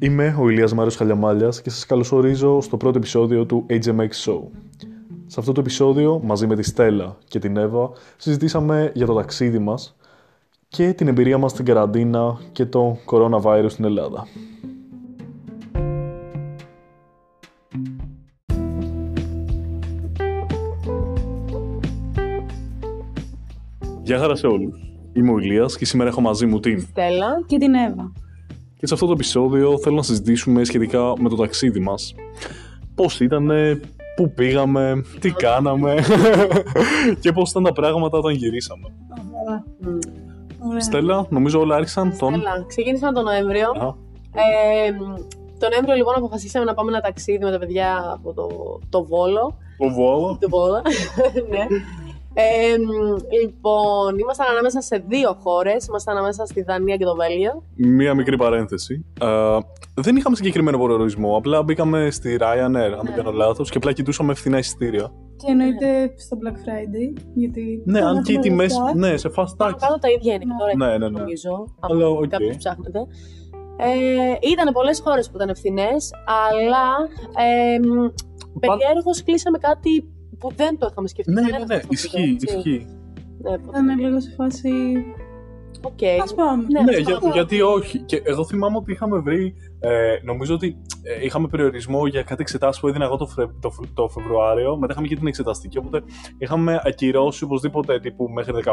Είμαι ο Ηλίας Μάριος Χαλιαμάλιας και σας καλωσορίζω στο πρώτο επεισόδιο του HMX Show. Σε αυτό το επεισόδιο, μαζί με τη Στέλλα και την Εύα, συζητήσαμε για το ταξίδι μας και την εμπειρία μας στην καραντίνα και το coronavirus στην Ελλάδα. Γεια χαρά σε όλους. Είμαι ο Ηλίας και σήμερα έχω μαζί μου την Στέλλα και την Εύα. Και σε αυτό το επεισόδιο θέλω να συζητήσουμε σχετικά με το ταξίδι μας. Πώς ήτανε, πού πήγαμε, τι κάναμε και πώς ήταν τα πράγματα όταν γυρίσαμε. Ωραία. Στέλλα, νομίζω όλα άρχισαν τον... Στέλλα, ξεκίνησαν τον Νοέμβριο. Α, Ε, τον Νοέμβριο λοιπόν αποφασίσαμε να πάμε ένα ταξίδι με τα παιδιά από το, το Βόλο. το Βόλο. Το Βόλο, ναι. Ε, λοιπόν, ήμασταν ανάμεσα σε δύο χώρες. Ήμασταν ανάμεσα στη Δανία και το Βέλγιο. Μία μικρή παρένθεση. Α, δεν είχαμε συγκεκριμένο προορισμό. Απλά μπήκαμε στη Ryanair, αν δεν κάνω λάθος, και απλά κοιτούσαμε φθηνά εισιτήρια. Και εννοείται στο Black Friday, γιατί... Ναι, αν και οι έχουμε τιμές. λεφτά. Ναι, σε fast tax. Κάτω τα ίδια είναι και τώρα, Ναι, ναι, ναι. νομίζω. Αλλά, Αν οκ. κάποιος ψάχνετε. Ε, ήταν πολλές χώρες που ήταν φθηνές, αλλά ε, περιέργως κλείσαμε κάτι που δεν το είχαμε σκεφτεί. Ναι, ναι, κανένας ναι, δεν το ισχύει, σκεφτεί, έτσι. ισχύει. Ναι, οπότε- Ήταν λίγο σε φάση... Οκ. Ας πάμε. Ναι, Ναι, ας για- πάμε. γιατί όχι. Και εγώ θυμάμαι ότι είχαμε βρει. Ε, νομίζω ότι ε, είχαμε περιορισμό για κάτι εξετάσεις που έδινα εγώ το, Φρε- το, Φ- το Φεβρουάριο. Μετά είχαμε και την εξεταστική. Οπότε είχαμε ακυρώσει οπωσδήποτε τύπου μέχρι 15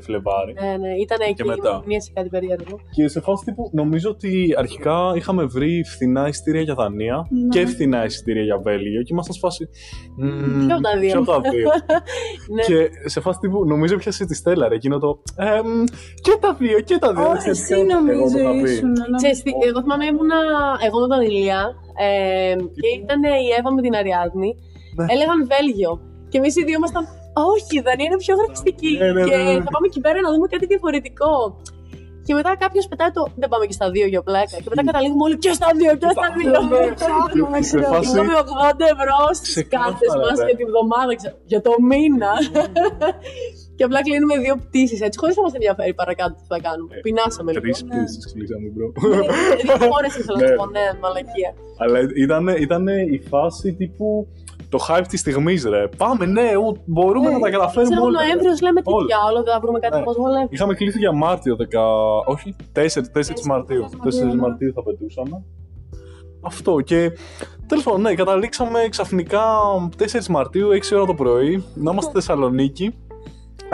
Φλεβάρι. Ναι, ναι, ήταν εκεί μετά. μία σε κάτι περίεργο. Και σε φάση τύπου νομίζω ότι αρχικά είχαμε βρει φθηνά εισιτήρια για Δανία Ναι. και φθηνά εισιτήρια για Βέλγιο. Και ήμασταν σε φάση. «Μμμ, Ποιο από τα δύο;» ποιο από τα δύο; ναι. Και σε φάση τύπου νομίζω πιάσε τη Στέλλα ρε, εκείνο το. «Ε, μ, και τα δύο, και τα δύο. Ω, Δεν ξέρεις εσύ ποιο εγώ το νομίζω είχα πει. ήσουν. να- Ξέρεις τι, εγώ θυμάμαι ήμουνα εγώ με τον Ηλία ε, και ήταν η Εύα με την Αριάδνη. Ναι. Έλεγαν Βέλγιο. Και εμείς οι δύο ήμασταν. Όχι, η Δανία είναι πιο γραφιστική. Ναι, ναι, και ναι, ναι. θα πάμε εκεί πέρα να δούμε κάτι διαφορετικό. Και μετά κάποιος πετάει το. Δεν πάμε και στα δύο για πλάκα. Και μετά καταλήγουμε όλοι και στα δύο, και στα δύο. Ψάχνουμε, Σε ξέρω. φάση- Πήγαμε 80 ευρώ στις Ξεκάθαρα, κάρτες μας ναι. για τη βδομάδα, ξέρω, για το μήνα. Και απλά κλείνουμε δύο πτήσεις έτσι, χωρίς να μα ενδιαφέρει παρακάτω τι θα κάνουμε. Ε, Πεινάσαμε λίγο. Τρει πτήσεις κλείσαμε, bro. Δύο φορέ ήθελα να Ναι. σου πω, ναι, μαλακία. Αλλά ήταν, ήταν η φάση τύπου το hype της στιγμής, ρε. Πάμε, ναι, ου, μπορούμε Ναι, να τα καταφέρουμε Ξέρω, όλα. Νοέμβριος λέμε τι Όλα. διάλογο, δεν θα βρούμε κάτι Ναι. που μα βολεύει. Είχαμε κλείσει για Μάρτιο, 10... όχι, 4, 4 Μαρτίου. 4 Μαρτίου, ναι. Μαρτίου θα πετούσαμε. Αυτό και τέλος πάντων, ναι, καταλήξαμε ξαφνικά 4 Μαρτίου, 6 ώρα το πρωί, να είμαστε στη Θεσσαλονίκη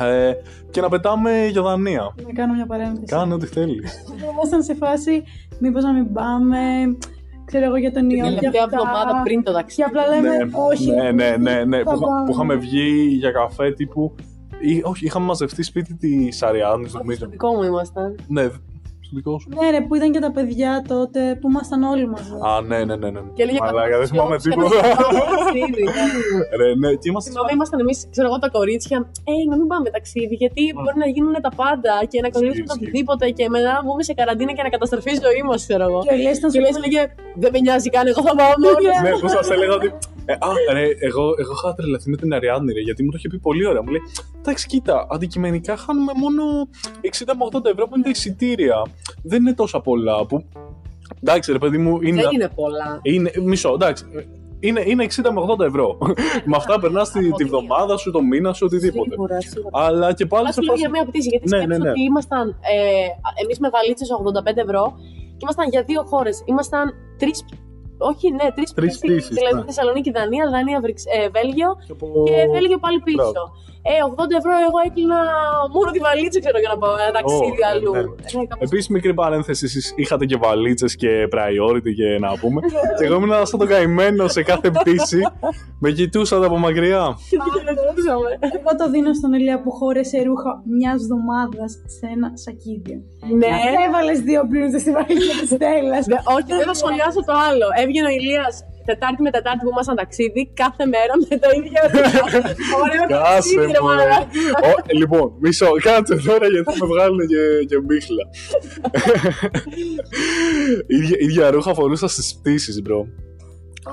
ε, και να πετάμε για Δανία. Να κάνω μια παρένθεση. Κάνε ό,τι θέλει. Ήμασταν σε φάση, μήπως να μην πάμε, ξέρω εγώ για τον ιό. Την για τελευταία αυτά. εβδομάδα πριν το Και ταξίδι. απλά λέμε, ναι, όχι. ναι, ναι, ναι, ναι, θα που, πάμε. που είχαμε βγει για καφέ τύπου. Ή, όχι, είχαμε μαζευτεί σπίτι της Αριάννης, Στο νομίζω. δικό μου ήμασταν. Ναι, στο δικό σου. Ναι ρε, που ήταν και τα παιδιά τότε, που ήμασταν όλοι μαζί. Α, ναι, ναι, ναι. ναι. Και έλεγε Μαλάκα, δεν θυμάμαι τίποτα. Ρε, ναι, και είμαστε. Θυμάμαι, ήμασταν εμείς, ξέρω εγώ, τα κορίτσια. Ε, να μην πάμε ταξίδι, γιατί μπορεί να γίνουν τα πάντα και να κολλήσουμε το ισχύει. οτιδήποτε και μετά να βγούμε σε καραντίνα και να καταστροφεί η ζωή μας, ξέρω εγώ. Και ο Ηλίας ήταν Και σε λες, έλεγε, Δεν με νοιάζει καν, εγώ θα πάω μόνος. ναι, που σας έλεγα ότι. Ε, α, ρε, εγώ, εγώ είχα τρελαθεί με την Αριάννη, ρε, γιατί μου το είχε πει πολύ ωραία. Μου λέει, Εντάξει, κοίτα, αντικειμενικά χάνουμε μόνο 60 με 80 ευρώ που είναι τα εισιτήρια. Δεν είναι τόσα πολλά. Που... Εντάξει, ρε παιδί μου, είναι. Δεν είναι πολλά. είναι μισό, εντάξει. Είναι, είναι 60 με 80 ευρώ. με αυτά περνάς τη, Από τη τη μία. βδομάδα σου, το μήνα σου, οτιδήποτε. Σίγουρα, σίγουρα. Αλλά και πάλι Αλλά σε σου λέω φάση. για μία πτήση, γιατί Ναι, σκέψου ναι, ναι. ότι ήμασταν ε, εμείς με βαλίτσες 85 ευρώ και ήμασταν για δύο χώρες. Ήμασταν τρεις. Όχι, ναι, τρεις Τρεις πτήσεις, Δηλαδή ναι. Θεσσαλονίκη, Δανία, Δανία, Βρυξ, ε, Βέλγιο Και από- και Βέλγιο πάλι πίσω. Μπράβο. Ε, 80 ευρώ εγώ έκλεινα μόνο τη βαλίτσα, ξέρω για να πάω ένα ταξίδι ναι, αλλού. ναι. Ε, κάπως- Επίσης, μικρή παρένθεση, εσείς είχατε και βαλίτσες και priority και να πούμε. και εγώ ήμουν σαν τον καημένο σε κάθε πτήση. με κοιτούσατε από μακριά. Χαιρετούσαμε. Εγώ το δίνω στον Ηλία που χώρεσε ρούχα μιας εβδομάδας σε ένα σακίδιο. Ναι. Έβαλες δύο μπλούζες στη βαλίτσα της Στέλλας. Δε- Όχι, δεν θα σχολιάσω το άλλο. Έβγαινε ο Ηλίας Τετάρτη με Τετάρτη που ήμασταν ταξίδι, κάθε μέρα με τα ίδια ρούχα. Ωραίο Κάσε ταξίδι, ρε μου. μαλάκα. ρε. Ω, Λοιπόν, μισό, κάτσε τώρα γιατί θα με βγάλουν και, και μπίχλα. ίδια, ίδια ρούχα φορούσα στις πτήσεις, bro.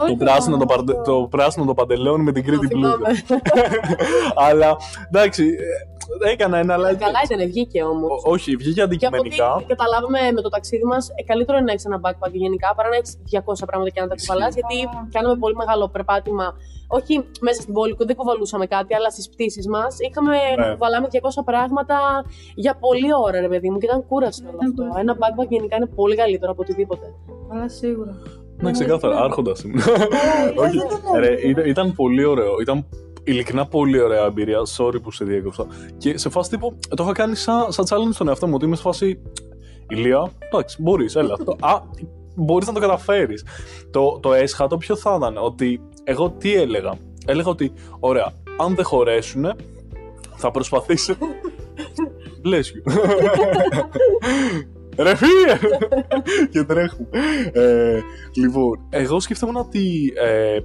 Το, πράσινο, το, παρτε- το πράσινο το παντελόνι με την κρήτη Το πλούτα. θυμάμαι. Αλλά εντάξει, ε, έκανα ένα like. Καλά ήταν, βγήκε όμως. Ό- Όχι, βγήκε Και από ό,τι αντικειμενικά. καταλάβαμε με το ταξίδι μας, καλύτερο είναι να έχεις ένα backpack γενικά παρά να έχεις 200 πράγματα και να τα κουβαλάς. Γιατί κάναμε πολύ μεγάλο περπάτημα. Όχι μέσα στην πόλη, δεν κουβαλούσαμε κάτι, αλλά στις πτήσεις μας είχαμε Ναι. να κουβαλάμε 200 πράγματα για πολλή ώρα, ρε παιδί μου, και ήταν κούραση όλο Ήταν αυτό. κούραση. Ένα backpack γενικά είναι πολύ καλύτερο από οτιδήποτε. Αλλά σίγουρα. Ναι, ξεκάθαρα, άρχοντας ήμουν. Όχι, ρε, ήταν, ήταν πολύ ωραίο. Ήταν ειλικρινά πολύ ωραία εμπειρία. Sorry που σε διέκοψα. Και σε φάση τύπου, το είχα κάνει σαν, σαν challenge στον εαυτό μου. Ότι είμαι σε φάση. Ηλία, εντάξει, μπορείς, έλα. το, α, μπορείς να το καταφέρεις. Το, το έσχατο ποιο θα ήταν, ότι εγώ τι έλεγα. Έλεγα ότι, ωραία, αν δεν χωρέσουν, θα προσπαθήσω. Bless you. Ρε φύγε! και τρέχουμε. Ε, λοιπόν, εγώ σκεφτόμουν ότι ε,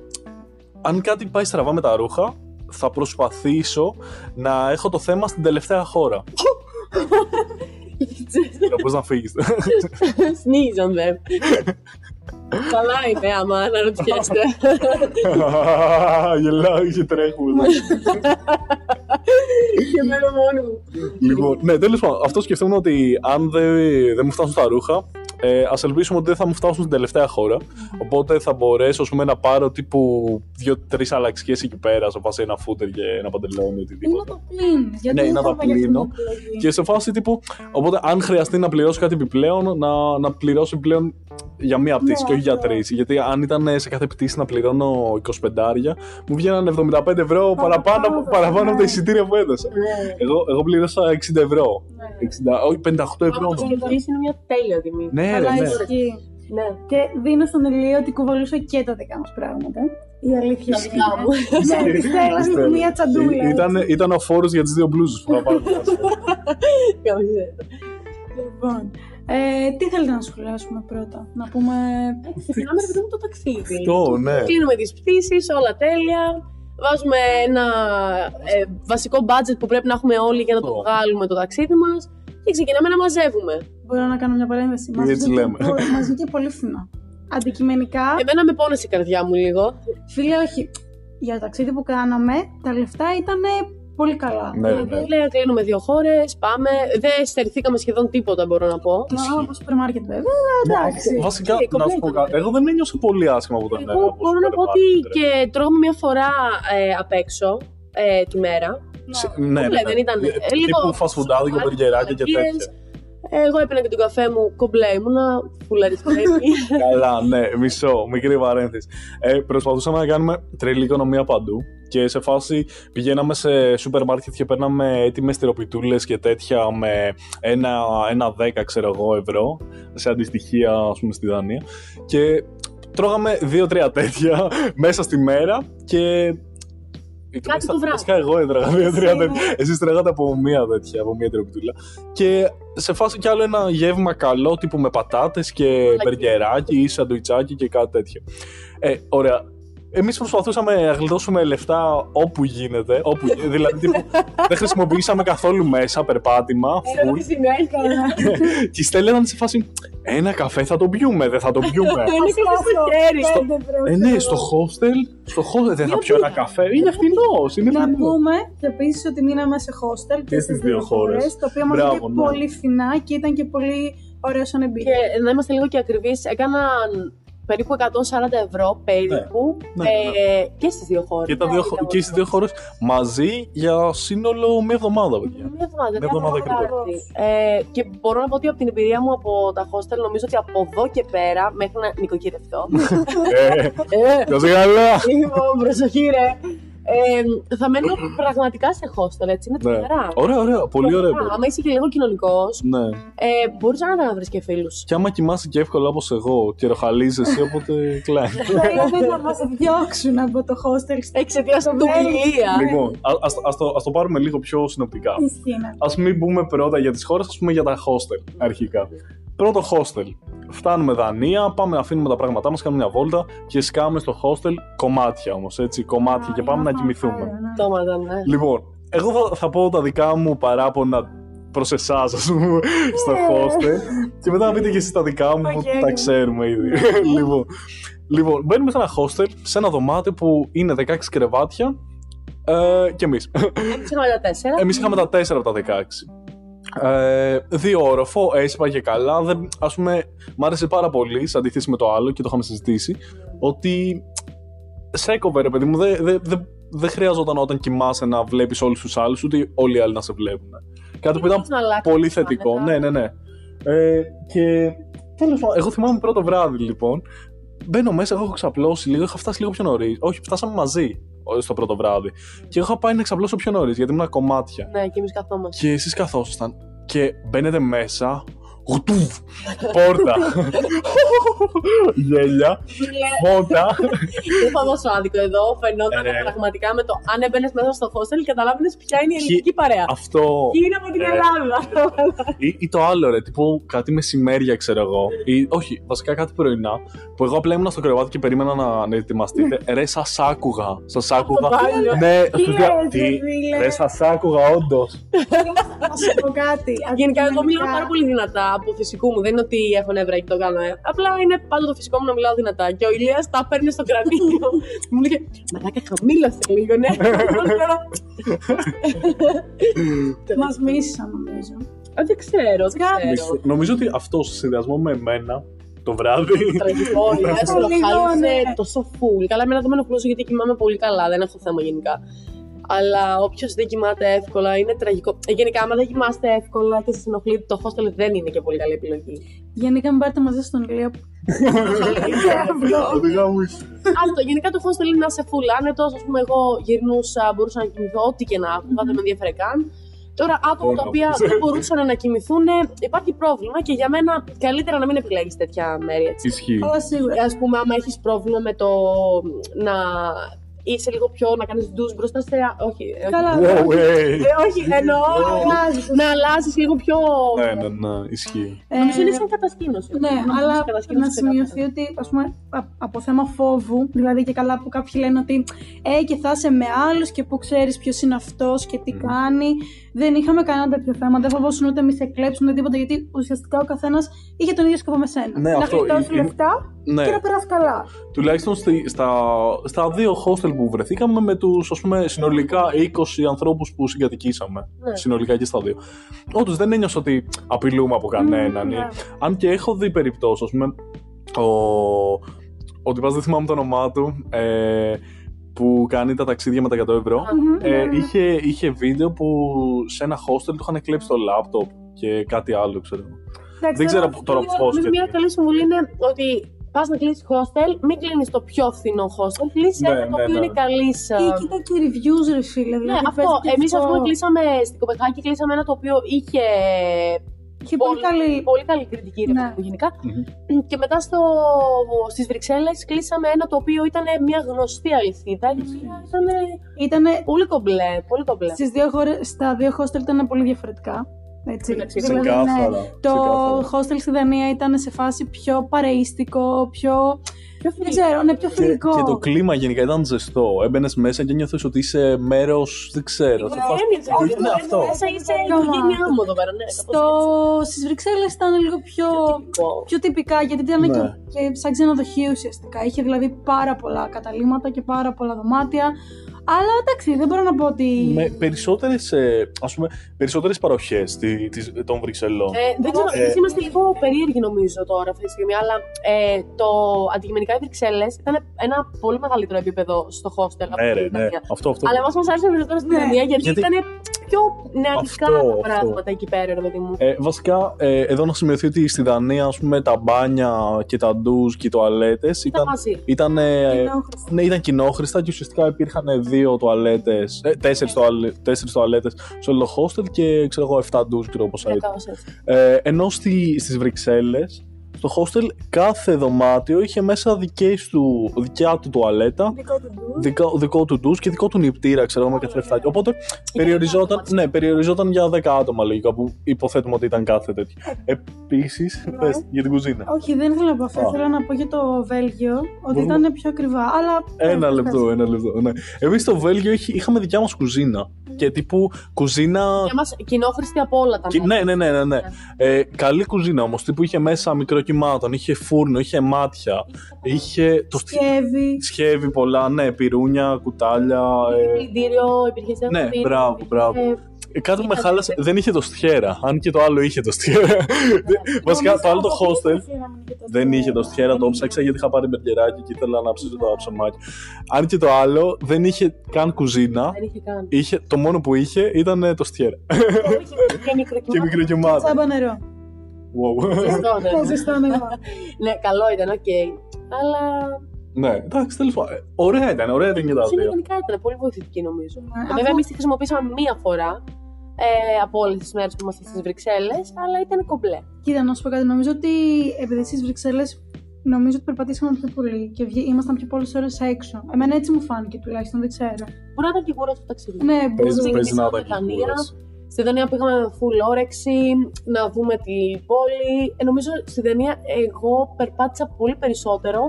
αν κάτι πάει στραβά με τα ρούχα, θα προσπαθήσω να έχω το θέμα στην τελευταία χώρα. Για πώς να φύγεις. Sneeze on them. Καλά είναι, άμα αναρωτιέστε. Γελάω και τρέχουμε. και μένω μόνη μου. λοιπόν, ναι, τέλος πάντων, αυτό σκεφτόμουν ότι αν δεν, δεν μου φτάσουν τα ρούχα, ε, ας ελπίσουμε ότι δεν θα μου φτάσουν στην τελευταία χώρα. Οπότε θα μπορέσω ας πούμε, να πάρω τύπου δύο-τρεις αλλαξιές εκεί πέρα, σε φάση ένα φούτερ και ένα παντελόνι, Ή να οτιδήποτε. το πλύνει. Γιατί Ναι, ή δεν να θα τα πάει για αυτή την πλύνω. επιλογή. Και σε φάση τύπου. Οπότε, αν χρειαστεί να πληρώσω κάτι επιπλέον, να, να πληρώσω επιπλέον για μία πτήση Ναι, και όχι για αυτό. τρεις. Γιατί αν ήταν σε κάθε πτήση να πληρώνω 25, μου βγαίναν 75 ευρώ παραπάνω, Παραπάνω, παραπάνω από τα ναι. εισιτήρια που έδωσα. Ναι. Εγώ, εγώ πλήρωσα 60 ευρώ. Ναι. 60, όχι, 58 ευρώ. Άμα το νομίζω. σκεφτείς, είναι μια τέλεια τιμή. Ναι, ρε, Αλλά ναι. ισχύει. Ναι. Και δίνω στον Ηλία ότι κουβαλούσα και τα δικά μας πράγματα. Η αλήθεια Τα είναι. δικά μου. Ναι, τη Στέλλα. στέλνω μία τσαντούλα. Ήταν, ήταν ο φόρος για τις δύο μπλούζες που θα πάρω. Καμία. Λοιπόν, ε, τι θέλετε να σχολιάσουμε πρώτα, να πούμε... Ξεκινάμε ρε παιδί μου το ταξίδι. Αυτό, ναι. Κλείνουμε τις πτήσεις, όλα τέλεια. Βάζουμε ένα ε, βασικό budget που πρέπει να έχουμε όλοι για να το Αυτό. βγάλουμε το ταξίδι μας και ξεκινάμε να μαζεύουμε. Μπορώ να κάνω μια παρένθεση. Μας Έτσι βγήκε λέμε. πο- Μας βγήκε πολύ φθηνά. Αντικειμενικά, Εμένα με πόνεσε η καρδιά μου λίγο. φίλε, όχι. Για το ταξίδι που κάναμε, τα λεφτά ήταν πολύ καλά. Ναι, Δηλαδή, ναι. Λέει, κλείνουμε δύο χώρες, πάμε. Δεν στερηθήκαμε σχεδόν τίποτα, μπορώ να πω. Να από σούπερ μάρκετ βέβαια, εντάξει. Βασικά, Ε, να σου πω κομπλέ κάτι. Εγώ δεν ένιωσα πολύ άσχημα που ήταν. Εγώ μπορώ να πω ότι και τρώγαμε μια φορά ε, απ' έξω ε, τη μέρα. Ναι, ναι, Κομπλέ, ναι. δεν ήταν. Ε, Ε, λίγο Τύπου fast foodάδικο, μπεργκεράκια και μαλακίες. τέτοια. Εγώ έπαιρνα και τον καφέ μου κομπλέ, ήμουνα φουλαρισμένη. Καλά, ναι, μισό, μικρή παρένθεση. Ε, προσπαθούσαμε να κάνουμε τρελή οικονομία παντού και σε φάση πηγαίναμε σε σούπερ μάρκετ και παίρναμε έτοιμες τυροπιτούλε και τέτοια με ένα, ένα 10 ξέρω εγώ ευρώ σε αντιστοιχεία ας πούμε στη Δανία και τρώγαμε δύο-τρία τέτοια μέσα στη μέρα και Κάτι το βράδυ. Βασικά εγώ έτρωγα δύο-τρία τέτοια. Εσείς τρώγατε από μία τέτοια, από μία τυροπιτούλα. Και σε φάση κι άλλο ένα γεύμα καλό, τύπου με πατάτες και μπεργκεράκι ή σαντουιτσάκι και κάτι τέτοιο. Ε, ωραία. Εμείς προσπαθούσαμε να γλιτώσουμε λεφτά όπου γίνεται. Όπου, γι- δηλαδή, τύπου, δεν χρησιμοποιήσαμε καθόλου μέσα περπάτημα. Είδα full. τι σημαίνει. και η Στέλλα ήταν σε φάση ένα καφέ θα το πιούμε, δεν θα το πιούμε. Είναι και στο χέρι. ε, ναι, στο hostel, στο hostel δεν θα πιω ένα καφέ. Είναι φθηνός, είναι Να φθηνός. πούμε και επίσης ότι μείναμε σε hostel και, Και στις στις δύο δύο χώρες. χώρες. Το οποίο μας Μπράβο, βγήκε ναι. πολύ φθηνά και ήταν και πολύ ωραίο σαν εμπειρία. Και να είμαστε λίγο και ακριβείς, έκαναν περίπου 140 ευρώ περίπου Ναι, ε, και στις δύο χώρες. Και, τα δύο, χω- και στις δύο χώρες μαζί για σύνολο μία εβδομάδα, παιδιά. Μια εβδομάδα, Μια δεν εβδομάδα θα πω ακριβώς. κάτι. Ε, και μπορώ να πω ότι από την εμπειρία μου από τα hostel, νομίζω ότι από εδώ και πέρα, μέχρι να νοικοκυρευτώ. Ε, ε, να σε καλά. λοιπόν, προσοχή ρε. Ε, θα μένω πραγματικά σε hostel, έτσι, είναι Ναι. τρομερά. Ωραία, ωραία, πολύ ωραία. παιδιά. Άμα είσαι και λίγο κοινωνικός, Ναι. ε, μπορείς να βρει και φίλους. Και άμα κοιμάσαι και εύκολα όπως εγώ και ροχαλίζεσαι, οπότε κλάει. Δηλαδή να μας διώξουν από το hostel. Εξαιτίας του Ηλία. λοιπόν, α- ας, ας, το, ας το πάρουμε λίγο πιο συνοπτικά. Ισχύει, ναι. Ας μην πούμε πρώτα για τις χώρες, ας πούμε για τα hostel αρχικά. Πρώτο hostel. Φτάνουμε Δανία, πάμε να αφήνουμε τα πράγματά μας, κάνουμε μια βόλτα και σκάμε στο hostel κομμάτια όμως, έτσι, κομμάτια και πάμε να κοιμηθούμε. ναι. Πτώματα, ναι. Λοιπόν, εγώ θα, θα πω τα δικά μου παράπονα προς εσάς, ας πούμε, στο hostel και μετά να πείτε και εσείς τα δικά μου, ΟΚ, τα οκ. ξέρουμε ήδη. λοιπόν, Λοιπόν, μπαίνουμε σε ένα hostel, σε ένα δωμάτιο που είναι 16 κρεβάτια ε, και εμείς. Εμείς είχαμε τα τέσσερα. Εμείς είχαμε τα 4 από τα 16. Ε, δύο όροφο, έσπα και καλά. Δεν, ας πούμε, μ' άρεσε πάρα πολύ, σε αντίθεση με το άλλο και το είχαμε συζητήσει, ότι σε έκοβε ρε παιδί μου, δεν δε, δε, δεν χρειαζόταν όταν κοιμάσαι να βλέπεις όλους τους άλλους, ούτε όλοι οι άλλοι να σε βλέπουν. Κάτι που ήταν να αλλάξεις πολύ τα θετικό. μετά. Ναι, ναι, ναι. Ε, και τέλος πάντων, εγώ θυμάμαι πρώτο βράδυ λοιπόν. Μπαίνω μέσα, εγώ έχω ξαπλώσει λίγο, είχα φτάσει λίγο πιο νωρίς. Όχι, φτάσαμε μαζί ε, στο πρώτο βράδυ. Και εγώ είχα πάει να ξαπλώσω πιο νωρίς, γιατί ήμουν κομμάτια. Ναι, και εμείς καθόμαστε. Και εσείς καθόσασταν και μπαίνετε μέσα. Γουτούβ! Πόρτα! Γέλια! Φώτα! Δεν θα δώσω άδικο εδώ. Φαινόταν Ναι, ναι. πραγματικά με το αν έμπαινες μέσα στο hostel, καταλάβαινες ποια είναι η Ποιοι- ελληνική παρέα. Αυτό. Και είναι από την Ε, Ελλάδα. Ή, ή το άλλο, ρε, τύπου κάτι μεσημέρια, ξέρω εγώ. Ή, όχι, βασικά κάτι πρωινά. Που εγώ απλά ήμουν στο κρεβάτι και περίμενα να, να ετοιμαστείτε. ρε, σας άκουγα. Σας άκουγα. μπάνιο. ναι, Τι παιδιά, λες, τι. ρε, φίλε. Ρε, σας άκουγα, όντως. Να σου πω κάτι. Γενικά, εγώ μιλάω Αντικειμενικά, πάρα πολύ δυνατά από φυσικού μου. Δεν είναι ότι έχω νεύρα και το κάνω. ε. Απλά είναι πάντα το φυσικό μου να μιλάω δυνατά. Και ο Ηλίας τα παίρνει στο κρανίο. μου λέγε Μαλάκα, χαμήλωσε λίγο, ναι. Μας μίσησαν νομίζω. Α, Δεν ξέρω, δεν Κάτι. ξέρω. Νομίζω ότι αυτό σε συνδυασμό με εμένα το βράδυ. Τραγικό, η Ηλίας Αυτό το λίγο, χάλισε ναι. τόσο full. Καλά, εμένα δεν με ενοχλούσε γιατί κοιμάμαι πολύ καλά, δεν έχω θέμα γενικά. Αλλά όποιος δεν κοιμάται εύκολα είναι τραγικό. Ε, γενικά, άμα δεν κοιμάστε εύκολα και σας ενοχλεί, το hostel δεν είναι και πολύ καλή επιλογή. Γενικά μην πάρετε μαζί στον Ηλία. Οδηγά μου είσαι. Αυτό. Γενικά το hostel είναι να είσαι full άνετος. Α πούμε, εγώ γυρνούσα, μπορούσα να κοιμηθώ ό,τι και να άκουγα, δεν με ενδιαφέρε καν. Τώρα, άτομα τα Όνο. οποία δεν μπορούσαν να κοιμηθούν, υπάρχει πρόβλημα και για μένα καλύτερα να μην επιλέγεις τέτοια μέρη έτσι. Ισχύει. Αλλά σίγουρα. Α πούμε, άμα έχεις πρόβλημα με το να είσαι λίγο πιο να κάνεις ντους μπροστά σε. Όχι, όχι. Καλά. Wow, hey. Ε, όχι, εννοώ Αλλάζεις. να αλλάζεις λίγο πιο. Ναι, ναι, ναι, ισχύει. Ε, Νομίζω είναι σαν κατασκήνωση. Ναι, Νομίζω αλλά σαν κατασκήνωση να σημειωθεί ότι ας πούμε, α- από θέμα φόβου, δηλαδή και καλά που κάποιοι λένε ότι ε, και θα είσαι με άλλους και που ξέρεις ποιος είναι αυτός και τι κάνει. Δεν είχαμε κανένα τέτοιο θέμα. Δεν φοβόσουν ούτε μη σε κλέψουν ούτε τίποτα γιατί ουσιαστικά ο καθένας είχε τον ίδιο σκοπό με σένα. Ναι, να αυτό γλιτώσει είναι- λεφτά Ναι. και να περάσει καλά. Τουλάχιστον στη, στα, στα δύο hostel που βρεθήκαμε με τους ας πούμε συνολικά 20 ανθρώπους που συγκατοικήσαμε. Ναι. Συνολικά και στα δύο. Όντως δεν ένιωσα ότι απειλούμε από κανέναν. Ναι. ή- Αν και έχω δει περιπτώσεις, ας πούμε, ο, ο τυπάς δεν θυμάμαι το όνομά του, ε, που κάνει τα ταξίδια με τα 100 ευρώ. Μμμ, Ε, ναι, ναι. είχε, είχε βίντεο που σε ένα hostel του είχαν κλέψει το laptop και κάτι άλλο, ξέρω. εγώ. Εντάξει, Δεν ξέρω τώρα- τώρα πώς Νομίζω μια καλή συμβουλή είναι ότι πας να κλείσεις hostel, μην κλείνεις το πιο φθηνό hostel. Κλείσεις Ναι, ένα το ναι, οποίο ναι. είναι καλής. Ή κοίτα και reviews, ρε φίλε. Ναι, δηλαδή, αυτό. πες και Εμείς, ας αυτό. πούμε, κλείσαμε στην Κοπεχάγη, κλείσαμε ένα το οποίο είχε. Είχε πολύ καλή. πολύ καλή κριτική ρε Ναι. παιδί μου, γενικά. Μμμ. Και μετά στο, στις Βρυξέλλες κλείσαμε ένα το οποίο ήταν μια γνωστή αλυσίδα. η οποία Ήταν Ήτανε πολύ κομπλέ, πολύ κομπλέ. στις δύο χώρες, στα δύο hostel ήταν πολύ διαφορετικά. Έτσι. Εντάξει, Δηλαδή, ναι, Ξεκάθαρα. το ξεκάθαρα. hostel στη Δανία ήταν σε φάση πιο παρεΐστικο, πιο. Πιο Δεν ξέρω, ναι, πιο Και, φιλικό. και το κλίμα γενικά ήταν ζεστό. Έμπαινες μέσα και νιώθω ότι είσαι μέρος. Δεν ξέρω. σε φάση- Έμοιαζε, Ναι, αυτό; Μέσα είσαι η Come on. οικογένειά μου εδώ πέρα, ναι. Στο... Στις Βρυξέλλες ήταν λίγο πιο, τυπικό. πιο τυπικά, γιατί ήταν Ναι. και, και σαν ξενοδοχείο ουσιαστικά. Είχε δηλαδή πάρα πολλά καταλήμματα και πάρα πολλά δωμάτια. Αλλά εντάξει, δεν μπορώ να πω ότι. Με περισσότερες ας πούμε, περισσότερες παροχές τη- της- των Βρυξελών. Ε, δεν ξέρω, Ε, εμείς είμαστε λίγο περίεργοι νομίζω τώρα αυτή τη στιγμή, αλλά ε, το αντικειμενικά οι Βρυξέλλες ήταν ένα πολύ μεγαλύτερο επίπεδο στο hostel από ναι, την ρε, ναι. Ιταλία. Αυτό, αυτό. Αλλά εμάς μας άρεσε περισσότερο στην Ναι, Ιταλία γιατί, γιατί- ήταν πιο νεανικά Αυτό, τα αυτό. πράγματα εκεί πέρα, ρε παιδί μου. Ε, βασικά, ε, εδώ να σημειωθεί ότι στη Δανία, ας πούμε, τα μπάνια και τα ντουζ και οι τουαλέτες Ήταν ήταν, μαζί. ήταν, ε, Κοινόχρηστα. ναι, ήταν κοινόχρηστα και ουσιαστικά υπήρχαν δύο τουαλέτες, ε, τέσσερις, τουαλε, τέσσερις τουαλέτες σε όλο το hostel και ξέρω εγώ 7 ντουζ και πόσα Ναι, ήταν. κάπως έτσι. Ε, ενώ στη, στις Βρυξέλλες, στο hostel κάθε δωμάτιο είχε μέσα δικές του, δικιά του τουαλέτα, Δικό του ντους. δικό, δικό του ντους και δικό του νηπτήρα, ξέρω εγώ, με καθρεφτάκι. Οπότε περιοριζόταν, δωμάτια. ναι, περιοριζόταν για 10 άτομα λογικά, που υποθέτουμε ότι ήταν κάθε τέτοιο. Επίσης, Ναι. για την κουζίνα. Όχι, δεν ήθελα να πω αυτό. Α. Ήθελα να πω για το Βέλγιο ότι Μπορούμε- ήταν πιο ακριβά. Αλλά. Ένα Ε, λεπτό, ένα λεπτό. Ναι. Εμείς στο Βέλγιο είχε- είχαμε δικιά μας κουζίνα. Και τύπου κουζίνα. Για μας κοινόχρηστη από όλα τα Και- μέρη. ναι, ναι, ναι, ναι. ναι. Ε, καλή κουζίνα όμως. Τύπου είχε μέσα μικρό απορριμμάτων, είχε φούρνο, είχε μάτια, είχε το στι... Σκεύη. σχέδι πολλά, ναι, πυρούνια, κουτάλια. ε, Πλυντήριο, υπήρχε σε Ναι, αυτή, μπράβο, υπήρχε- μπράβο. Ε, Κάτι που με Ήταν χάλασε, τέτοιο. δεν είχε το τοστιέρα. Αν και το άλλο είχε το τοστιέρα. Βασικά το άλλο το hostel δεν είχε το τοστιέρα, το ψάξα γιατί είχα πάρει μπεργκεράκι και ήθελα να ψήσω το ψωμάκι. Αν και το άλλο δεν είχε καν κουζίνα. Δεν είχε καν. Είχε, το μόνο που είχε ήταν ε, το τοστιέρα. Και μικρό και μικροκύματα. Τσάμπα νερό. Wow. Ζεστό, Ζεστό νερό. Ναι, καλό ήταν, οκ. Αλλά ναι, εντάξει, τέλος πάντων. Ε, Ωραία ήταν, ωραία ήταν και τα είναι δύο. γενικά ήταν πολύ βοηθητική νομίζω. Ναι, Ε, αφού- Βέβαια, εμείς τη χρησιμοποίησαμε μία φορά ε, από όλες τις μέρες που ήμασταν στις Βρυξέλλες, αλλά ήταν κομπλέ. Κοίτα, να σου πω κάτι. Νομίζω ότι επειδή στις Βρυξέλλες νομίζω ότι περπατήσαμε πιο πολύ και βγή- ήμασταν πιο πολλές ώρες έξω. Εμένα έτσι μου φάνηκε τουλάχιστον, δεν ξέρω. Μπορεί να ήταν και γούρα στο ταξίδι. Ναι, Παίζει, μπορεί. παίζει να Ξεκινήσαμε ήταν και Δανία. Κιόλας. Στη Δανία πήγαμε με full όρεξη, να δούμε τη πόλη. Ε, νομίζω στη Δανία εγώ περπάτησα πολύ περισσότερο,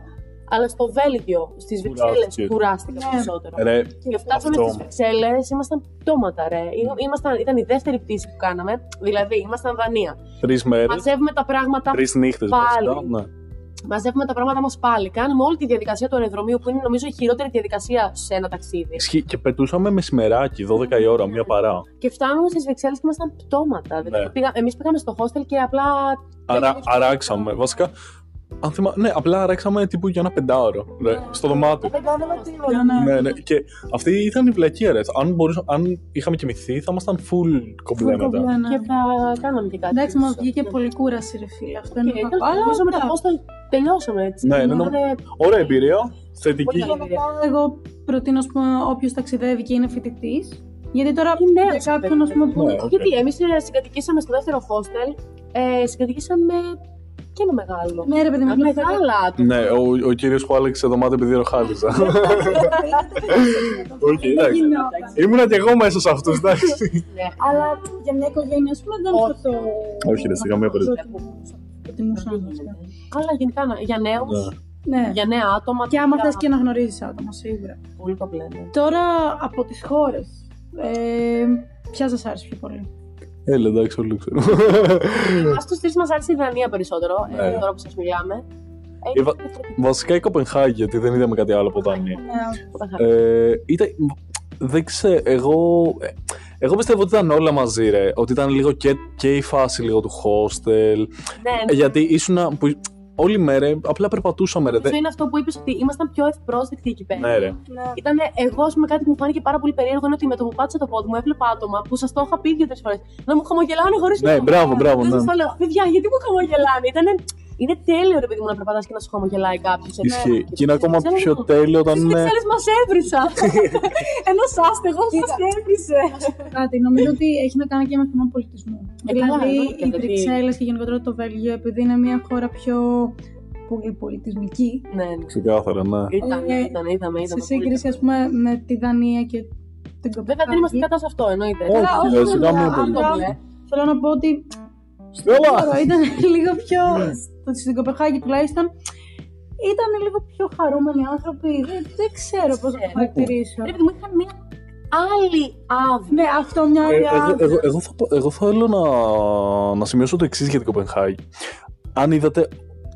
αλλά στο Βέλγιο, στις Βρυξέλλες, Κουράστηκες. κουράστηκα Ναι. περισσότερο. Ρε, Και φτάσαμε αυτό. στις Βρυξέλλες, ήμασταν πτώματα ρε. Ήμασταν, ήταν η δεύτερη πτήση που κάναμε, δηλαδή ήμασταν Δανία. τρεις μέρες, Μαζεύουμε τα πράγματα τρεις νύχτες πάλι. βασικά. Ναι. Μαζεύουμε τα πράγματα μα πάλι. Κάνουμε όλη τη διαδικασία του αεροδρομίου, που είναι νομίζω η χειρότερη διαδικασία σε ένα ταξίδι. Ισχύει. Και πετούσαμε μεσημεράκι, 12 η ώρα, μία παρά. Και φτάνουμε στις Βρυξέλλες και ήμασταν πτώματα. Δηλαδή, Ναι. πήγα, εμείς πήγαμε στο hostel και απλά. Αρα, αράξαμε. Βασικά, αν θυμά... ναι, απλά αράξαμε τύπου για ένα πεντάωρο. Ρε, στο δωμάτιο. Δεν κάναμε τίποτα. Ναι. Ναι, ναι. Και αυτή ήταν η βλακία, ρε. Αν, μπορούσα, αν είχαμε κοιμηθεί, θα ήμασταν full κομπλέ μετά. Κομπλέ, ναι. Και θα κάναμε και κάτι. Εντάξει, μα ίσως. βγήκε Ναι. πολύ κούραση, ρε φίλε. Αυτό είναι Και το τέλος κακό. πάντων, Αλλά Νομίζω με το εντάξει. hostel τελειώσαμε έτσι. Ναι, ναι, ναι. Ήτανε Ωραία εμπειρία. Θετική. Πολύ καλή εμπειρία. Εγώ προτείνω, ας πούμε, όποιος ταξιδεύει και είναι φοιτητής. Γιατί τώρα Και νέος, για κάποιον, ας πούμε, που. Ναι, οκ. Γιατί εμείς συγκατοικήσαμε στο δεύτερο hostel, ε, συγκατοικήσαμε και με μεγάλο. Ναι, ρε παιδί μου, Με απλά μεγάλα άτομα. Ναι, ο, ο κύριος που άλλαξε δωμάτιο επειδή ροχάλιζα. Οκ, εντάξει. γινόταν. Ήμουνα κι εγώ μέσα σε αυτούς, εντάξει. Ναι. Αλλά για μια οικογένεια, ας πούμε, δεν Όχι. θα το. Όχι, ρε, σε καμία περίπτωση. Προτιμούσα να βασικά. Αλλά γενικά να- για νέους, Ναι. Ναι. για νέα άτομα. Και άμα για- θες και να γνωρίζει άτομα, σίγουρα. Πολύ το πλένε. Τώρα από τις χώρες. Ε, ποια σας άρεσε πιο πολύ; Έλα, εντάξει, όλοι ξέρω. Εμάς τους τρεις μας άρεσε η Δανία περισσότερο, ε, Ναι. τώρα που σας μιλάμε. Ε, Η Βα- διαφορετικό. Βασικά η Κοπενχάγη, γιατί δεν είδαμε κάτι άλλο από Δανία. Ναι. Ε, ήταν, δεν ξέρω, εγώ, ε, εγώ πιστεύω ότι ήταν όλα μαζί ρε, ότι ήταν λίγο και, και η φάση λίγο του hostel, Ναι, ε, ναι. γιατί ήσουν, που, όλη μέρα απλά περπατούσαμε ρε, Αυτό δεν- είναι αυτό που είπες ότι ήμασταν πιο ευπρόσδεκτοι εκεί πέρα. ναι ρε, Ήταν εγώ, ας πούμε, κάτι που μου φάνηκε πάρα πολύ περίεργο είναι ότι με το που πάτησα το πόδι μου έβλεπα άτομα που σας το είχα πει δύο-τρεις φορές να μου χαμογελάνε χωρίς ναι, μπράβο, μπράβο, Δεν ναι. σα το λέω. Παιδιά, γιατί μου χαμογελάνε; Ήτανε... Είναι τέλειο ρε παιδί μου να περπατάς και να σου χαμογελάει κάποιος. Ισχύει. Και είναι ακόμα πιο τέλειο όταν Στι είναι. Βρυξέλλε μας έβρισα. Ένα άστεγο μα έβρισε. Κάτι, νομίζω ότι έχει να κάνει και με θέμα πολιτισμού. Ε, καλά, δηλαδή, εννοείται, οι γιατί- Βρυξέλλες και γενικότερα το Βέλγιο, επειδή είναι μια χώρα πιο πολυπολιτισμική, Ναι, ναι. Ξεκάθαρα, ναι. Ήταν, Ε, ήταν, είδαμε, είδαμε. σε πολύ σύγκριση, καλά. ας πούμε, με τη Δανία και την Βέβαια δεν Κοπενχάγη. είμαστε κατά σε αυτό, εννοείται. Όχι, Καλά, ναι, όχι, σε δεν καμία είναι περίπτωση. αυτό, μπλε. Θέλω να πω ότι Στέλλα! Τώρα ήταν λίγο πιο. ότι στην Κοπεχάγη τουλάχιστον ήταν λίγο πιο χαρούμενοι άνθρωποι. Δεν, δεν ξέρω πώς να το Ε, χαρακτηρίσω. Ρε παιδί μου, είχαν μια άλλη άβρα. Ναι, αυτό μια Ε, άλλη εγώ, άβρα. εγώ, εγώ, θα, πω- εγώ θέλω να, να σημειώσω το εξής για την Κοπενχάγη. Αν είδατε,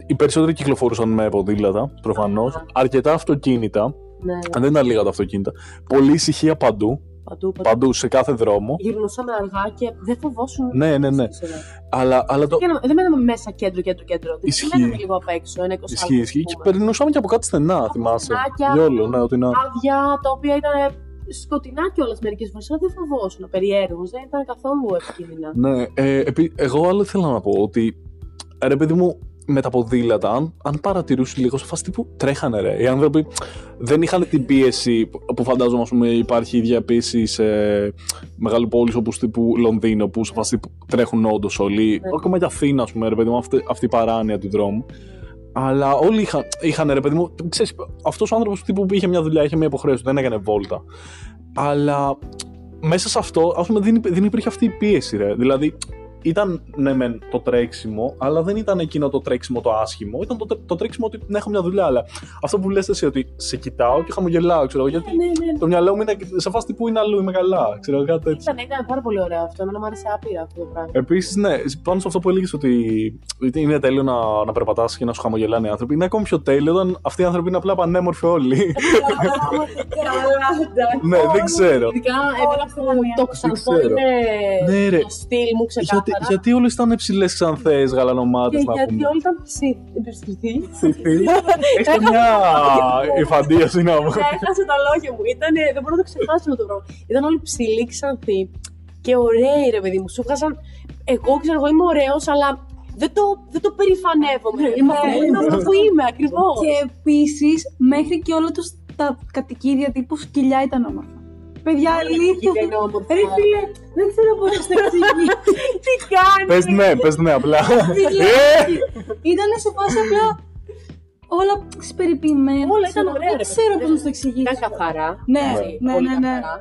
οι περισσότεροι κυκλοφορούσαν με ποδήλατα, προφανώς. Αρκετά αυτοκίνητα. Ναι, Αν δεν ήταν λίγα τα αυτοκίνητα. Πολλή ησυχία παντού. Παντού, παντού. Παντού, σε κάθε δρόμο. Γυρνούσαμε αργά και δεν φοβόσουν. Ναι, ναι, ναι. Ξέρω. Αλλά, αλλά το. Και να- Δεν μέναμε μέσα κέντρο, κέντρο, κέντρο. Δηλαδή, Ισχύει. Μέναμε λίγο απ' έξω, ένα 20 Ισχύει, ισχύει. Και περνούσαμε και από κάτι στενά, θυμάσαι. στενάκια. Γιόλο, ναι, ότι να. Άδεια, τα οποία ήταν σκοτεινά κιόλας μερικές φορές, αλλά δεν φοβόσουν, περίεργου. Δεν ήταν καθόλου επικίνδυνα. Ναι, ε, επί- εγώ άλλο ήθελα να πω ότι ρε παιδί μου, με τα ποδήλατα, αν, αν παρατηρούσε λίγο σε φάση τύπου τρέχανε ρε. Οι άνθρωποι δεν είχαν την πίεση που- που φαντάζομαι ας πούμε, υπάρχει η ίδια πίεση σε μεγάλη πόλη όπως τύπου Λονδίνο που σε φάση τύπου τρέχουν όντως όλοι. Ναι. Ακόμα και Αθήνα, ας πούμε, ρε παιδί μου, αυτή, αυτή η παράνοια του δρόμου. Αλλά όλοι είχαν, είχαν ρε παιδί μου, ξέρεις, αυτός ο άνθρωπος τύπου που είχε μια δουλειά, είχε μια υποχρέωση, δεν έκανε βόλτα. Αλλά μέσα σε αυτό, ας πούμε, δεν, υπή- δεν υπήρχε αυτή η πίεση, ρε. Δηλαδή, ήταν ναι, μεν το τρέξιμο, αλλά δεν ήταν εκείνο το τρέξιμο το άσχημο. Ήταν το, τρέ- το τρέξιμο ότι να έχω μια δουλειά. Αλλά αυτό που λες εσύ ότι σε κοιτάω και χαμογελάω, ξέρω εγώ, γιατί Ναι, ναι. το μυαλό μου είναι σε φάση που είναι αλλού, είμαι καλά. Ξέρω κάτι τέτοιο. Ήταν, ήταν πάρα πολύ ωραίο αυτό. Εμένα μου άρεσε άπειρα αυτό το πράγμα. Επίσης, ναι, πάνω σε αυτό που έλεγες ότι είναι τέλειο να, να περπατάς και να σου χαμογελάνε οι άνθρωποι, είναι ακόμη πιο τέλειο όταν αυτοί οι άνθρωποι είναι απλά πανέμορφοι όλοι. ναι, δεν ξέρω. Ειδικά εμένα που το ξανθό ξέρω. είναι Ναι, ρε. το στυλ μου Γιατί, ξεκάθαρα. Γιατί όλε ήταν ψηλές ξανθέ γαλανομάτες Και να γιατί πούμε. όλοι ήταν ψηθοί. Έχει μια υφαντίαση να μου. Έχασε τα λόγια μου. Ήτανε, δεν μπορώ να το ξεχάσω αυτό το πράγμα. Ήταν όλοι ψηλοί, ξανθοί και ωραίοι, ρε παιδί μου. Σου βγάζαν. Εγώ ξέρω, εγώ είμαι ωραίος, αλλά δεν το, δεν το περηφανεύομαι. Είμαι αυτό που είμαι, αυτός που είμαι, ακριβώς. Και επίσης, μέχρι και όλα τους τα κατοικίδια τύπου σκυλιά ήταν όμορφα. Παιδιά, αλήθεια. είναι όμορφα. Ρε φίλε, δεν ξέρω πώς να το εξηγήσω. Τι κάνεις; Πες ναι, πες ναι, απλά. Ε! Ήταν σε φάση απλά όλα περιποιημένα. Όλα ξέρω, ήταν ωραία, Δεν ρε ξέρω παιδί. πώς να το εξηγήσω. Ήταν καθαρά. Ναι, έτσι, ναι, πολύ ναι, ναι. καθαρά.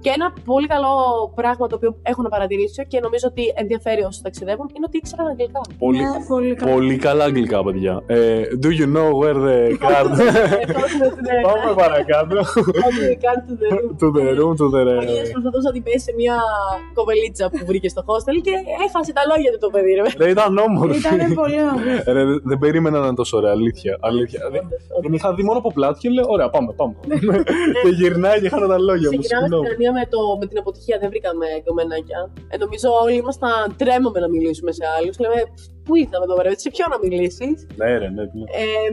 Και ένα πολύ καλό πράγμα το οποίο έχω να παρατηρήσω και νομίζω ότι ενδιαφέρει όσου ταξιδεύουν είναι ότι ήξεραν αγγλικά. Πολύ, Ναι, πολύ καλά. πολύ καλά αγγλικά, παιδιά. Ε, do you know where the card... Πάμε παρακάτω. to the room, to the... Προσπαθούσε να την πέσει σε μια κοβελίτσα που βρήκε στο hostel και έχασε τα λόγια του το παιδί. Ρε. Ρε, ήταν όμορφη. Ήταν πολύ όμορφο. Ρε, δεν- δεν περίμενα να είναι τόσο ωραία, αλήθεια. αλήθεια. Δεν- Την είχα δει μόνο από πλάτη και λέω: Ωραία, πάμε, πάμε. και γυρνάει και χάνω τα λόγια μου. Ξεκινάμε στην Συγγνώμη. Ουκρανία με, το, με την αποτυχία, δεν βρήκαμε κομμενάκια. Ε, νομίζω όλοι ήμασταν τρέμαμε να μιλήσουμε σε άλλους. Λέμε, πού ήρθαμε εδώ πέρα, σε ποιο να μιλήσεις; Ναι, ρε, ναι. ναι. Ε,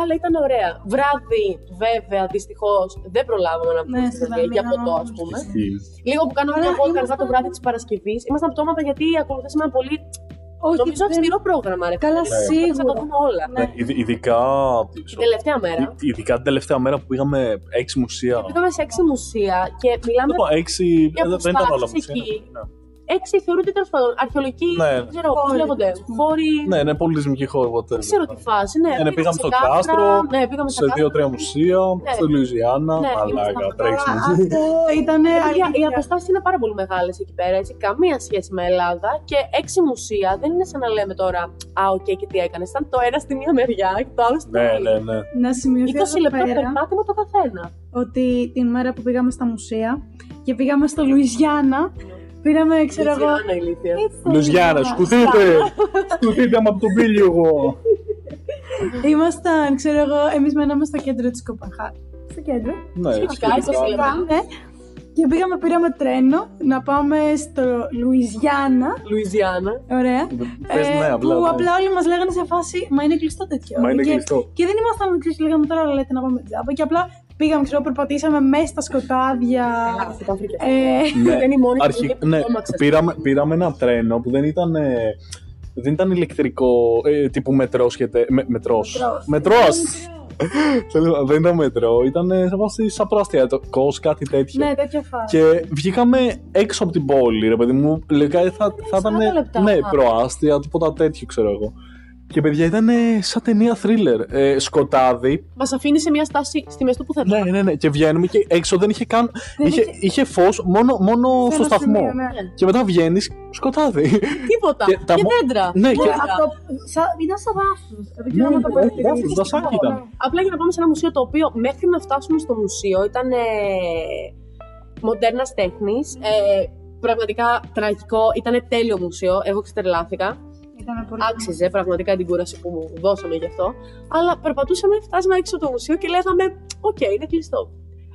αλλά ήταν ωραία. Βράδυ, βέβαια, δυστυχώς δεν προλάβαμε να βγούμε Ναι, στην στη Δανία για Δανία, ποτό, ας όμως. πούμε. Ισχύει. Λίγο που κάναμε Αλλά μια βόλτα αργά ήμασταν- το βράδυ της Παρασκευής. Ήμασταν πτώματα γιατί ακολουθήσαμε ένα πολύ. Όχι, νομίζω δεν- αυστηρό πρόγραμμα, ρε. Καλά, φίλε. σίγουρα. Θα το δούμε όλα. Ναι. Ναι, ειδ- ειδικά. Την τελευταία μέρα. Ει- Ειδικά την τελευταία μέρα που πήγαμε έξι μουσεία. Πήγαμε σε έξι μουσεία και μιλάμε. Λοιπόν, έξι. Οι ε, Δεν ήταν όλα αποστάσεις μουσεία. εκεί. ναι. Έξι θεωρούνται τέλος πάντων αρχαιολογικοί. Ναι. Δεν ξέρω πώς Χώροι. λέγονται. Χώροι. Ναι, ναι, πολιτισμική χώρα. whatever. Δεν ξέρω τι φάση. Ναι, Ναι, ναι, πήγαμε σε στο κάστρα, κάστρο, Ναι, πήγαμε σε δύο-τρία μουσεία, Ναι. στο Λουιζιάννα. Ναι, Μαλάκα, ήμασταν- τρέξιμο. Αυτό ήταν Παιδιά, οι αλήθεια. αποστάσεις είναι πάρα πολύ μεγάλες εκεί πέρα. Έτσι. Καμία σχέση με Ελλάδα. Και έξι μουσεία δεν είναι σαν να λέμε τώρα Α, οκ, και τι έκανες. Ήταν το ένα στη μία μεριά και το άλλο στην Ναι, άλλη. ναι, ναι. Να σημειωθεί 20 εδώ λεπτά πέρα περπάτημα το καθένα. ότι την μέρα που πήγαμε στα μουσεία και πήγαμε στο Λουιζιάννα, πήραμε, ξέρω εγώ. Λουιζιάννα, ηλίθεια. Έτσι το Λουιζιάννα, λέγαμε. σκουθείτε! Σκουθείτε με από τον πύλιο εγώ. Ήμασταν, ξέρω εγώ, εμείς μέναμε στο κέντρο της Κοπαχά. Στο κέντρο. Ναι, Σχετικά, σχετικά. είκοσι λεπτά. Ναι. Και πήγαμε, πήραμε τρένο να πάμε στο Λουιζιάννα. Λουιζιάννα. Ωραία. Πες ναι, απλά. που ναι. απλά όλοι μας λέγανε σε φάση Μα είναι κλειστό τέτοιο. Μα είναι και, κλειστό. Και δεν ήμασταν ξέρεις, λέγαμε τώρα λέτε να πάμε τζάμπα. Και απλά πήγαμε, ξέρω, περπατήσαμε μέσα στα σκοτάδια. Αυτό ήταν φρικιά. Ε, Ναι, Δεν είναι η μόνη αρχι- στιγμή που ναι, τρόμαξα. πήραμε, πήραμε ένα τρένο που δεν ήταν, ε, δεν ήταν ηλεκτρικό ε, τύπου μετρό σχετέ, με, μετρός. Μετρός. Μετρός. Θέλω- δεν ήταν μετρό, ήταν ε, σε βάση σαν προαστιακό, κάτι τέτοιο. ναι, τέτοια φάση. Και βγήκαμε έξω από την πόλη, ρε παιδί μου. Λογικά θα, θα ήταν. 40 λεπτά. Ναι, προάστια, τίποτα τέτοιο, ξέρω εγώ. Και παιδιά ήταν σαν ταινία thriller. Ε, σκοτάδι. Μας αφήνει σε μια στάση στη μέση του πουθενά. Ναι, ναι, ναι. Και βγαίνουμε και έξω δεν είχε καν. Δεν είχε, είχε- είχε φως μόνο, μόνο Σε στο ένα σταθμό. σημείο, ναι. Και μετά βγαίνεις σκοτάδι. Τίποτα. Και Και, τα μο- δέντρα. Ναι, και- Δέντρα. Αυτό σα- ήταν σαν δάσος. Δεν Ναι, ξέρω αν το ναι, παρατηρήσατε. δάσος, δασάκι ήταν. Απλά για να πάμε σε ένα μουσείο το οποίο μέχρι να φτάσουμε στο μουσείο ήταν ε, μοντέρνας τέχνης. Ε, πραγματικά τραγικό. Ήταν τέλειο μουσείο. Εγώ ξετρελάθηκα. Ήταν πολύ Άξιζε πραγματικά την κούραση που μου δώσαμε γι' αυτό. Αλλά περπατούσαμε, φτάσαμε έξω από το μουσείο και λέγαμε: Οκ, είναι κλειστό.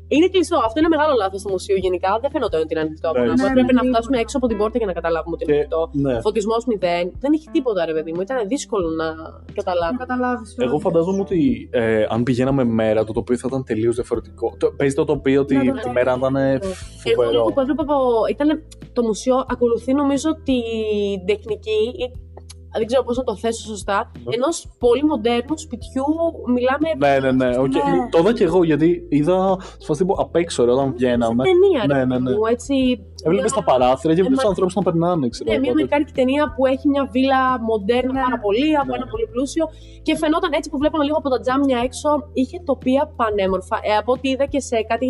Είναι κλειστό. Αυτό είναι μεγάλο λάθος στο μουσείο γενικά. Δεν φαινόταν ότι είναι ανοιχτό. Ναι, Απλά ναι, πρέπει ναι, να ναι. φτάσουμε έξω από την πόρτα για να καταλάβουμε ότι είναι Και- ανοιχτό. ναι. Φωτισμός μηδέν. Δεν είχε τίποτα, ρε παιδί μου. Ήταν δύσκολο να Να καταλάβεις. καταλάβεις. Εγώ φαντάζομαι ότι ε, αν πηγαίναμε μέρα, το τοπίο θα ήταν τελείως διαφορετικό. Το, παίζει το τοπίο ότι Ναι, ναι, τη ναι. μέρα ήταν ε, Εγώ φοβερό. αυτό που έβλεπα από. Ήταν, το μουσείο ακολουθεί νομίζω την τεχνική. ή- Δεν ξέρω πώς να το θέσω σωστά. Ναι. Ενός πολύ μοντέρνου σπιτιού. Μιλάμε. Ναι, ναι, ναι. οκ. Ναι. Το είδα και εγώ γιατί είδα σε φάση τύπου απ' έξω ρε, όταν βγαίναμε. ταινία, Ναι, ρε ναι, ναι. παιδί μου, έτσι. Έβλεπε τα παράθυρα και έβλεπε Ε, τους μα- ανθρώπους να περνάνε, ξέρω. Ναι, μια εγώ. αμερικάνικη ταινία που έχει μια βίλα μοντέρνα Ναι. πάρα πολύ, από Ναι. ένα πολύ πλούσιο. Και φαινόταν έτσι που βλέπαμε λίγο από τα τζάμια έξω, είχε τοπία πανέμορφα. Ε, από ό,τι είδα και σε κάτι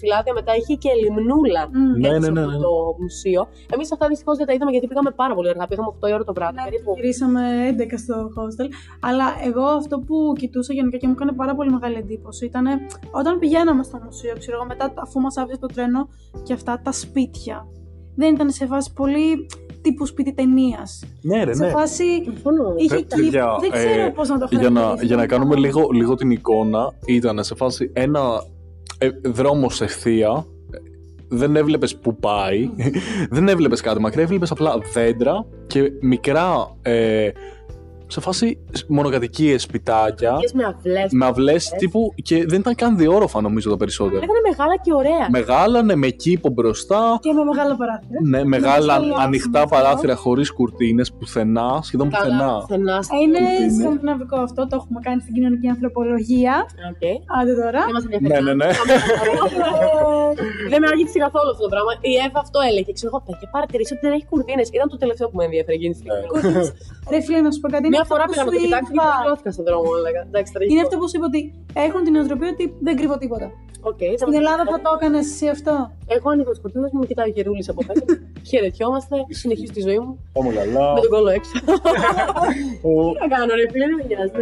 φυλάδια μετά, είχε και λιμνούλα. Μμ. Ναι, έξω ναι, ναι, από ναι. το μουσείο. Εμείς αυτά δυστυχώς δεν τα είδαμε γιατί πήγαμε πάρα πολύ αργά. Πήγαμε 8 η ώρα το βράδυ. Ναι, περίπου. γυρίσαμε 11 στο hostel. Αλλά εγώ αυτό που κοιτούσα γενικά και μου έκανε πάρα πολύ μεγάλη εντύπωση ήταν όταν πηγαίναμε στο μουσείο, ξέρω εγώ, μετά αφού μας άφησε το τρένο και αυτά τα σπίτια. Δεν ήταν σε φάση πολύ τύπου σπίτι ταινίας. Ναι, ρε, Σε ναι. φάση Συμφωνώ. είχε Ε, κήπο. παιδιά, Δεν ξέρω ε, πώς να το Για να, χαρακτηρίσω. για να κάνουμε λίγο, λίγο την εικόνα, ήταν σε φάση ένα ε, δρόμος ευθεία. ε, Δεν έβλεπες που πάει, δεν έβλεπες κάτι μακριά, έβλεπες απλά δέντρα και μικρά ε, σε φάση μονοκατοικίες σπιτάκια Πήγες με αυλές. με αυλές τύπου και δεν ήταν καν διόροφα νομίζω τα περισσότερα. Ήταν μεγάλα και ωραία. Μεγάλα, ναι, με κήπο μπροστά, Και με μεγάλα παράθυρα. ναι, μεγάλα σχολιάσουμε ανοιχτά αυτό. παράθυρα χωρίς κουρτίνες πουθενά, σχεδόν Καλά, πουθενά. πουθενά. Ε, Είναι Είναι. σκανδιναβικό αυτό, το έχουμε κάνει στην κοινωνική ανθρωπολογία. Οκ. Άντε τώρα. Δεν μας ενδιαφέρει. Ναι, ναι, ναι. Δεν με άγγιξε καθόλου αυτό το πράγμα. Η Εύα αυτό έλεγε. Ξέρω εγώ, παιδιά, παρατήρησε ότι δεν έχει κουρτίνες. Ήταν το τελευταίο που με ενδιαφέρει εκείνη τη στιγμή. Ρε φίλε, να σου πω κάτι. Είναι Μια αυτό φορά που πήγα να σου το κοιτάξω και είπα. πληρώθηκα στον δρόμο. Έλεγα. Εντάξει, τραγικό. Είναι αυτό που σου είπα ότι έχουν την νοοτροπία ότι δεν κρύβω τίποτα. Οκ, Στην Ελλάδα θα το έκανες εσύ αυτό; Έχω ανοίγω τις κουρτίνες μου, κοιτάει ο Γερούλης από πέρα. Χαιρετιόμαστε, συνεχίζω τη ζωή μου. Πάμε καλά. Με τον κόλλο έξω. Ο, Τι να κάνω, ρε φίλε, δεν με νοιάζει.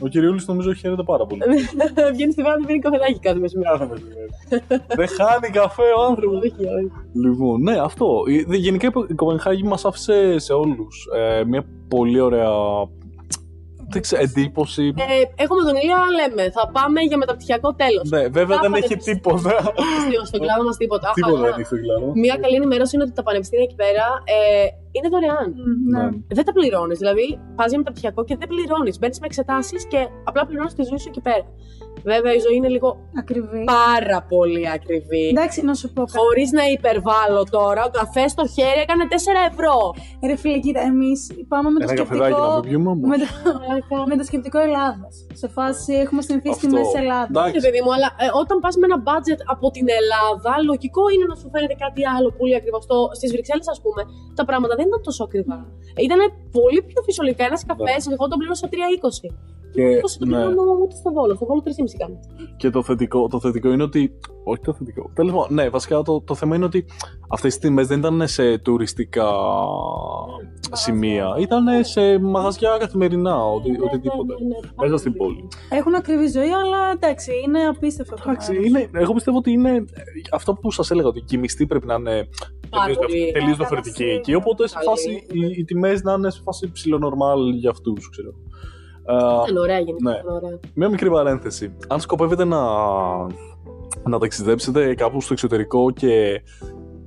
Ναι. ο Κυριούλης νομίζω χαίρεται πάρα πολύ. Βγαίνει στη βέρα του πίνει καφεδάκι κάθε μεσημέρι. Δεν χάνει καφέ ο άνθρωπος. Όχι, όχι. Λοιπόν, ναι, αυτό. Ε, Γενικά η Κοπενχάγη μας άφησε σε όλους μια πολύ ωραία δεν ξέρω, εντύπωση. Ε, έχουμε τον Ηλία, λέμε, θα πάμε για μεταπτυχιακό τέλος. Ναι, βέβαια δεν Κάπου έχει δεν- τίποτα. Στον κλάδο μας τίποτα. Τίποτα Αλλά δεν έχει στο κλάδο. Μια καλή ενημέρωση είναι ότι τα πανεπιστήμια εκεί πέρα ε, είναι δωρεάν. Ναι. Δεν τα πληρώνεις. Δηλαδή, πας για μεταπτυχιακό και δεν πληρώνεις. Μπαίνεις με εξετάσεις και απλά πληρώνεις τη ζωή σου εκεί πέρα. Βέβαια, η ζωή είναι λίγο Ακριβή. πάρα πολύ ακριβή. Εντάξει, να σου πω κάτι. Χωρίς να υπερβάλλω τώρα, ο καφές στο χέρι έκανε 4 ευρώ. Ρε φίλε, κοίτα, εμείς πάμε με το Ένα καφεδάκι να σκεπτικό. μην πιούμε όμως. Με το, με το σκεπτικό Ελλάδας. Σε φάση έχουμε συνηθίσει τη Αυτό. μέση Ελλάδας. Εντάξει. Ναι, παιδί μου, αλλά ε, όταν πας με ένα budget από την Ελλάδα, λογικό είναι να σου φαίνεται κάτι άλλο πολύ ακριβό. Στις Βρυξέλλες, ας πούμε, τα πράγματα δεν ήταν τόσο ακριβά. Ήταν πολύ πιο φυσιολογικά. Ένας καφές, εγώ τον πλήρωσα 3,20. Και, 20 το ναι. πληρώνω ούτε στο βόλο. Στο βόλο 3,5 κάνει. και το θετικό, το θετικό είναι ότι. Όχι το θετικό. Τέλος πάντων, ναι, βασικά το, το θέμα είναι ότι αυτές τις τιμές δεν ήταν σε τουριστικά σημεία. Ήταν σε μαγαζιά καθημερινά, οτι, οτιδήποτε. Ναι, ναι, ναι. Μέσα στην πόλη. Έχουν ακριβή ζωή, αλλά εντάξει, είναι απίστευτο. το Εντάξει, μέρος. είναι, εγώ πιστεύω ότι είναι ε, αυτό που σας έλεγα, ότι και οι μισθοί πρέπει να είναι Πάρα πολύ. Τελείως Ναι, διαφορετικοί καλά, εκεί. Οπότε σε καλή. φάση οι, οι τιμές να είναι σε φάση ψιλονορμάλ για αυτούς, ξέρω. Ε, Ήταν ωραία γενικά. Ναι. ήταν ωραία. Μια μικρή παρένθεση. Αν σκοπεύετε να, να ταξιδέψετε κάπου στο εξωτερικό και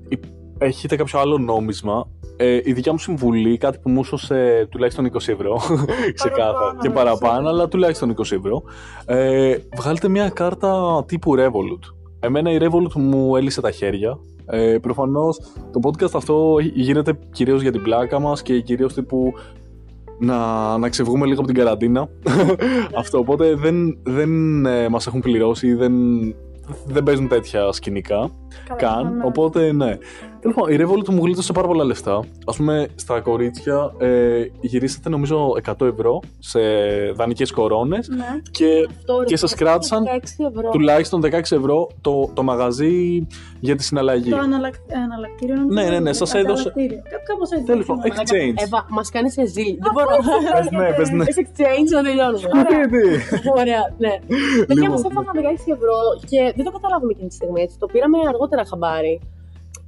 υ- έχετε κάποιο άλλο νόμισμα, ε, η δικιά μου συμβουλή, κάτι που μου έσωσε τουλάχιστον 20 ευρώ, ξεκάθαρα, Παραπάνω, και ναι, παραπάνω, σίγουρα. αλλά τουλάχιστον 20 ευρώ, ε, βγάλτε μια κάρτα τύπου Revolut. Εμένα η Revolut μου έλυσε τα χέρια. Ε, προφανώς το podcast αυτό γίνεται κυρίως για την πλάκα μας και κυρίως τύπου να, να ξεβγούμε λίγο από την καραντίνα. Αυτό, οπότε δεν, δεν ε, μας έχουν πληρώσει, δεν, δεν παίζουν τέτοια σκηνικά Καλά, καν. ναι. Οπότε ναι. Τέλο πάντων, η Revolut μου γλίτωσε πάρα πολλά λεφτά. Α πούμε, στα κορίτσια ε, γυρίσατε νομίζω 100 ευρώ σε δανεικές κορώνες Ναι. και Αυτό, ρε, Και σας αυτό κράτησαν 16 ευρώ. τουλάχιστον 16 ευρώ το, το μαγαζί για τη συναλλαγή. Το αναλλακ... αναλλακτήριο. νομίζω, Ναι, ναι, ναι, σας έδωσε- ανταλλακτήριο. Κά- Κάπως έτσι. Τέλος πάντων, δεν θυμάμαι. exchange. Εύα, μας κάνεις σε ζήλ. Δεν μπορώ. Πες ναι, πες ναι. Πες exchange να τελειώνουμε. Γιατί; Ωραία, ναι. Παιδιά Λοιπόν. μας έφαγαν 16 ευρώ και δεν το καταλάβουμε εκείνη τη στιγμή έτσι. Το πήραμε αργότερα χαμπάρι.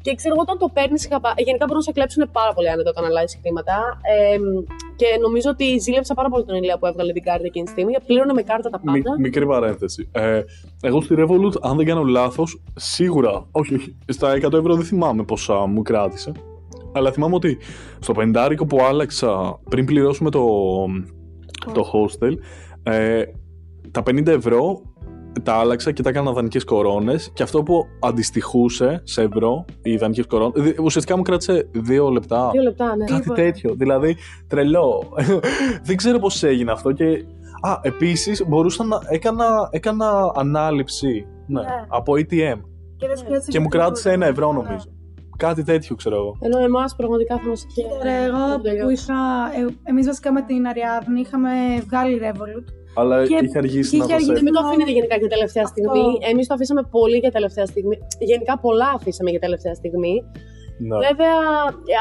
Και ξέρω εγώ όταν το παίρνεις χαμπάρι. Γενικά μπορούν να σε κλέψουν πάρα πολύ άνετα όταν αλλάζεις χρήματα. Ε, και νομίζω ότι ζήλεψα πάρα πολύ τον Ηλία που έβγαλε την κάρτα εκείνη τη στιγμή. Πλήρωνε με κάρτα τα Μι- πάντα. μικρή παρένθεση. Ε, εγώ στη Revolut, αν δεν κάνω λάθος, σίγουρα. Όχι, όχι. Στα 100 ευρώ δεν θυμάμαι πόσα μου κράτησε. Αλλά θυμάμαι ότι στο πεντάρικο που άλλαξα πριν πληρώσουμε το, το hostel, ε, τα 50 ευρώ τα άλλαξα και τα έκανα δανεικές κορώνες. Και αυτό που αντιστοιχούσε σε ευρώ, οι δανεικές κορώνες, ουσιαστικά μου κράτησε δύο λεπτά. Δύο λεπτά, ναι. Κάτι Τίποτα. τέτοιο. Δηλαδή, τρελό. Δεν ξέρω πώς έγινε αυτό. Και... Α, επίσης μπορούσα να. Έκανα, έκανα ανάληψη ναι, Ναι. από ATM. Και, δεν σου κράτησε Και μου τίποτα. κράτησε ένα ευρώ, νομίζω. κάτι τέτοιο, ξέρω εγώ. Ενώ εμάς πραγματικά θα μας είχε. Τώρα εγώ που είχα. Ε, Εμείς βασικά με την Αριάδνη είχαμε βγάλει Revolut. Αλλά Και- είχε αργήσει και να είχε το αργήσει σε... Μην το αφήνετε γενικά για τελευταία Αυτό. στιγμή. Εμείς το αφήσαμε πολύ για τελευταία στιγμή. Γενικά πολλά αφήσαμε για τελευταία στιγμή. Ναι. Βέβαια,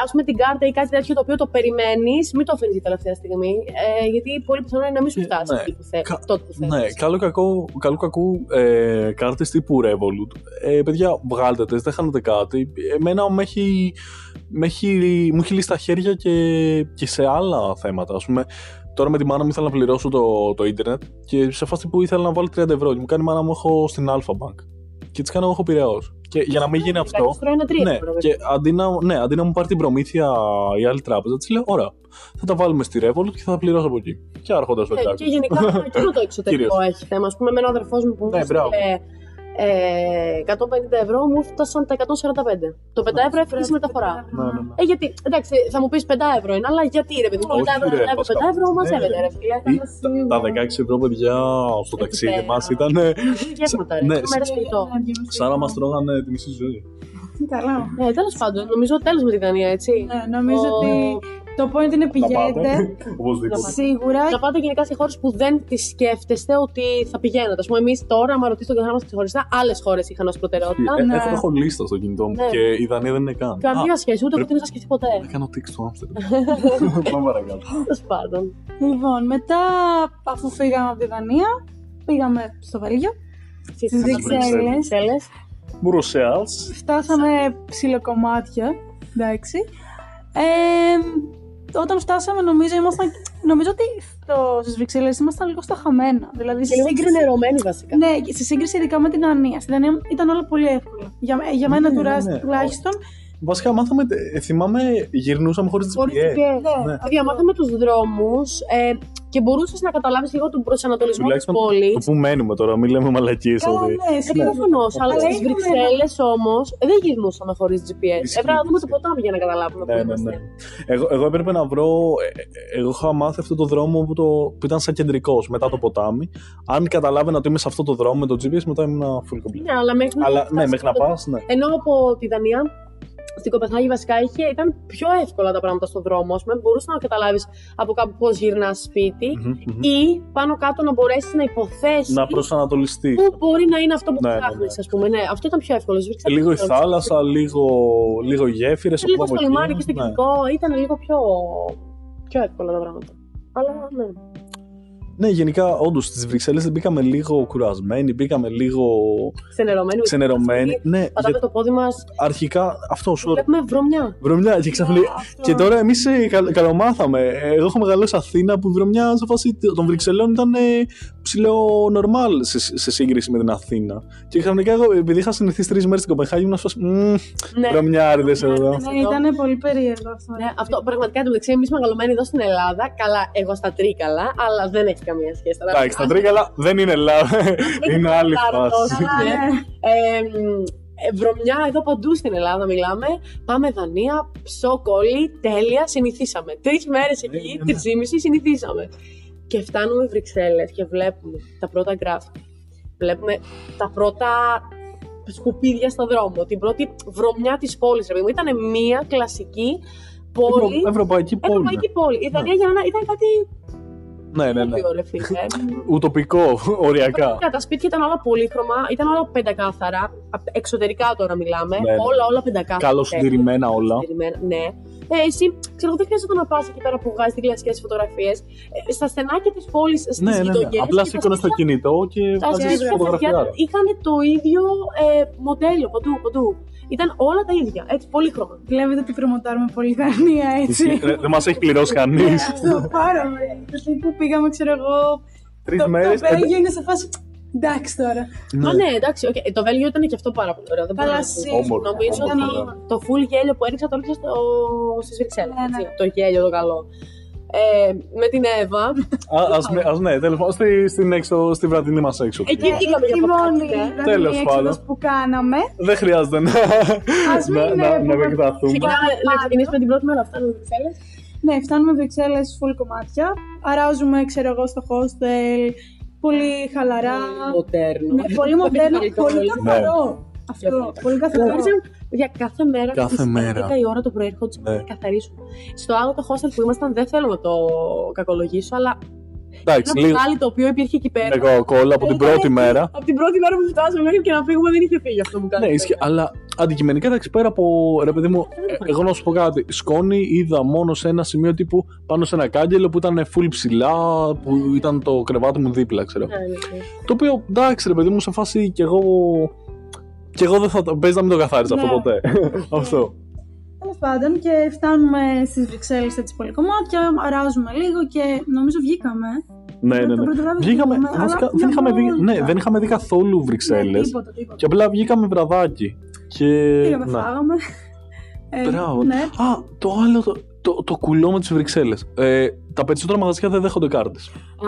ας πούμε την κάρτα ή κάτι τέτοιο το οποίο το περιμένεις, μην το αφήνεις για τελευταία στιγμή. Ε, γιατί πολύ πιθανό είναι να μην σου Ε, φτάσει ναι. εκεί που θε- Κα- τότε που θέλεις. Ναι, καλό κακό, καλό κακού ε, κάρτες τύπου Revolut. Ε, παιδιά, βγάλτε τες, δεν χάνετε κάτι. Εμένα με έχει, με έχει, μου έχει λύσει τα χέρια και, και σε άλλα θέματα. Ας πούμε, τώρα με τη μάνα μου ήθελα να πληρώσω το, το ίντερνετ και σε φάση που ήθελα να βάλω 30 ευρώ και μου κάνει η μάνα μου έχω στην Alpha Bank. Και της κάνω εγώ έχω πειραιός. Και για να μην γίνει αυτό, Τώρα είναι τρία ναι, ευρώ, βέβαια. και αντί να, ναι, αντί να μου πάρει την προμήθεια η άλλη τράπεζα, της λέω: Ωραία, θα τα βάλουμε στη Revolut και θα τα πληρώσω από εκεί. Και άρχοντας ο Ε, Τζάκος. και γενικά και το εξωτερικό έχει θέμα. Α πούμε, με έναν αδερφό μου που μου Ναι, μπράβο. έστειλε ε, 150 ευρώ, μου φτάσαν τα 145. Το 5 ευρώ έφυγε στη μεταφορά. Ναι, ναι, ναι. Ε, γιατί, εντάξει, θα μου πεις 5 ευρώ είναι, αλλά γιατί ρε παιδί μου, Όχι, 5 ευρώ, ρε, 5 Πασχάλη. ευρώ μαζεύεται, Ναι, ρε φίλε. Ή τα- Τα 16 ευρώ, παιδιά, στο ταξίδι πέρα. μας ήταν Γεύματα, ρε. Ναι, Δύο μέρες φαγητό. σαν να μας τρώγανε τη μισή ζωή. Καλά. Ε, τέλος πάντων, νομίζω τέλος με τη Δανία, έτσι. Ναι, νομίζω Ο- ότι το point είναι πηγαίνετε. Οπωσδήποτε. Σίγουρα. Να πάτε γενικά σε χώρες που δεν τις σκέφτεστε ότι θα πηγαίνετε. Α πούμε, εμείς τώρα, άμα ρωτήσει τον καθένα μας ξεχωριστά, άλλες χώρες είχαν ως προτεραιότητα. Ε, ναι. Έχω, έχω λίστα στο κινητό μου Ναι. και η Δανία δεν είναι καν. Καμία Α, σχέση, ούτε εγώ πρέπει- την είχα σκεφτεί ποτέ. Θα κάνω τix στο Άμστερνταμ. Πάμε παρακάτω. Τέλος πάντων. Λοιπόν, μετά αφού φύγαμε από τη Δανία, πήγαμε στο Βέλγιο. Στις Βρυξέλλες. Βρυξέλλες. Μπουροσέαλς. Φτάσαμε ψιλοκομμάτια, εντάξει. Ε, όταν φτάσαμε νομίζω ήμασταν, νομίζω ότι στο, στις Βρυξέλλες ήμασταν λίγο στα χαμένα. Δηλαδή, Και στη λίγο σύγκριση, ξενερωμένοι βασικά. ναι, και στη σύγκριση ειδικά με την Δανία. Στη Δανία ήταν όλα πολύ εύκολα. Για, για μένα Ναι, ναι, τουλάχιστον- ναι. τουλάχιστον. Βασικά μάθαμε, ε, θυμάμαι, γυρνούσαμε χωρίς Χωρίς GPS. GPS. Ναι. Παιδιά, μάθαμε τους δρόμους ε, και μπορούσες να καταλάβεις λίγο τον προσανατολισμό της Τουλάχιστον πόλης. Το που μένουμε τώρα, μην λέμε μαλακίες Καλά, ότι... ναι, Ε, σίγουρα. προφανώς, αλλά Αλλά στις είχαμε- Βρυξέλλες όμως δεν γυρνούσαμε χωρίς GPS. Ισχύει, Έπρεπε να δούμε το ισχύει. ποτάμι για να καταλάβουμε Ναι, πού ναι, είμαστε. ναι. Εγώ, εγώ έπρεπε να βρω. ε, ε, Εγώ είχα μάθει αυτό το δρόμο που, το, που ήταν σαν κεντρικός μετά το ποτάμι. Αν καταλάβαινα ότι είμαι σε αυτό το δρόμο με το GPS, μετά ήμουν full complete. Ναι, αλλά μέχρι, Αλλά να ναι, φτάσει μέχρι να το- πας, ναι. Ενώ από τη Δανία στην Κοπεχάγη βασικά είχε, ήταν πιο εύκολα τα πράγματα στον δρόμο. Ας πούμε, μπορούσες να καταλάβεις από κάπου πώς γυρνά σπίτι Μμμ, μμμ. ή πάνω κάτω να μπορέσεις να υποθέσεις Να προσανατολιστεί. πού μπορεί να είναι αυτό που Ναι, ναι, ψάχνεις, ναι. ας πούμε. Ναι, αυτό ήταν πιο εύκολο. Στις Βρυξέλλες Λίγο η ήταν θάλασσα, λίγο, λίγο γέφυρες. Λίγο στο λιμάνι και στο κινητό ήταν λίγο πιο, πιο εύκολα τα πράγματα. Αλλά ναι. Ναι, γενικά, όντως στις Βρυξέλλες μπήκαμε λίγο κουρασμένοι, μπήκαμε λίγο Ξενερωμένοι. ξενερωμένοι. Ναι, Πατάμε για- το πόδι μας. αρχικά αυτό σου Βλέπουμε βρωμιά. Βρωμιά και ξαφνικά. Αυτό. Και τώρα εμείς καλομάθαμε. Ε, Εγώ έχω μεγαλώσει Αθήνα που η βρωμιά σε φάση των Βρυξελών ήταν ε, ψηλό normal σε, σε σύγκριση με την Αθήνα. Και ξαφνικά εγώ, επειδή είχα συνηθίσει τρεις μέρες στην Κοπεχάγη, ήμουν σε φάση. «Μμμ, Ναι. Βρωμιάριδε εδώ. Ναι, ήταν πολύ περίεργο αυτό. Ναι, αυτό πραγματικά το μεταξύ εμείς μεγαλωμένοι εδώ στην Ελλάδα. Καλά, εγώ στα τρίκαλα, αλλά δεν έχει καμία σχέση. τώρα. Εντάξει, τα τρίκαλα δεν είναι Ελλάδα. είναι άλλη Τάρτος, φάση. ναι. Ε, μ, ε, βρωμιά εδώ παντού στην Ελλάδα μιλάμε. Πάμε Δανία, ψόκολλη, τέλεια, συνηθίσαμε. Τρεις μέρες εκεί, ναι, ναι. τρει ή μισή συνηθίσαμε. Και φτάνουμε Βρυξέλλες και βλέπουμε τα πρώτα γκράφτη. Βλέπουμε τα πρώτα σκουπίδια στο δρόμο. Την πρώτη βρωμιά της πόλης. Ήταν μια κλασική πόλη. Ευρω- Ευρωπαϊκή πόλη. Ευρωπαϊκή πόλη. Η Δανία για μένα ήταν κάτι Ναι, ναι, ναι. πολύ ωραίο, φίλε. Ουτοπικό, οριακά. Πραγματικά, τα σπίτια ήταν όλα πολύχρωμα, ήταν όλα πεντακάθαρα. Απ' Εξωτερικά τώρα μιλάμε. Ναι, ναι. Όλα, όλα πεντακάθαρα. Καλώ συντηρημένα όλα. Συντηρημένα, Ναι. Ε, εσύ, ξέρω, δεν χρειάζεται να πας εκεί πέρα που βγάζεις κλασικέ φωτογραφίες. Ε, στα στενάκια της πόλης, στις Ναι, ναι, ναι. γειτονιές Απλά και τα σήκωνες στο σπίτια- κινητό και Τα βάζεις σπίτια τα φωτογραφία. χαρτιά είχαν το ίδιο ε, μοντέλο παντού, παντού. Ήταν όλα τα ίδια, έτσι, πολύχρωμα. Βλέπετε ότι προμοτάρουμε πολύ Δανία, έτσι. Δεν μας έχει πληρώσει κανείς. Αυτό πάρα πολύ. Γιατί που πήγαμε, ξέρω εγώ. Τρεις το- μέρες. Το Βέλγιο είναι σε φάση. Εντάξει τώρα. Μα ναι, εντάξει, okay. το Βέλγιο ήταν και αυτό πάρα πολύ ωραίο. Δεν μπορώ Καλά, να πω. σίγουρα. Όμορφο, Νομίζω όμορφο, ότι ναι. το full γέλιο που έριξα το έριξα στο... στις Βρυξέλλες. Ναι, έτσι, ναι. Το γέλιο το καλό. Ε, με την Εύα. Α ναι, τέλος πάντων, στη, στην έξω, στη βραδινή μας έξω. Εκεί πήγαμε για η μόνη ποτέ. Δανία Τέλος έξοδος πάντων. που κάναμε. Δεν χρειάζεται να, Ας μην να, να, να πούμε. επεκταθούμε. Ξεκινάμε να ξεκινήσουμε την πρώτη μέρα αυτά με Βρυξέλλες. Ναι, φτάνουμε Βρυξέλλες full κομμάτια. Αράζουμε, ξέρω εγώ, στο hostel. Πολύ χαλαρά. Μοντέρνο. Ναι, πολύ μοντέρνο, πολύ καθαρό. καθαρό. Αυτό, πολύ καθαρό. Για κάθε μέρα. Κάθε στις μέρα. 11 η ώρα το πρωί έρχονταν Ναι. να καθαρίσουν. Στο άλλο το hostel που ήμασταν, δεν θέλω να το κακολογήσω, αλλά Εντάξει, ένα λίγο. μπουκάλι το οποίο υπήρχε εκεί πέρα. Εγώ κόλλα από την Ήταν πρώτη εκεί, μέρα. Από την πρώτη μέρα που φτάσαμε μέχρι και να φύγουμε δεν είχε φύγει αυτό που κάνεις. Ναι, ισχύει. Αλλά αντικειμενικά, εντάξει, πέρα από. Ρε παιδί μου, ε, εγώ να σου πω κάτι. Σκόνη είδα μόνο σε ένα σημείο τύπου πάνω σε ένα κάγκελο που ήταν full ψηλά, που ήταν το κρεβάτι μου δίπλα, ξέρω. Ναι, ναι, ναι. Το οποίο εντάξει, ρε παιδί μου, σε φάση κι εγώ. Κι εγώ δεν θα. το- Παίζει να μην το καθάριζα αυτό Ναι. ποτέ. αυτό. Τέλος πάντων, και φτάνουμε στις Βρυξέλλες έτσι πολύ κομμάτια, αράζουμε λίγο και νομίζω βγήκαμε. Ναι, ναι, Το ναι. πρώτο βράδυ Βγήκαμε. βγήκαμε, αλλά βασικά, μια δεν, είχαμε δει, βόλτα. ναι, δεν είχαμε δει καθόλου Βρυξέλλες. Ναι, τίποτα, τίποτα. και απλά βγήκαμε βραδάκι. Και. Πήγαμε, ναι. φάγαμε. Ε, Μπράβο. Ναι, Α, το άλλο, το, το, το κουλό με τις Βρυξέλλες. Ε, τα περισσότερα μαγαζιά δεν δέχονται κάρτες.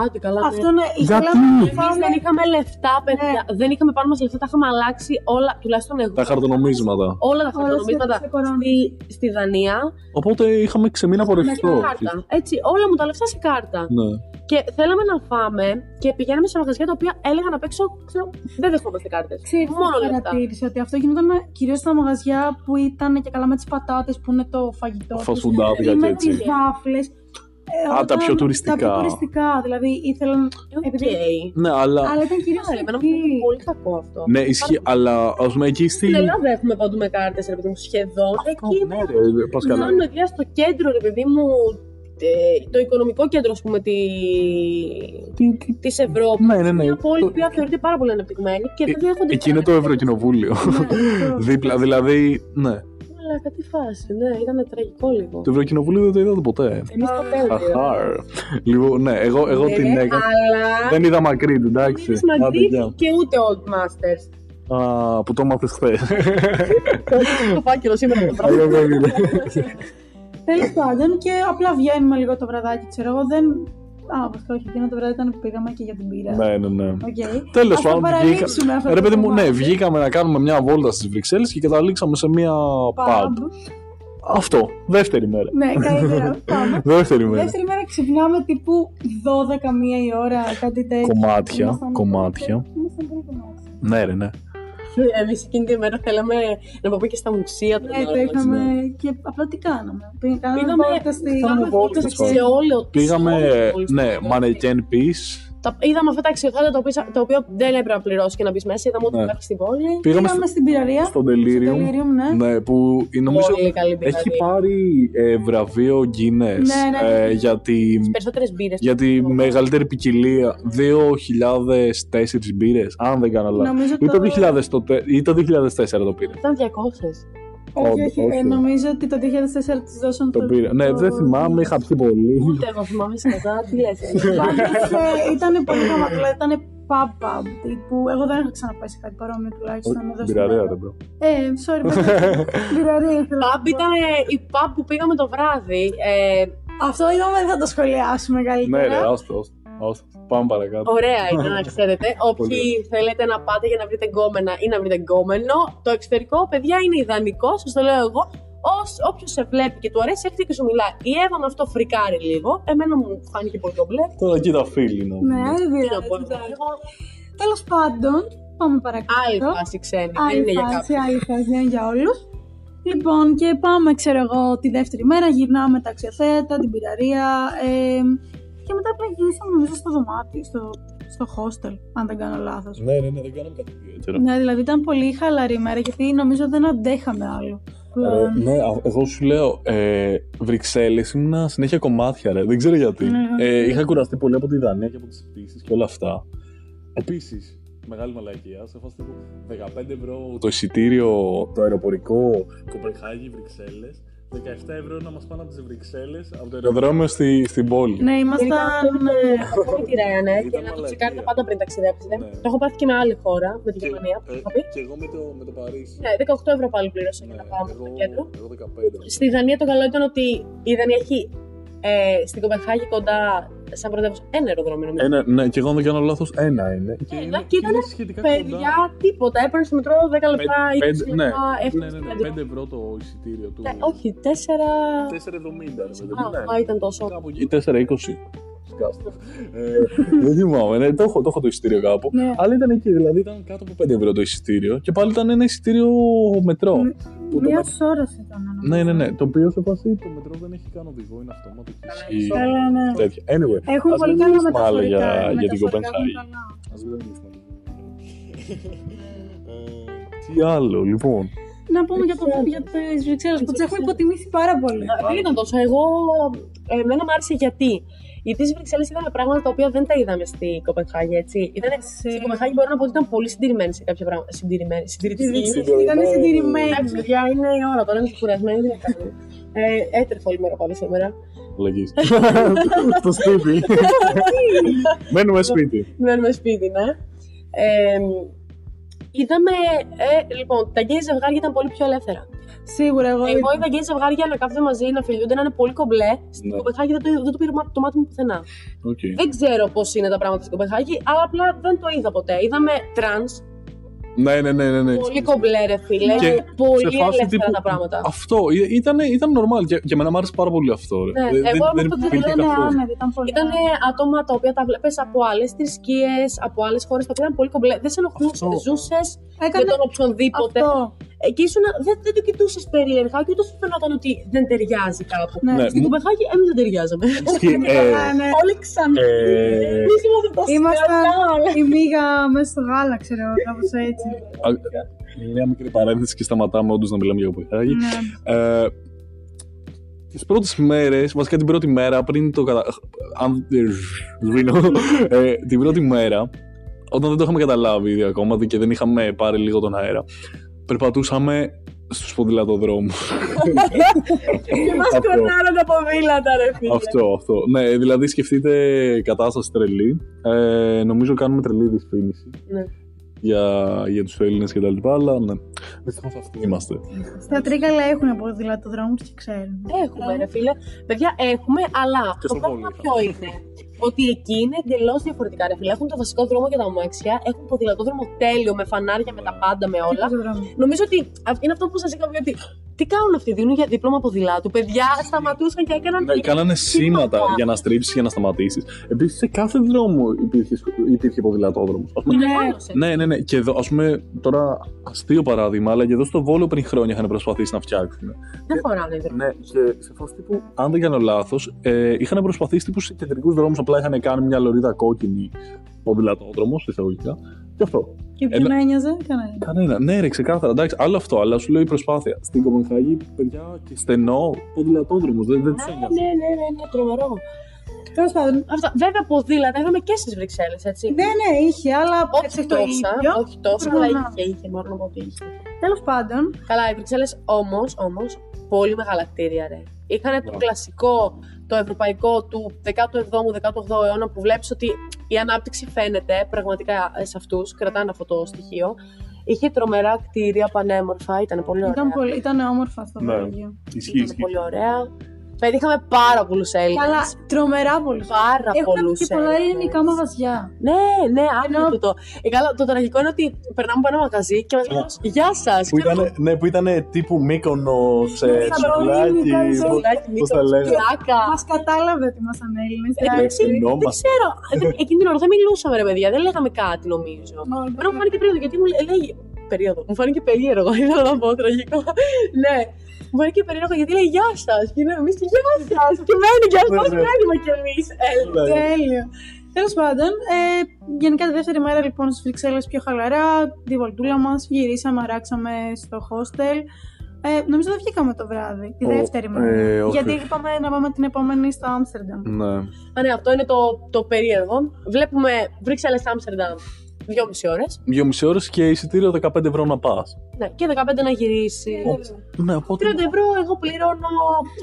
Άντε καλά. ναι. αυτό ναι. Γιατί; ήθελαμε να Εμείς φάμε- δεν είχαμε λεφτά, παιδιά. Δεν είχαμε πάνω μας λεφτά, τα είχαμε αλλάξει όλα, τουλάχιστον εγώ. Τα χαρτονομίσματα. Όλα τα Όλα χαρτονομίσματα σε- σε κορώνα. στη, στη Δανία Οπότε είχαμε ξεμείνει από με ρευστό. κάρτα. Έτσι, όλα μου τα λεφτά σε κάρτα. Ναι. Και θέλαμε να φάμε και πηγαίναμε σε μαγαζιά τα οποία έλεγαν απ' έξω, ξέρω, δεν δεχόμαστε κάρτες. Ξέρεις, Μόνο λεφτά. παρατήρησε ότι αυτό γινόταν κυρίως στα μαγαζιά που ήταν και καλά με τις πατάτες που είναι το φαγητό. τους. Φασφουντάδικα ή και με έτσι. τις βάφλες. Α, τα πιο τουριστικά. Τα πιο τουριστικά. Δηλαδή ήθελαν. Οκ. Επειδή- Ναι, αλλά. Αλλά ήταν κυρίως. Άρα, εμένα μου φαίνεται πολύ κακό αυτό. Ναι, ισχύει, αλλά ας πούμε εκεί στη. Στην Ελλάδα έχουμε παντού με κάρτες, ρε παιδί μου, σχεδόν. Εκεί Ναι, ρε, πας καλά. Κάνουμε δουλειά στο κέντρο, ρε παιδί μου, ε, το οικονομικό κέντρο, ας πούμε, τη... Τι- τι- της Ευρώπης. Ναι, ναι, ναι. Μια πόλη Το- που οποία θεωρείται πάρα πολύ ανεπτυγμένη και δεν δέχονται Εκεί είναι το Ευρωκοινοβούλιο. Δίπλα, δηλαδή. Ναι. Αλλά κάτι φάση, ναι, ήταν τραγικό λίγο. Το Ευρωκοινοβούλιο δεν το είδατε ποτέ. Εμείς ποτέ δεν το είδαμε. Αχάρ. Λοιπόν, ναι, εγώ, εγώ Ναι, την έκανα. Αλλά Δεν είδα Μακρύντ, εντάξει. δεν Άντε, Μαδρίτη γεια. και ούτε Old Masters. Α, που το μάθες χθες. Το φάκελο σήμερα το πρωί. Τέλος πάντων και απλά βγαίνουμε λίγο το βραδάκι, ξέρω εγώ. Δεν. Α, βασικά όχι, εκείνο το βράδυ ήταν που πήγαμε και για την πύρα. Ναι, ναι, ναι. Οκ. Τέλος Ας το πάντων, παραλείψουμε βγήκα... αυτό Ρε το παιδί μου, ναι, κομμάτι. βγήκαμε να κάνουμε μια βόλτα στις Βρυξέλλες και καταλήξαμε σε μια pub. Pub. Αυτό, δεύτερη μέρα. Ναι, καλύτερα. Πάμε. Δεύτερη μέρα. Δεύτερη μέρα ξυπνάμε τύπου 12 μία η ώρα, κάτι τέτοιο. Κομμάτια, Ήμασταν- κομμάτια. Ήμασταν πολύ κομμάτια. Ναι, ρε, ναι. Εμείς εκείνη τη μέρα θέλαμε να πάμε και στα μουσεία του. Ναι, το είχαμε και απλά τι κάναμε. Πήγαμε κάναμε Πήγαμε- βόλτα στη... Κάναμε βόλτες, σε πάλι. όλο Πήγαμε, σε όλο το ναι, Πολυστήριο. mannequin piece. Τα- Είδαμε αυτά τα αξιοθέατα τα οποία, τα οποία δεν έπρεπε να πληρώσει και να μπεις μέσα. Είδαμε ότι Ναι. υπάρχει στην πόλη. Πήγαμε Πήγαμε στο, στην πυραρία. στο Delirium. Delirium, ναι. Ναι, που νομίζω Πολύ καλή έχει πυραρία. πάρει ε, βραβείο Guinness Ναι, ναι. ε, για τη, Περισσότερες μπύρες. για τη μεγαλύτερη ποικιλία 2004 μπύρες, αν δεν κάνω λάθος. Νομίζω Ή το, το- 2000 το, τε- ή το 2004 το πήρε. Ήταν 200. Όχι, Όχι, όχι. όχι. ε, νομίζω ότι το 2004 της δώσαν Το πήρε. Ναι, δεν θυμάμαι, είχα πιει πολύ. Ούτε εγώ θυμάμαι σκατά. Τι λες. Ήταν πολύ γαμάτο, δηλαδή ήταν pub pub τύπου. Εγώ δεν έχω ξαναπάει σε κάτι παρόμοιο τουλάχιστον εδώ στην Πυραρία, Ελλάδα. ρε bro. Ε, sorry, παιδιά. Μπυραρία ήθελα να Pub πω. ήταν η pub που πήγαμε το βράδυ. Ε, Αυτό είπαμε δεν θα το σχολιάσουμε Ναι, ρε, καλύτερα. άστο, άστο. Άστο. Πάμε παρακάτω. ωραία ήταν να ξέρετε. Όποιοι Πολύ θέλετε να πάτε για να βρείτε γκόμενα ή να βρείτε γκόμενο, το εξωτερικό, παιδιά, είναι ιδανικό. Σας το λέω εγώ. Όποιος σε βλέπει και του αρέσει, έρχεται και σου μιλάει. Η Εύα με αυτό φρικάρει λίγο. Εμένα μου φάνηκε πολύ κομπλέ. Τώρα κοίτα φίλοι να Ναι, δεν Τι να πω, πειράζει. εγώ. Τέλος πάντων, πάμε παρακάτω. Άλλη φάση ξένη. Δεν Άλλη είναι για φάση, κάποιον. άλλη φάση, δεν είναι για όλους. Λοιπόν, και πάμε, ξέρω εγώ, τη δεύτερη μέρα, γυρνάμε τα αξιοθέατα, την πυραρία. Ε, και μετά απλά γυρίσαμε, νομίζω, στο δωμάτιο, στο, στο hostel, αν δεν κάνω λάθος. Ναι, ναι, ναι, δεν κάναμε κάτι ιδιαίτερο. Ναι, δηλαδή ήταν πολύ χαλαρή ημέρα, γιατί νομίζω δεν αντέχαμε άλλο. Ρε, πλέον. ναι, α- εγώ σου λέω, ε, Βρυξέλλες ήμουνα συνέχεια κομμάτια, ρε. Δεν ξέρω γιατί. Ναι. Ε, είχα κουραστεί πολύ από τη Δανία και από τις πτήσεις και όλα αυτά. Επίσης, μεγάλη μαλακία, σε φάση τύπου 15 ευρώ το εισιτήριο, το αεροπορικό Κοπενχάγη, Βρυξέλλες, 17 ευρώ να μας πάνε από τις Βρυξέλλες, από το αεροδρόμιο στη, στην πόλη. Ναι, Γενικά ήμασταν. αυτό είναι αυτό με τη Ryanair Ήταν και να το μαλακία. τσεκάρετε πάντα πριν ταξιδέψετε. Ναι. Το έχω πάθει και με άλλη χώρα, με τη Και, Γερμανία που ε, είχα πει. και εγώ με το, με το Παρίσι. Ναι, 18 ευρώ πάλι πλήρωσα για Ναι, να πάω εγώ, στο κέντρο. εγώ 15. Στη Δανία το καλό ήταν ότι η Δανία έχει ε, στην Κοπενχάγη κοντά σαν πρωτεύουσα ένα αεροδρόμιο νομίζω. Ένα, ναι, και εγώ αν δεν κάνω λάθος, ένα είναι. Και Ένα είναι, και ήταν είναι σχετικά Παιδιά, κοντά. τίποτα. Έπαιρνε στο μετρό 10 λεπτά, 20 Πέντε- ναι, λεπτά, ναι, έφτασε ναι, στο ναι, κέντρο. 5 ευρώ το εισιτήριο του. Ναι, όχι, 4. 4,70 ρε παιδί Α, μου, ναι. α, ήταν τόσο. Κάπου εκεί, 4,20. Σκάστε. Ε, Δεν θυμάμαι, ναι, το έχω, το έχω το εισιτήριο κάπου. Ναι. Αλλά ήταν εκεί, δηλαδή ήταν κάτω από 5 ευρώ το εισιτήριο και πάλι ήταν ένα εισιτήριο μετρό. Ναι. Που το Μια με- ώρα ήταν. νομίζω. Ναι, ναι, ναι. Το οποίο σε φάση το μετρό δεν έχει καν οδηγό, είναι αυτόματο και ισχύει. Καλά, ναι. Τέτοια. Anyway, Έχουν ας πολύ μην καλά μιλήσουμε άλλο μεταφορικά. για, για την μεταφορικά Κοπενχάγη. έχουν καλά. Ας μην μιλήσουμε άλλο. Ε, Τι άλλο, λοιπόν. Να πούμε για, το, για τις Βρυξέλλες που τις έχουμε υποτιμήσει πάρα πολύ. Δεν ήταν τόσο. Εγώ, ε, εμένα μου άρεσε γιατί. Γιατί στις Βρυξέλλες είδαμε πράγματα τα οποία δεν τα είδαμε στη Κοπενχάγη, έτσι. Ήτανε, στην Κοπενχάγη μπορώ να πω ότι ήταν πολύ συντηρημένοι σε κάποια πράγματα. Συντηρημένοι. Συντηρητικοί. Ήταν συντηρημένοι. Εντάξει, παιδιά, είναι η ώρα τώρα, είναι κουρασμένοι, τι να κάνουμε. Ε, έτρεφα όλη μέρα πάλι σήμερα. Λαγείς. Στο σπίτι. Μένουμε σπίτι. Μένουμε σπίτι, ναι. Ε, είδαμε, ε, λοιπόν, τα γκέι ζευγάρια ήταν πολύ πιο ελεύθερα. Σίγουρα εγώ. Εγώ είδα γκέι ζευγάρια να κάθονται μαζί, να φιλιούνται, να είναι πολύ κομπλέ. Στην Ναι. Κοπενχάγη δεν το, δεν το πήρε μα- το μάτι μου πουθενά. Οκ. Δεν ξέρω πώς είναι τα πράγματα στην Κοπενχάγη, αλλά απλά δεν το είδα ποτέ. Είδαμε τρανς, Ναι, ναι, ναι, ναι. ναι. πολύ κομπλέ, ρε φίλε. Και πολύ σε φάση ελεύθερα τύπου- τα πράγματα. Αυτό ή- ήταν, ήταν normal. Για, για μένα μου άρεσε πάρα πολύ αυτό. Ρε. Ναι, δεν, εγώ δεν, αυτό δεν δεν υπήρχε Ήταν καθόλου. άνευ, ήταν πολύ. Ήταν άτομα τα οποία τα βλέπεις από άλλες θρησκείες, από άλλες χώρες, τα οποία ήταν πολύ κομπλέ. Δεν σε ενοχλούσε. Αυτό. Ζούσες με Έκανε τον οποιονδήποτε. αυτό. Ε, Και ήσουν, δεν, δεν το κοιτούσες περίεργα και ούτε σου φαινόταν ότι δεν ταιριάζει κάπου. Ναι. Ναι, Στην μου- Κοπεχάγη εμείς δεν ταιριάζαμε. Ισχύει, ε, Καλά, ναι. Όλοι ξανά. Ε, Εμείς είμαστε τα Ήμασταν σκατά. η μίγα μέσα στο γάλα, ξέρω εγώ, κάπως έτσι. Α- Μια μικρή παρένθεση και σταματάμε όντως να μιλάμε για Κοπενχάγη. Ναι. Ε, τις πρώτες μέρες, βασικά την πρώτη μέρα πριν το κατα... Αν... Σβήνω. Ε, την πρώτη μέρα, όταν δεν το είχαμε καταλάβει ήδη ακόμα και δεν είχαμε πάρει λίγο τον αέρα, περπατούσαμε στους ποδηλατοδρόμους. Και μας Αυτό. κορνάραν τα ποδήλατα, ρε φίλε. αυτό, αυτό. Ναι, δηλαδή σκεφτείτε κατάσταση τρελή. Ε, νομίζω κάνουμε τρελή δυσφήμιση Ναι. Για, για τους Έλληνες και τα λοιπά, αλλά ναι. Δυστυχώς αυτοί είμαστε. Στα τρίκαλα έχουν ποδηλατοδρόμους και ξέρουν. Έχουμε, ρε φίλε. Παιδιά, έχουμε, αλλά Και το στο πρόβλημα Βόλιο. ποιο είναι; Ότι εκεί είναι εντελώς διαφορετικά, ρε φίλε. Έχουν το βασικό δρόμο για τα ομάξια, έχουν ποδηλατόδρομο τέλειο με φανάρια, με τα πάντα, με όλα. Νομίζω ότι αυ- είναι αυτό που σας είχα πει ότι. Τι κάνουν αυτοί, δίνουν για δίπλωμα ποδηλάτου. Παιδιά σταματούσαν και έκαναν. Ναι, κάνανε σήματα για να στρίψεις για να σταματήσεις. Επίσης, σε κάθε δρόμο υπήρχες, υπήρχε ποδηλατόδρομο. Είναι Ναι. μεγάλωσε. Ναι, ναι, ναι. Και εδώ, ας πούμε, τώρα αστείο παράδειγμα, αλλά και εδώ στο Βόλο πριν χρόνια είχαν προσπαθήσει να φτιάξουν. Δεν χωράνε οι δρόμοι. Ναι, και σε φάση τύπου, αν δεν κάνω λάθος, ε, είχαν προσπαθήσει τύπους σε κεντρικούς δρόμους, απλά είχαν κάνει μια λωρίδα κόκκινη ποδηλατόδρομο, εισαγωγικά. Και αυτό; Και ποιον Ένα- ένοιαζε, κανένα. Κανένα. Ναι, ρε, ξεκάθαρα. Εντάξει, άλλο αυτό, αλλά σου λέω η προσπάθεια. Στην Κοπενχάγη, παιδιά, και στενό ποδηλατόδρομος. Δεν, δεν τους Ναι, ένοιαζε. ναι, ναι, ναι, ναι, τρομερό. Τέλος πάντων. Αυτά. Βέβαια, ποδήλατα είδαμε και στις Βρυξέλλες, έτσι. Ναι, ναι, είχε, αλλά Όχι έτσι το τόσα, ίδιο. όχι τόσο, Ναι, αλλά ναι. είχε, είχε, μπορώ να πω ότι είχε. Τέλος πάντων, Καλά, οι Βρυξέλλες όμως, όμως, πολύ μεγάλα κτίρια, ρε. Είχαν το Μπράβο. κλασικό, το ευρωπαϊκό του 17ου-18ου αιώνα που βλέπεις ότι η ανάπτυξη φαίνεται πραγματικά σε αυτούς, κρατάνε αυτό το στοιχείο. Είχε τρομερά κτίρια, πανέμορφα, ήταν πολύ ωραία. ήταν, πολύ, ήταν όμορφα αυτό το Ναι. Βέλγιο. Ισχύει, Ήταν ισχύει. πολύ ωραία. Παιδί, είχαμε πάρα πολλούς Έλληνες. Καλά, τρομερά πολύ. Πάρα Έχουν πολλούς και πολλά Έλληνες. ελληνικά μαγαζιά. Ναι, ναι, άκουγε το. Ε, καλά, το τραγικό είναι ότι περνάμε από ένα μαγαζί και μας λένε Γεια σας. Που ήταν, ναι, που ήταν τύπου μήκονο σε Σαμπρονίνι, τσουλάκι. κάτι πώς- Σαμπρονίνι, Πώς τα λέγανε. Πλάκα. Μας κατάλαβε ότι ήμασταν Έλληνες. Ε, εντάξει, δεν Ενόμαστε. ξέρω. Ε, δεν- Εκείνη την ώρα δεν μιλούσαμε, ρε παιδιά. Δεν λέγαμε κάτι, νομίζω. Εμένα μου φάνηκε περίεργο γιατί μου λέ- λέει. Περίοδο. Μου φάνηκε περίεργο. Ήθελα να πω τραγικό. ναι. Μου φάνηκε περίεργο γιατί λέει Γεια σας. Και λέμε εμείς Γεια σας. Και μένει και αυτός Ναι, ναι. μένουμε κι εμείς. Ναι. Τέλειο. Τέλος πάντων, ε, γενικά τη δεύτερη μέρα λοιπόν στις Βρυξέλλες πιο χαλαρά, τη βολτούλα μας, γυρίσαμε, αράξαμε στο hostel. Ε, νομίζω δεν βγήκαμε το βράδυ, τη Ο- δεύτερη μέρα. ε, όχι. γιατί είπαμε να πάμε την επόμενη στο Άμστερνταμ. Ναι. Α, ναι, αυτό είναι το, το περίεργο. Βλέπουμε Βρυξέλλε Άμστερνταμ δυόμιση ώρες. Δύο μισή ώρες και εισιτήριο 15 ευρώ να πας. Ναι, και 15 να γυρίσεις. Ναι, οπότε. 30 ευρώ εγώ πληρώνω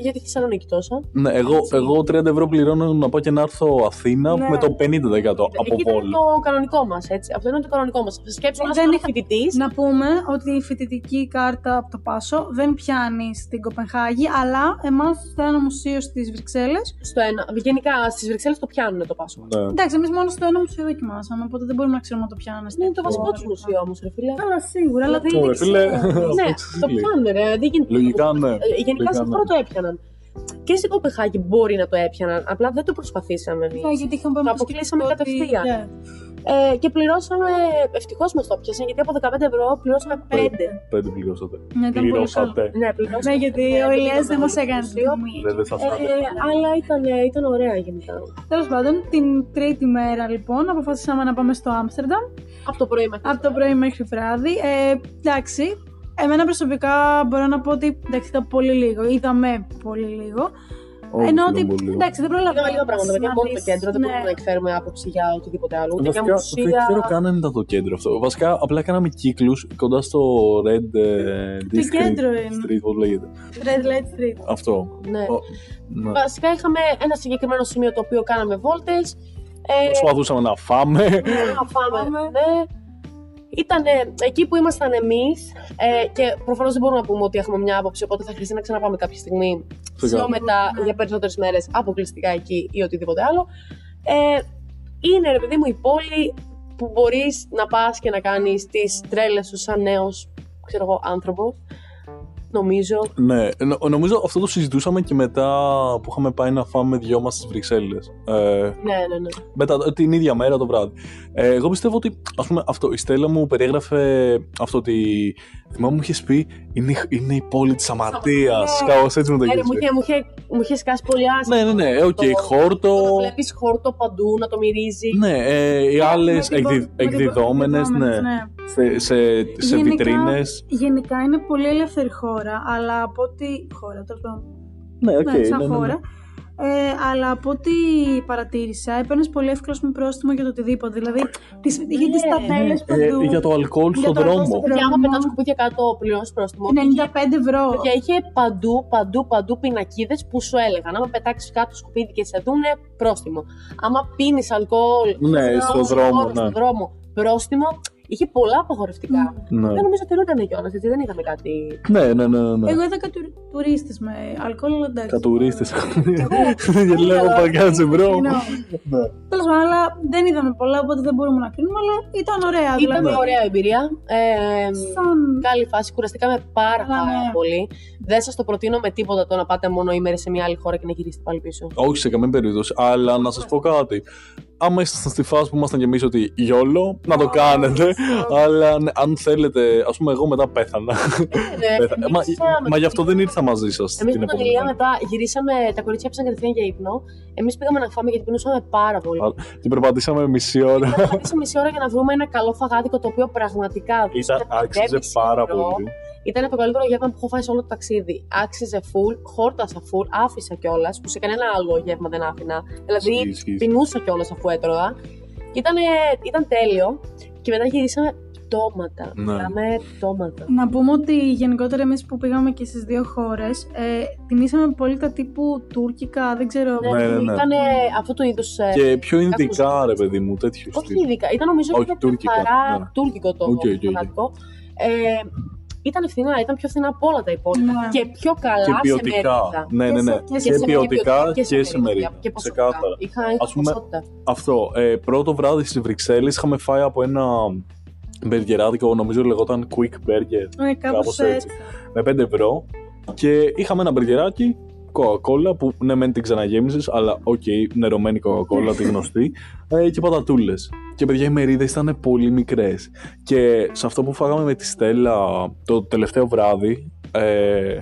για τη Θεσσαλονίκη τόσα. Ναι, εγώ, εγώ 30 ευρώ πληρώνω να πάω και να έρθω Αθήνα Ναι. με το 50% από Εκεί ήταν Βόλο. το κανονικό μας, έτσι. Αυτό είναι το κανονικό μας. Σκέψου να Δεν είσαι είχα- φοιτητής. Να πούμε ότι η φοιτητική κάρτα από το Πάσο δεν πιάνει στην Κοπενχάγη, αλλά εμάς στο ένα μουσείο στις Βρυξέλλες. Στο ένα. Γενικά στις Βρυξέλλες το πιάνουν το πάσο. Ναι. Εντάξει, εμείς μόνο στο ένα μουσείο δοκιμάσαμε, οπότε δεν μπορούμε να ξέρουμε αν το πιάνουν. Ναι, είναι το βασικό τους μουσείο όμως, ρε φίλε. Καλά, σίγουρα, αλλά δεν Ωραία, φίλε. Ναι, αυτό το λέει. πιάνουν, ρε. Δεν γίνεται. Λογικά, ναι. Ε, Γενικά Λογικά, σε ναι. αυτό το έπιαναν. Και στην Κοπεχάγη μπορεί να το έπιαναν. Απλά δεν το προσπαθήσαμε εμείς. Ναι, γιατί είχαμε Το αποκλείσαμε ότι- κατευθείαν. Ναι. Ε, και πληρώσαμε. Ευτυχώς μας το πιάσαν γιατί από 15 ευρώ πληρώσαμε 5. Πέντε πληρώσατε. Ναι, ήταν πολύ καλό. Πληρώσατε. Ναι, πληρώσαμε. Ναι, γιατί Ε, ο δεν Ηλίας δεν ήταν μας έκανε δημοσίο. στιγμή. Δεν, δεν σας Ε, άρεσε. αλλά ήταν, ήταν ωραία γενικά. Τέλος πάντων, την τρίτη μέρα λοιπόν αποφασίσαμε να πάμε στο Άμστερνταμ Από το πρωί μέχρι. από το πρωί μέχρι βράδυ. Ε, εντάξει, εμένα προσωπικά μπορώ να πω ότι εντάξει, ήταν πολύ λίγο. Είδαμε πολύ λίγο. Όχι, Ενώ ήταν ότι πολύ λίγο. εντάξει, δεν προλαβαίνω. Είδαμε λίγα πράγματα. Γιατί μόνο το κέντρο δεν Ναι. μπορούμε να εκφέρουμε άποψη για οτιδήποτε άλλο. Ούτε για Βασικά, μουσεία. δεν ξέρω καν αν ήταν το κέντρο αυτό. Βασικά, απλά κάναμε κύκλους κοντά στο Red ε, District. κέντρο είναι; Street, πώς λέγεται. Red Light Street. Αυτό. Ναι. Ο- ναι. Βασικά είχαμε ένα συγκεκριμένο σημείο το οποίο κάναμε βόλτες. Ε, Προσπαθούσαμε να φάμε. να φάμε. Ναι. Ήταν εκεί που ήμασταν εμείς ε, και προφανώς δεν μπορούμε να πούμε ότι έχουμε μια άποψη, οπότε θα χρειαστεί να ξαναπάμε κάποια στιγμή Φυσικά. πιο μετά για περισσότερες μέρες αποκλειστικά εκεί ή οτιδήποτε άλλο. Ε, είναι ρε παιδί μου η πόλη που μπορείς να πας και να κάνεις τις τρέλες σου σαν νέος ξέρω εγώ, άνθρωπος. Νομίζω. Ναι, νο- νομίζω αυτό το συζητούσαμε και μετά που είχαμε πάει να φάμε δυο μας στις Βρυξέλλες. Ε, Ναι, ναι, ναι. μετά, την ίδια μέρα το βράδυ. Ε, εγώ πιστεύω ότι, ας πούμε, αυτό, η Στέλλα μου περιέγραφε αυτό ότι, θυμάμαι μου είχες πει, είναι, είναι η πόλη της Αμαρτίας, Ναι. κάπως έτσι μου το Ναι, ρε, είχε μου, πει. είχε, μου, είχε, μου είχε σκάσει πολύ άσχημα. Ναι, ναι, ναι, οκ, Το- χόρτο, Το να βλέπεις χόρτο παντού, να το μυρίζει. ναι, ε, οι άλλες Με την πο- εκδη, με την πο- εκδιδόμενες, ναι, εκδιδόμενες, σε, σε, σε Γενικά- βιτρίνες. Γενικά είναι πολύ ελεύθερη χώρα, αλλά από ό,τι. χώρα, τέλος πάντων. Ναι, οκ, ναι, σαν ναι, ναι, ναι. χώρα. Ε, αλλά από ό,τι παρατήρησα, έπαιρνες πολύ εύκολα με πρόστιμο για το οτιδήποτε. Δηλαδή, τις, είχε τις ταμπέλες Ε, παντού. για το αλκοόλ Για στον το αλκοόλ δρόμο. στον Και άμα δρόμο. πετάς σκουπίδια κάτω, πληρώνεις πρόστιμο. 95 ευρώ. Και είχε παντού, παντού, παντού πινακίδες που σου έλεγαν. Άμα πετάξεις κάτω σκουπίδι και σε δούνε, πρόστιμο. Άμα πίνεις αλκοόλ Ναι, στον δρόμο, ναι. στον δρόμο, πρόστιμο. Είχε πολλά απαγορευτικά. Ναι. Δεν νομίζω ότι ήταν κιόλας, γιατί δεν είδαμε κάτι. Ναι, ναι, ναι, ναι. Εγώ είδα κάτι τουρίστες με αλκοόλ, αλλά εντάξει. Κατουρίστες. Γιατί λέω παγκάτσε bro. Ναι. Τέλος πάντων, αλλά δεν είδαμε πολλά, οπότε δεν μπορούμε να κρίνουμε, αλλά ήταν ωραία. Ήταν δηλαδή. ωραία εμπειρία. Ε, Σαν... καλή φάση. Κουραστήκαμε πάρα, Καλά, πάρα ναι. πολύ. Δεν σας το προτείνω με τίποτα το να πάτε μονοήμερη σε μια άλλη χώρα και να γυρίσετε πάλι πίσω. Όχι σε καμία περίπτωση. Αλλά να σας πω κάτι. Άμα ήσασταν στη φάση που ήμασταν κι εμείς ότι γιόλο, να το κάνετε. Αλλά ναι, αν θέλετε, ας πούμε, εγώ μετά πέθανα. Πέθανα. Μα, μα γι' αυτό δεν ήρθα μαζί σας Εμείς την με τον επόμενη Ηλία μέρα. μετά γυρίσαμε, τα κορίτσια έπεσαν κατευθείαν για ύπνο. Εμείς πήγαμε να φάμε γιατί πεινούσαμε πάρα πολύ. Α, Την περπατήσαμε μισή ώρα. Πάτησε μισή ώρα για να βρούμε ένα καλό φαγάδικο το οποίο πραγματικά Ήταν, δούσαμε άξιζε 5,5 πάρα ευρώ. πολύ. Ήταν το καλύτερο γεύμα που έχω φάει σε όλο το ταξίδι. Άξιζε full, χόρτασα full, άφησα κιόλας, που σε κανένα άλλο γεύμα δεν άφηνα. Δηλαδή, Ισχύει, ισχύει. πεινούσα κιόλας αφού έτρωγα. Και ήταν, ήταν τέλειο. Και μετά γυρίσαμε πτώματα. Ναι. Μιλάμε πτώματα. Να πούμε ότι γενικότερα εμείς που πήγαμε και στις δύο χώρες, ε, τιμήσαμε πολύ τα τύπου τουρκικά, δεν ξέρω. Ναι, ναι, ναι. Ήταν αυτού του είδους. Και πιο ειδικά, ρε παιδί μου, τέτοιο Όχι στυλ. ειδικά, ήταν νομίζω Όχι, πιο τουρκικά, καθαρά ναι. τουρκικό το OK, OK, OK. φανατικό. Ε, ήταν φθηνά, ήταν πιο φθηνά από όλα τα υπόλοιπα. Ναι. Και πιο καλά Και σε ποιοτικά. μερίδα. Ναι, ναι, ναι. Και σε- Και σε ποιοτικά και σε μερίδα, μερίδα. Και ποσοτικά. Ξεκάθαρα. Είχα, είχα Ας πούμε, ποσότητα. Αυτό. Ε, πρώτο βράδυ στις Βρυξέλλες είχαμε φάει από ένα μπεργκεράδικο, νομίζω λεγόταν Quick Burger, Ναι, κάπως κάπως έτσι. έτσι. με 5 ευρώ. Και είχαμε ένα μπεργκεράκι, Coca-Cola, που ναι, μεν την ξαναγέμιζε, αλλά οκ, νερωμένη Coca-Cola, τη γνωστή, ε, και πατατούλες. Και παιδιά, οι μερίδες ήταν πολύ μικρές. Και σε αυτό που φάγαμε με τη Στέλλα το τελευταίο βράδυ, ε,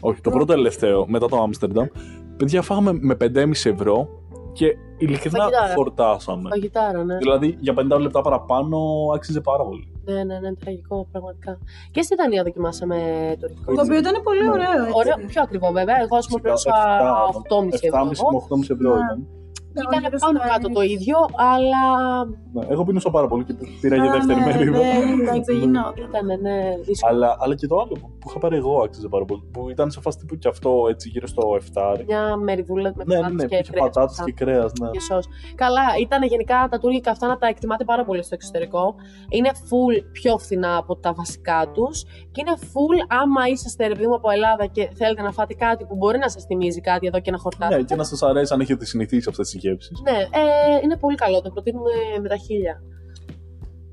όχι, το πρώτο τελευταίο, μετά το Άμστερνταμ, παιδιά, φάγαμε με 5,5 ευρώ και ειλικρινά Φαγητάρα. χορτάσαμε. Παγιτάρα, ναι. Δηλαδή για 50 λεπτά παραπάνω άξιζε πάρα πολύ. Ναι, ναι, ναι, τραγικό, πραγματικά. Και στην Ιταλία δοκιμάσαμε τουρκικό. Το οποίο ήταν πολύ Ναι. ωραίο. Έτσι. Ωραίο, πιο ακριβό βέβαια. Εγώ ας πούμε πλήρωσα 8,5 ευρώ. 7,5 με 8,5 ευρώ Ναι. ήταν. Ήταν Ήταν πάνω κάτω το ίδιο, αλλά Ναι, εγώ πίνωσα πάρα πολύ και πήρα για Α, δεύτερη ναι, μερίδα. ναι, εντάξει, δεν γινόταν. ήταν ναι, δύσκολο. Αλλά, αλλά και το άλλο που, που είχα πάρει εγώ άξιζε πάρα πολύ. Που ήταν σε φάση τύπου και αυτό έτσι γύρω στο 7. ρε. Μια μεριδούλα με Ναι, ναι, πατάτες ναι, που και είχε κρέας πατάτες μέσα. και κρέας. Ναι. και σως. Καλά, ήταν γενικά τα τουρκικά αυτά να τα εκτιμάτε πάρα πολύ στο εξωτερικό. Είναι full πιο φθηνά από τα βασικά τους. Και είναι full άμα είσαστε ρε παιδί μου από Ελλάδα και θέλετε να φάτε κάτι που μπορεί να σας θυμίζει κάτι εδώ και να χορτάσετε. ναι, και να σας αρέσει αν έχετε συνηθίσει αυτές τις γεύσει. Ναι, ε, είναι πολύ καλό. Το προτείνουμε με τα χίλια.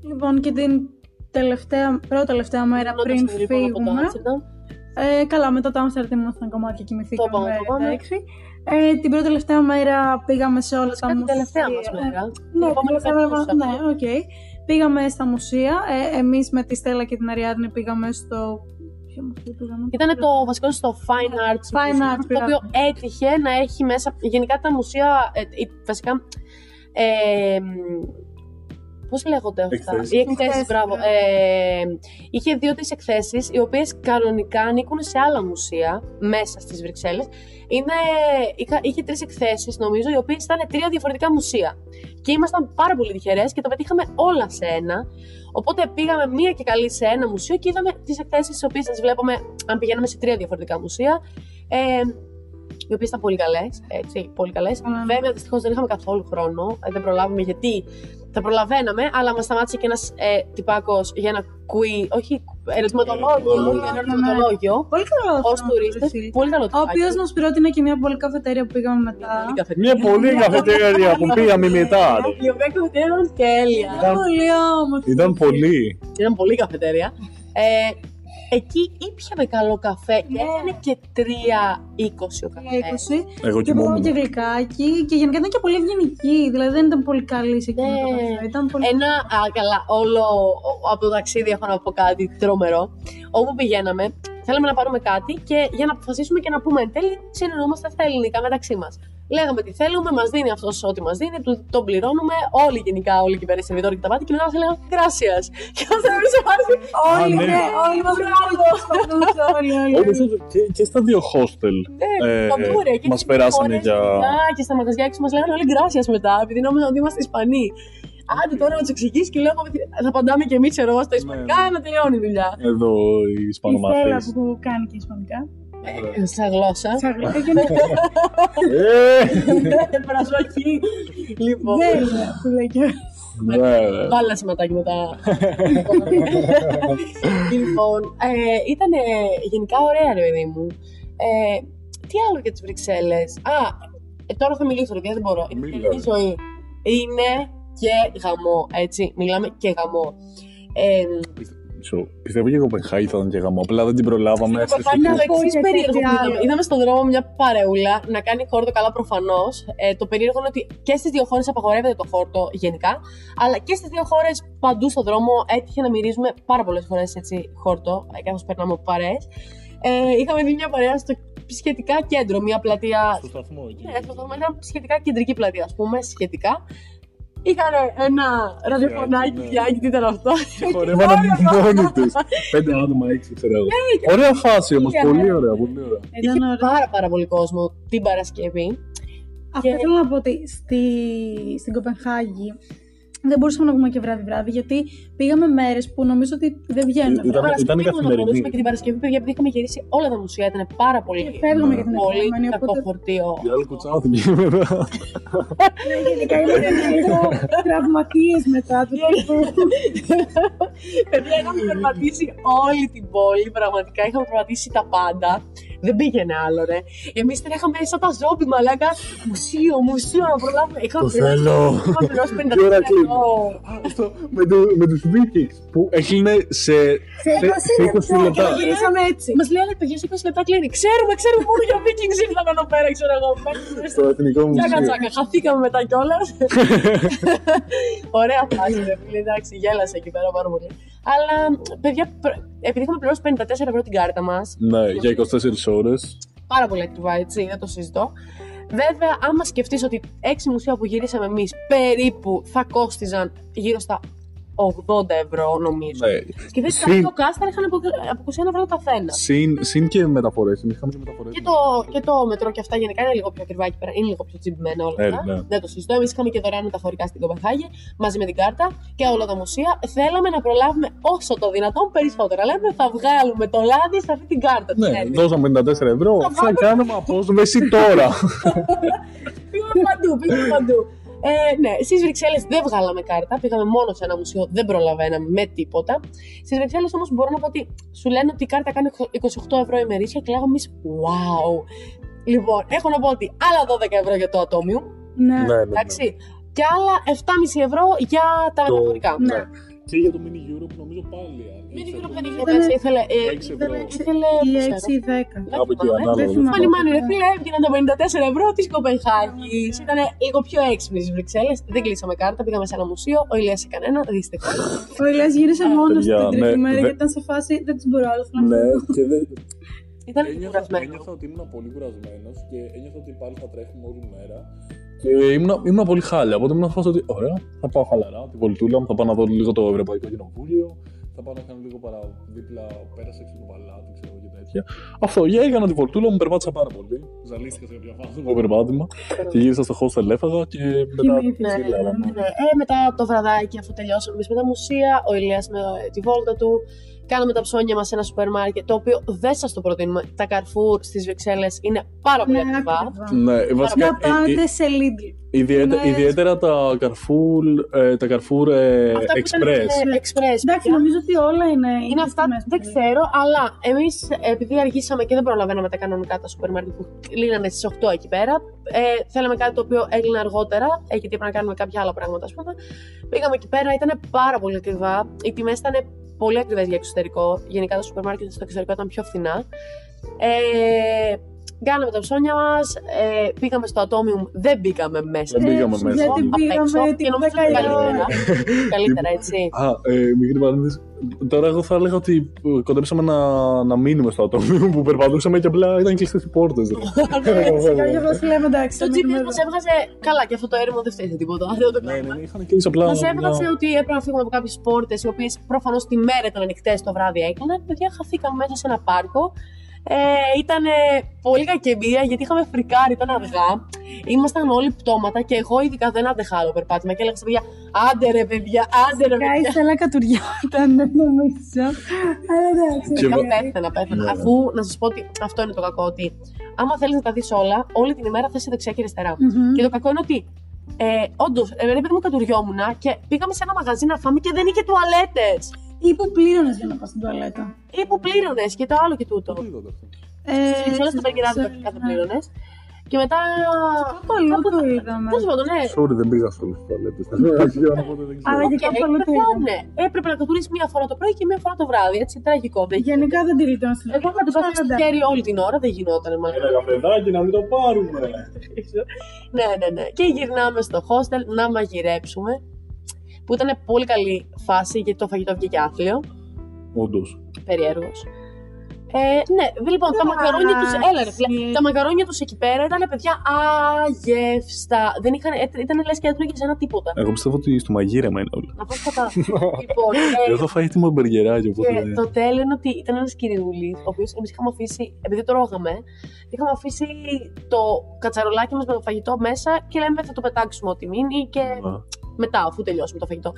Λοιπόν, και την τελευταία, πρώτη τελευταία μέρα Περνώντας πριν λοιπόν από το φύγουμε, Άμστερνταμ. Ε, καλά, μετά το Άμστερνταμ ήμασταν κομμάτια και κοιμηθήκαμε. Το πάμε, το πάμε. εντάξει. Ε, την πρώτη τελευταία μέρα πήγαμε σε όλα τα Την μουσεία. τελευταία μας μέρα. Ναι, Την επόμενη την τελευταία μέρα, περνούσα. ναι, οκ. Πήγαμε στα μουσεία. Ε, εμείς με τη Στέλλα και την Αριάδνη πήγαμε στο... Ποιο μουσείο πήγαμε; Ήταν το βασικό στο Fine Arts. Fine Museum, Arts, Το οποίο έτυχε να έχει μέσα. Γενικά τα μουσεία. Ε, ε, βασικά. Ε, Πώς λέγονται αυτά; Εκθέσεις. Οι εκθέσεις, Εκθέσεις, μπράβο. μπράβο. Ε, είχε δύο-τρει εκθέσεις, οι οποίες κανονικά ανήκουν σε άλλα μουσεία μέσα στις Βρυξέλλες. Είχα, είχε τρεις εκθέσεις, νομίζω, οι οποίες ήταν τρία διαφορετικά μουσεία. Και ήμασταν πάρα πολύ τυχερές και το πετύχαμε όλα σε ένα. Οπότε πήγαμε μία και καλή σε ένα μουσείο και είδαμε τις εκθέσεις, τις οποίες τις βλέπαμε αν πηγαίναμε σε τρία διαφορετικά μουσεία. Ε, οι οποίες ήταν πολύ καλές. Έτσι, πολύ καλές. Καλά, ναι. Βέβαια, δυστυχώς δεν είχαμε καθόλου χρόνο. Ε, δεν προλάβουμε γιατί θα προλαβαίναμε, αλλά μας σταμάτησε και ένας ε, τυπάκος για ένα κουί, όχι ερωτηματολόγιο, Ερωτηματολόγιο. για ένα ερωτηματολόγιο. Πολύ καλό. Ω τουρίστες. Πολύ καλό Ο τυπάκι. οποίο μα πρότεινε και μια πολύ καφετέρια που πήγαμε μετά. Πολύ καφετέρια. Μια πολύ καφετέρια που πήγαμε μετά. ρε. Η οποία καφετέρια ήταν τέλεια. Ήταν- Πολύ όμορφη. Ήταν πολύ. Ήταν πολύ καφετέρια. Ε, εκεί ήπιαμε καλό καφέ και Ναι. έκανε και 3,20 ο καφέ. 20. Εγώ Και τρώμε και κοιμόμουν. γλυκάκι και γενικά ήταν και πολύ ευγενική. Δηλαδή δεν ήταν πολύ καλή σε εκείνο το Ναι. καφέ. Ήταν πολύ... Ένα, α, καλά, όλο ο- από το ταξίδι έχω να πω κάτι τρομερό. Όπου πηγαίναμε, θέλαμε να πάρουμε κάτι και για να αποφασίσουμε και να πούμε εν τέλει, συνεννοούμαστε στα ελληνικά μεταξύ μας. Λέγαμε τι θέλουμε, μας δίνει αυτός ό,τι μας δίνει, του- τον πληρώνουμε. Όλοι γενικά, όλοι εκεί πέρα οι σερβιτόροι και τα πάτη και μετά μας έλεγαν Γκράσια. Και αυτό δεν σε πάρει. Όλοι, ναι. ναι, όλοι μας όλοι, όλοι. Όπως και, και στα δύο hostel ε, Παντούρια, και μας στις περάσανε χώρες, για... Α, και στα μαγαζιά έξω μας λέγανε όλοι γκράσια μετά, επειδή νόμιζαν ότι είμαστε Ισπανοί. Άντε τώρα να τους εξηγήσει και λέω θα απαντάμε και εμείς ξέρω εγώ στα Ισπανικά Ναι. να τελειώνει η δουλειά. Εδώ οι Η Στέλλα Ισπανομαθείς. που κάνει και ισπανικά. Ε, Στα γλώσσα. Σαν γλυκά και ναι. Ε, Προσοχή. Λοιπόν, Δεν που λέει και ναι. βάλε ένα σηματάκι μετά. λοιπόν, ε, ήταν γενικά ωραία, ρε παιδί μου. Ε, τι άλλο για τις Βρυξέλλες; Α, ε, τώρα θα μιλήσω, γιατί δεν μπορώ. Είναι Μίλα. η ζωή. Είναι και γαμό, έτσι. Μιλάμε και γαμό. Ε, Μισό. Πιστεύω και η Κοπενχάγη θα ήταν και γαμό. Απλά δεν την προλάβαμε. Το Κοπενχάγη είναι το πω εξής και περίεργο κάτι που είδαμε. άλλο. Είδαμε στον δρόμο μια παρεούλα να κάνει χόρτο καλά προφανώς. Ε, το περίεργο είναι ότι και στις δύο χώρες απαγορεύεται το χόρτο γενικά, αλλά και στις δύο χώρες παντού στον δρόμο έτυχε να μυρίζουμε πάρα πολλές φορές χόρτο, ε, καθώς περνάμε από παρέες. Ε, είχαμε δει μια παρέα στο σχετικά κέντρο, μια πλατεία. Στο σταθμό εκεί. Ναι, στο δρόμο, μια σχετικά κεντρική πλατεία, ας πούμε, σχετικά. Είχαν ένα ραδιοφωνάκι, ναι. διάκι, τι ήταν αυτό. Χορεύανε μόνοι του. Πέντε άτομα, έξι, ξέρω εγώ. Ωραία φάση όμως. Ναι, Πολύ ναι. ωραία, πολύ ωραία. Ήταν Είχε ωραία. πάρα, πάρα πολύ κόσμο την Παρασκευή. Αυτό Και- θέλω να πω ότι στη, στην Κοπενχάγη δεν μπορούσαμε να βγούμε και βράδυ-βράδυ γιατί πήγαμε μέρες που νομίζω ότι δεν βγαίνουν. Ήταν- Παρασκευή ήταν η ήμουν να καθημερινή. μπορούσαμε και την Παρασκευή, παιδιά, επειδή είχαμε γυρίσει όλα τα μουσεία, ήταν πάρα πολύ. Και φεύγαμε για την Πολύ επόμενη. κακό Οπότε φορτίο. Η άλλη κουτσάθηκε μετά. γενικά ήμασταν λίγο τραυματίες μετά του τύπου. Παιδιά, είχαμε περπατήσει όλη την πόλη. Πραγματικά είχαμε περπατήσει τα πάντα. Δεν πήγαινε άλλο, ρε. Εμείς τρέχαμε σαν τα ζόμπι, μαλάκα. Μουσείο, μουσείο να προλάβουμε. Είχαμε Το πληρώσει- θέλω. είχαμε πληρώσει 50 Τι ώρα κλείνει; ευρώ. Αυτό με, το, με τους Vikings που έκλεινε σε, σε, σε 20 λεπτά. Γυρίσαμε έτσι. Μας λέει, αλλά παιδιά, σε 20 λεπτά κλείνει. Ξέρουμε, ξέρουμε μόνο για Vikings ήρθαμε εδώ πέρα, ξέρω εγώ. Στο Εθνικό Τσάκα Μουσείο. τσάκα, χαθήκαμε μετά κιόλας. Ωραία φάση, ρε φίλε, εντάξει, γέλασε εκεί πέρα πάρα πολύ. Αλλά, παιδιά, πr- επειδή είχαμε πληρώσει 54 ευρώ την κάρτα μας, Ναι, για 24 ώρες. πάρα πολύ ακριβά, έτσι, δεν το συζητώ. Βέβαια, άμα σκεφτείς ότι 6 μουσεία που γυρίσαμε εμείς περίπου θα κόστιζαν γύρω στα 80 ευρώ, νομίζω. Ναι. Και δεν τα Συν- δύο κάστρα είχαν από από 21 ευρώ το καθένα. Συν, συν και μεταφορές. Εμείς είχαμε και μεταφορές. Και το, και το μετρό και αυτά γενικά είναι λίγο πιο ακριβά εκεί πέρα. Είναι λίγο πιο τσιμπημένα όλα Ε, αυτά. ναι. Δεν το συζητώ. Εμείς είχαμε και δωρεάν μεταφορικά στην Κοπενχάγη μαζί με την κάρτα και όλα τα μουσεία. Θέλαμε να προλάβουμε όσο το δυνατόν περισσότερα. Λέμε θα βγάλουμε το λάδι σε αυτή την κάρτα. Ναι, ξέρεις. δώσαμε 54 ευρώ. Θα Θα κάνουμε απόσβεση τώρα. Πήγαμε παντού, πήγαμε παντού. Ε, ναι, στις Βρυξέλλες δεν βγάλαμε κάρτα. Πήγαμε μόνο σε ένα μουσείο, δεν προλαβαίναμε με τίποτα. Στις Βρυξέλλες όμως μπορώ να πω ότι σου λένε ότι η κάρτα κάνει 28 ευρώ ημερήσια και λέγαμε εμείς, wow. Λοιπόν, έχω να πω ότι άλλα 12 ευρώ για το ατόμιο, Ναι. ναι, ναι. εντάξει, και άλλα 7,5 ευρώ για τα Το- μεταφορικά. Ναι. Και για το Mini Europe νομίζω πάλι. αν Μην ήξερα την το- δεν είχε μέσα, ήθελε. ε, Έξι ευρώ. Ήθελε. Ή δεν 6 ή 10. ξέρω. Κάπου εκεί Δεν ανάλογα. Δεν θυμάμαι. Μάνι μάνι ρε φίλε, έβγαιναν τα 54 ευρώ της Κοπενχάγης. Ήταν λίγο πιο έξυπνης στις Βρυξέλλες. Δεν κλείσαμε κάρτα, πήγαμε σε ένα μουσείο. Ο Ηλίας σε κανένα, δυστυχώς. Ο Ηλίας γύρισε μόνος παιδιά, στην τρίτη ναι, μέρα δε- γιατί ήταν σε φάση δεν τις μπορώ άλλο να Ναι, και δεν. Ήταν Ένιωθα, κουρασμένος. ένιωθα ότι ήμουν πολύ κουρασμένος και ένιωθα ότι πάλι θα τρέχουμε όλη μέρα. Και ήμουν, ήμουν πολύ χάλια. Οπότε ήμουν φάση ότι ωραία, θα πάω χαλαρά τη βολτούλα μου, θα πάω να δω λίγο το Ευρωπαϊκό Κοινοβούλιο. Θα πάω να κάνω λίγο παραδίπλα πέρα σε το παλάτι, ξέρω εγώ και τέτοια. Αυτό, για έκανα τη βολτούλα μου, περπάτησα πάρα πολύ. Ζαλίστηκα σε κάποια φάση το περπάτημα. και γύρισα στο hostel, έφαγα και μετά. Κοιμήθηκες. τσίλαρα, ναι. Ναι. Ε, μετά το βραδάκι, αφού τελειώσαμε εμείς με τα μουσεία, ο Ηλίας με ε, τη βόλτα του. Κάναμε τα ψώνια μας σε ένα σούπερ μάρκετ, το οποίο δεν σας το προτείνουμε. Τα Carrefour στις Βρυξέλλες είναι πάρα πολύ Ναι, ακριβά. ακριβά. Ναι, βασικά. Να ε, ε, πάτε σε Lidl. ιδιαίτερα, Ναι. ιδιαίτερα τα Carrefour, ε, τα Carrefour ε, Αυτά που ήταν, Express. ε, Express. Εντάξει, παιδιά. νομίζω ότι όλα είναι. Είναι αυτά, τιμές δεν πολύ. ξέρω, αλλά εμείς επειδή αργήσαμε και δεν προλαβαίναμε τα κανονικά τα σούπερ μάρκετ που κλείνανε στις 8 εκεί πέρα, ε, θέλαμε κάτι το οποίο έκλεινε αργότερα, ε, γιατί έπρεπε να κάνουμε κάποια άλλα πράγματα, ας πούμε. Πήγαμε εκεί πέρα, ήταν πάρα πολύ ακριβά. Οι τιμές ήταν πολύ ακριβές για εξωτερικό. Γενικά τα σούπερ μάρκετ στο εξωτερικό ήταν πιο φθηνά. Ε, Κάναμε τα ψώνια μας, ε, πήγαμε στο Atomium, δεν μπήκαμε μέσα. Δεν πήγαμε Ε, μέσα. Γιατί Απ' έξω, πήγαμε και την νομίζω ότι 10 η καλύτερα. ώρα. Καλύτερα, έτσι. Α, ε, μικρή παρένθεση. Τώρα εγώ θα έλεγα ότι ε, κοντέψαμε να, να μείνουμε στο ατόμιο που περπατούσαμε και απλά ήταν κλειστές οι πόρτες. Και εγώ σου λέμε εντάξει. Το θα GPS μείνουμε μας εδώ. έβγαζε. Καλά, και αυτό το έρημο δεν φταίει σε τίποτα. Δεν το ναι, κάνουμε. ναι, είχαν κλείσει απλά. Μας μια- έβγαζε ότι έπρεπε να φύγουμε από κάποιες πόρτες, οι οποίες προφανώς τη μέρα ήταν ανοιχτές, το βράδυ έκλειναν. Παιδιά, χαθήκαμε μέσα σε ένα πάρκο. Ε, ήταν πολύ κακή εμπειρία γιατί είχαμε φρικάρει, ήταν αργά. Ήμασταν όλοι πτώματα και εγώ ειδικά δεν άντεχα άλλο περπάτημα. Και έλεγα στα παιδιά: Άντε ρε παιδιά, άντε ρε παιδιά. Guys, έλα κατουριόταν, νομίζω. Αλλά εντάξει. Και Παιδιά, εγώ- πέθανα, πέθανα. Ναι. Αφού να σας πω ότι αυτό είναι το κακό, ότι άμα θέλεις να τα δεις όλα, όλη την ημέρα θες δεξιά και αριστερά. Μμμ. Και το κακό είναι ότι ε, όντως, επειδή μου κατουριόμουν και πήγαμε σε ένα μαγαζί να φάμε και δεν είχε τουαλέτες. Ή που πλήρωνες για να πας στην τουαλέτα. Ή που πλήρωνες και το άλλο και τούτο. Το είδατε αυτό. Ε, Σε όλα τα παγκυράδια σε- κάθε πλήρωνες. Και μετά. Κάπου αλλού το είδαμε. Τέλο πάντων, ναι. Sorry, δεν πήγα σε όλες τις τουαλέτες. Αλλά και Και κάπου αλλού το πεθάνε. είδαμε. Έπρεπε να κατουρίσει μία φορά το πρωί και μία φορά το βράδυ. Έτσι, τραγικό. Δεν είχε. Γενικά δεν τη λιτώνω στην Εγώ είχα το πάθει στο χέρι όλη την ώρα, δεν γινόταν μάλλον. Ένα καφεδάκι να μην το πάρουμε. ναι, ναι, ναι. Και γυρνάμε στο hostel να μαγειρέψουμε. Που ήταν πολύ καλή φάση γιατί το φαγητό βγήκε άθλιο. Όντως. Περίεργο. Ε, ναι, λοιπόν, τα μακαρόνια του. Έλα, ρε, φίλε. Εντάξει. Τα μακαρόνια τους εκεί πέρα ήταν παιδιά αγεύστα. Δεν είχαν, ε, ήταν λες και έτρωγε ένα τίποτα. Εγώ πιστεύω ότι στο μαγείρεμα είναι όλα. Να πω κατά. λοιπόν, ε, Εγώ θα φάει έτοιμο μπεργκεράκι, οπότε. και το τέλειο είναι ότι ήταν ένας κυριούλη, ο οποίος εμείς είχαμε αφήσει, επειδή το τρώγαμε, είχαμε αφήσει το κατσαρολάκι μας με το φαγητό μέσα και λέμε θα το πετάξουμε ό,τι μείνει και Α. μετά, αφού τελειώσουμε το φαγητό.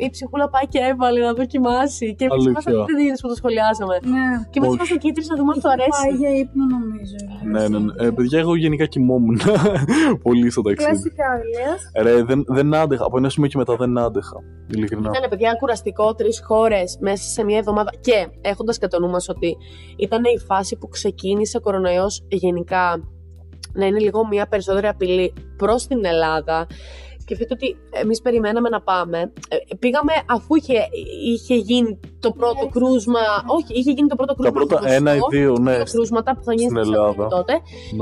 Η ψυχούλα πάει και έβαλε να δοκιμάσει. Και εμεί Αλήθεια. ήμασταν δεν είδε που το σχολιάσαμε. Ναι. Και μετά Όχι. ήμασταν και οι τρεις να δούμε αν του Πάει αρέσει. για ύπνο νομίζω. Ναι, ναι, ναι. Ε, παιδιά, εγώ γενικά κοιμόμουν πολύ στο ταξίδι. Κλασικά, Ηλίας. Ρε, δεν, δεν άντεχα. Από ένα σημείο και μετά δεν άντεχα. Ειλικρινά. Ήταν παιδιά κουραστικό τρεις χώρες μέσα σε μια εβδομάδα. Και έχοντας κατά νου μας ότι ήταν η φάση που ξεκίνησε ο κορονοϊός γενικά να είναι λίγο μια περισσότερη απειλή προς την Ελλάδα. Σκεφτείτε ότι εμείς περιμέναμε να πάμε. Ε, πήγαμε αφού είχε, είχε γίνει το πρώτο κρούσμα. Όχι, είχε γίνει το πρώτο Τα κρούσμα. πρώτα γνωστό, ένα ή δύο, ναι. δύο κρούσματα που θα γίνει στην στη Ελλάδα. Θεσσαλονίκη τότε.